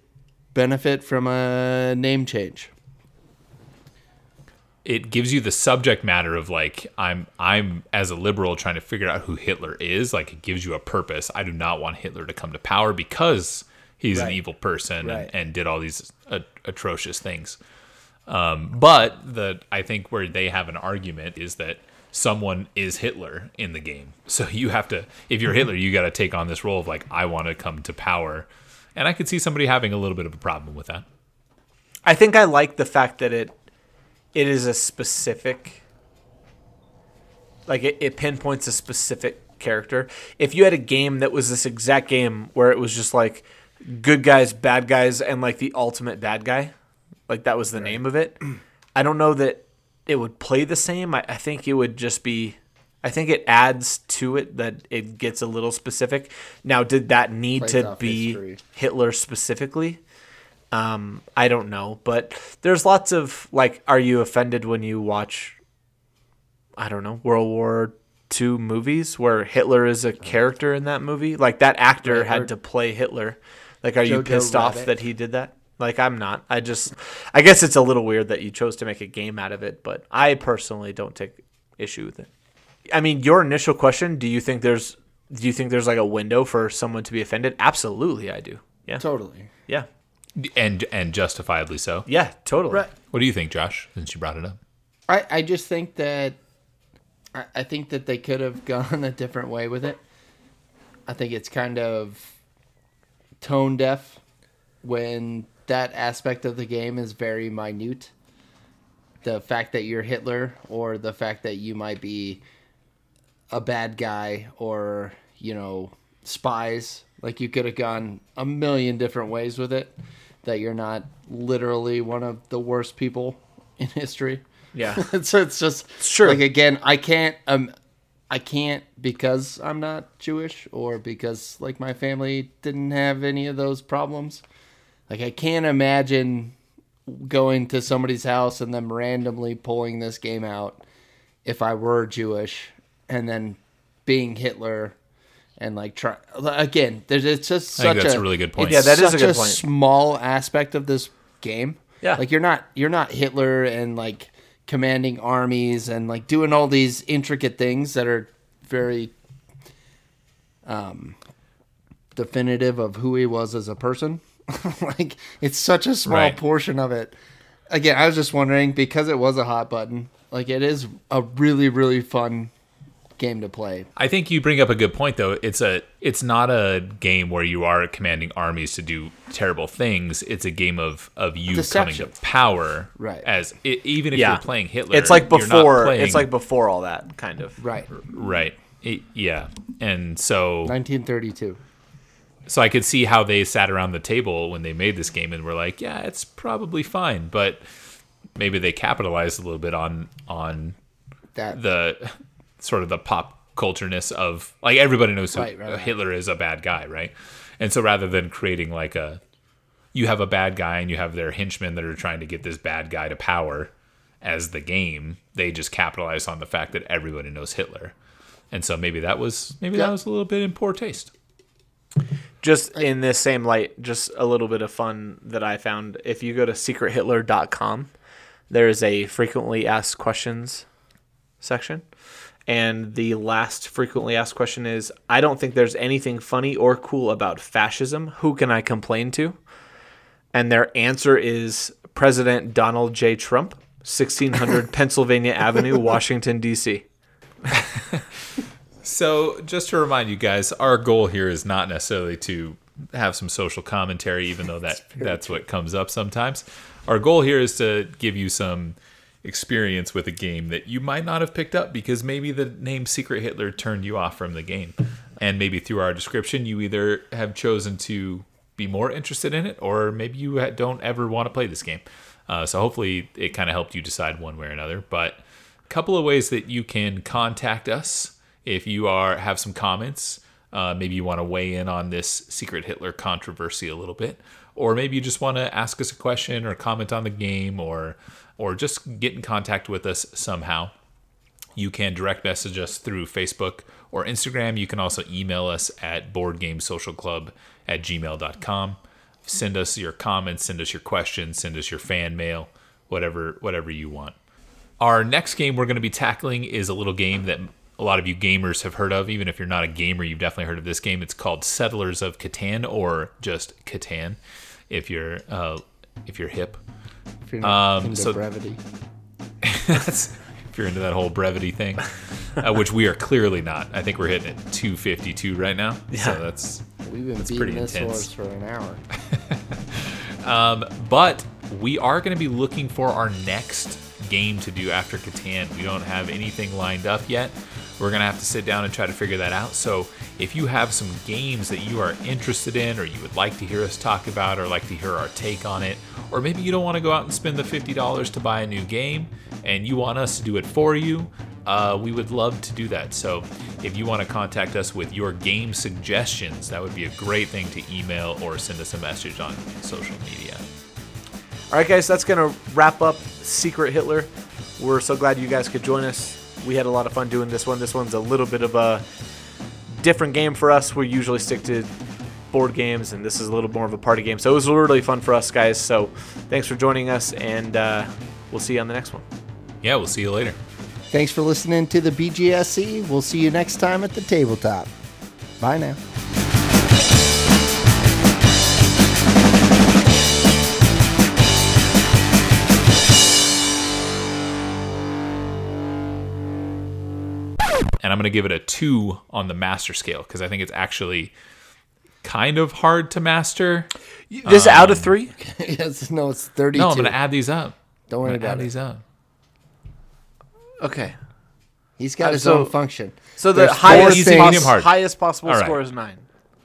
[SPEAKER 2] benefit from a name change?
[SPEAKER 3] it gives you the subject matter of like I'm I'm as a liberal trying to figure out who Hitler is. Like it gives you a purpose. I do not want Hitler to come to power because he's an evil person
[SPEAKER 2] Right.
[SPEAKER 3] and, and did all these atrocious things. Um, but the I think where they have an argument is that someone is Hitler in the game. So you have to if you're Hitler, you got to take on this role of like I want to come to power. And I could see somebody having a little bit of a problem with that.
[SPEAKER 1] I think I like the fact that it it is a specific like it, it pinpoints a specific character. If you had a game that was this exact game where it was just like good guys, bad guys, and like the ultimate bad guy, like that was the name of it, I don't know that it would play the same. I, I think it would just be I think it adds to it that it gets a little specific. Now, did that need
[SPEAKER 2] Plays
[SPEAKER 1] to
[SPEAKER 2] off
[SPEAKER 1] be
[SPEAKER 2] history.
[SPEAKER 1] Hitler specifically? Um, I don't know, but there's lots of like, are you offended when you watch, I don't know, World War II movies where Hitler is a character in that movie? Like that actor had to play Hitler. Like, are you
[SPEAKER 2] Jojo
[SPEAKER 1] pissed off
[SPEAKER 2] Rabbit.
[SPEAKER 1] that he did that? Like I'm not. I just I guess it's a little weird that you chose to make a game out of it, but I personally don't take issue with it. I mean, your initial question, do you think there's do you think there's like a window for someone to be offended? Absolutely, I do. Yeah.
[SPEAKER 2] Totally.
[SPEAKER 1] Yeah.
[SPEAKER 3] and and justifiably so.
[SPEAKER 1] Yeah, totally.
[SPEAKER 2] Right.
[SPEAKER 3] What do you think, Josh? Since you brought it up,
[SPEAKER 2] I, I just think that I, I think that they could have gone a different way with it. I think it's kind of tone deaf when that aspect of the game is very minute. The fact that you're Hitler or the fact that you might be a bad guy or, you know, spies. Like you could have gone a million different ways with it. That you're not literally one of the worst people in history.
[SPEAKER 1] Yeah.
[SPEAKER 2] so it's just
[SPEAKER 1] true.
[SPEAKER 2] Like again, I can't um I can't because I'm not Jewish or because like my family didn't have any of those problems. Like I can't imagine going to somebody's house and them randomly pulling this game out if I were Jewish and then being Hitler and like try again. There's it's just
[SPEAKER 3] I think
[SPEAKER 2] such
[SPEAKER 3] that's
[SPEAKER 2] a,
[SPEAKER 3] a really good point.
[SPEAKER 2] It's
[SPEAKER 1] Yeah, that is a
[SPEAKER 2] such
[SPEAKER 1] good point.
[SPEAKER 2] small aspect of this game.
[SPEAKER 1] Yeah.
[SPEAKER 2] like you're not you're not Hitler and like commanding armies and like doing all these intricate things that are very um definitive of who he was as a person. like it's such a small
[SPEAKER 3] Right.
[SPEAKER 2] portion of it. Again, I was just wondering because it was a hot button. Like it is a really really fun game to play.
[SPEAKER 3] I think you bring up a good point though. It's a it's not a game where you are commanding armies to do terrible things. It's a game of of you
[SPEAKER 2] Deception.
[SPEAKER 3] coming to power.
[SPEAKER 2] Right.
[SPEAKER 3] As i even if
[SPEAKER 1] Yeah.
[SPEAKER 3] you're playing Hitler,
[SPEAKER 1] It's like before
[SPEAKER 3] playing-
[SPEAKER 1] it's like before all that kind of.
[SPEAKER 2] Right.
[SPEAKER 3] right. It- yeah. And so
[SPEAKER 2] 1932.
[SPEAKER 3] so I could see how they sat around the table when they made this game and were like, yeah, it's probably fine, but maybe they capitalized a little bit on on
[SPEAKER 2] That
[SPEAKER 3] the sort of the pop cultureness of like everybody knows who
[SPEAKER 2] Right, right, right.
[SPEAKER 3] Hitler is a bad guy, right? And so rather than creating like a you have a bad guy and you have their henchmen that are trying to get this bad guy to power as the game, they just capitalize on the fact that everybody knows Hitler. And so maybe that was maybe
[SPEAKER 2] Yeah.
[SPEAKER 3] that was a little bit in poor taste.
[SPEAKER 1] Just in this same light, just a little bit of fun that I found. If you go to secrethitler.com, there's a frequently asked questions section. And the last frequently asked question is I don't think there's anything funny or cool about fascism. Who can I complain to? And their answer is President Donald J. Trump, 1600 Pennsylvania Avenue, Washington, D.C.
[SPEAKER 3] So, just to remind you guys, our goal here is not necessarily to have some social commentary, even though that that's what comes up sometimes. Our goal here is to give you some experience with a game that you might not have picked up because maybe the name Secret Hitler turned you off from the game, and maybe through our description, you either have chosen to be more interested in it, or maybe you don't ever want to play this game. Uh, so, hopefully, it kind of helped you decide one way or another. But a couple of ways that you can contact us if you are have some comments uh, maybe you want to weigh in on this secret hitler controversy a little bit or maybe you just want to ask us a question or comment on the game or or just get in contact with us somehow you can direct message us through facebook or instagram you can also email us at boardgamesocialclub at gmail.com send us your comments send us your questions send us your fan mail whatever whatever you want our next game we're going to be tackling is a little game that a lot of you gamers have heard of. Even if you're not a gamer, you've definitely heard of this game. It's called Settlers of Catan, or just Catan, if you're uh, if you're hip.
[SPEAKER 2] If you're not
[SPEAKER 3] Um,
[SPEAKER 2] into
[SPEAKER 3] so-
[SPEAKER 2] brevity.
[SPEAKER 3] That's if you're into that whole brevity thing, uh, which we are clearly not. I think we're hitting at 252 right now. So that's
[SPEAKER 2] We've been
[SPEAKER 3] pretty
[SPEAKER 2] beating this
[SPEAKER 3] intense.
[SPEAKER 2] horse for an hour.
[SPEAKER 3] But we are going to be looking for our next game to do after Catan. We don't have anything lined up yet. We're going to have to sit down and try to figure that out. So if you have some games that you are interested in or you would like to hear us talk about or like to hear our take on it, or maybe you don't want to go out and spend the $50 to buy a new game and you want us to do it for you, uh, we would love to do that. So if you want to contact us with your game suggestions, that would be a great thing to email or send us a message on social media.
[SPEAKER 1] All right, guys, that's going to wrap up Secret Hitler. We're so glad you guys could join us. We had a lot of fun doing this one. This one's a little bit of a different game for us. We usually stick to board games, and this is a little more of a party game. So it was really fun for us guys. So thanks for joining us, and uh, we'll see you on the next one.
[SPEAKER 3] Yeah, we'll see you later.
[SPEAKER 2] Thanks for listening to the BGSC. We'll see you next time at the tabletop. Bye now.
[SPEAKER 3] And I'm going to give it a two on the master scale because I think it's actually kind of hard to master.
[SPEAKER 1] This out of three.
[SPEAKER 2] yes, no, it's 32.
[SPEAKER 3] No, I'm going to add these up.
[SPEAKER 2] Don't worry
[SPEAKER 3] I'm
[SPEAKER 2] about
[SPEAKER 3] add
[SPEAKER 2] it.
[SPEAKER 3] these up.
[SPEAKER 1] Okay.
[SPEAKER 2] He's got
[SPEAKER 1] Uh,
[SPEAKER 2] his
[SPEAKER 1] so-
[SPEAKER 2] own function.
[SPEAKER 1] So the
[SPEAKER 2] There's
[SPEAKER 1] highest,
[SPEAKER 3] Easy,
[SPEAKER 1] poss- highest possible
[SPEAKER 3] All right.
[SPEAKER 1] score is nine.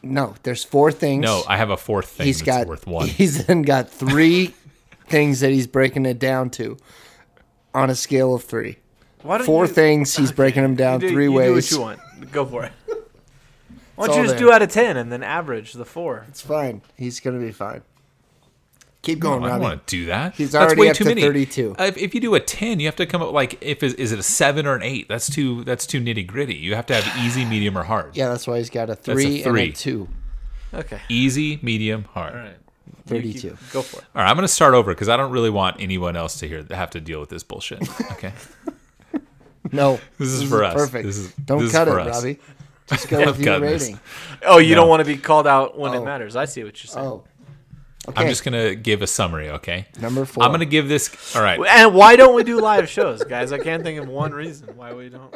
[SPEAKER 2] No, there's four things.
[SPEAKER 3] No, I have a fourth thing
[SPEAKER 2] he's
[SPEAKER 3] that's
[SPEAKER 2] got
[SPEAKER 3] worth one.
[SPEAKER 2] he's then got three things that he's breaking it down to on a scale of three.
[SPEAKER 1] Why don't
[SPEAKER 2] Four
[SPEAKER 1] you-
[SPEAKER 2] things he's breaking them down
[SPEAKER 1] You do-
[SPEAKER 2] three
[SPEAKER 1] you
[SPEAKER 2] ways.
[SPEAKER 1] Do what you want. Go for it. Why don't you just
[SPEAKER 2] there.
[SPEAKER 1] do out of ten and then average the four?
[SPEAKER 2] It's fine. He's gonna be fine. Keep
[SPEAKER 3] No,
[SPEAKER 2] going,
[SPEAKER 3] I don't want to do that.
[SPEAKER 2] He's
[SPEAKER 3] That's
[SPEAKER 2] already
[SPEAKER 3] way
[SPEAKER 2] up
[SPEAKER 3] too
[SPEAKER 2] to
[SPEAKER 3] many.
[SPEAKER 2] 32.
[SPEAKER 3] Uh, If, if you do a ten, you have to come up like if is, is it a seven or an eight? That's too that's too nitty gritty. You have to have easy, medium, or hard.
[SPEAKER 2] Yeah, that's why he's got a
[SPEAKER 3] a
[SPEAKER 2] three, and a two.
[SPEAKER 1] Okay.
[SPEAKER 3] Easy, medium, hard.
[SPEAKER 1] All right.
[SPEAKER 2] 32.
[SPEAKER 1] Go for it.
[SPEAKER 3] All right, I'm gonna start over because I don't really want anyone else to hear have to deal with this bullshit. Okay,
[SPEAKER 2] No,
[SPEAKER 3] This is for us.
[SPEAKER 2] Perfect.
[SPEAKER 3] This is-
[SPEAKER 2] Don't
[SPEAKER 3] this is
[SPEAKER 2] cut it,
[SPEAKER 3] for us.
[SPEAKER 2] Robbie. Just go
[SPEAKER 3] Yeah,
[SPEAKER 2] with your
[SPEAKER 3] cut this.
[SPEAKER 2] rating.
[SPEAKER 1] Oh, you
[SPEAKER 3] No.
[SPEAKER 1] don't want to be called out when
[SPEAKER 2] Oh.
[SPEAKER 1] it matters. I see what you're saying.
[SPEAKER 2] Oh, okay.
[SPEAKER 3] I'm just gonna give a summary. Okay,
[SPEAKER 2] Number four.
[SPEAKER 3] I'm gonna give this. All right,
[SPEAKER 1] And why don't we do live shows, guys? I can't think of one reason why we don't.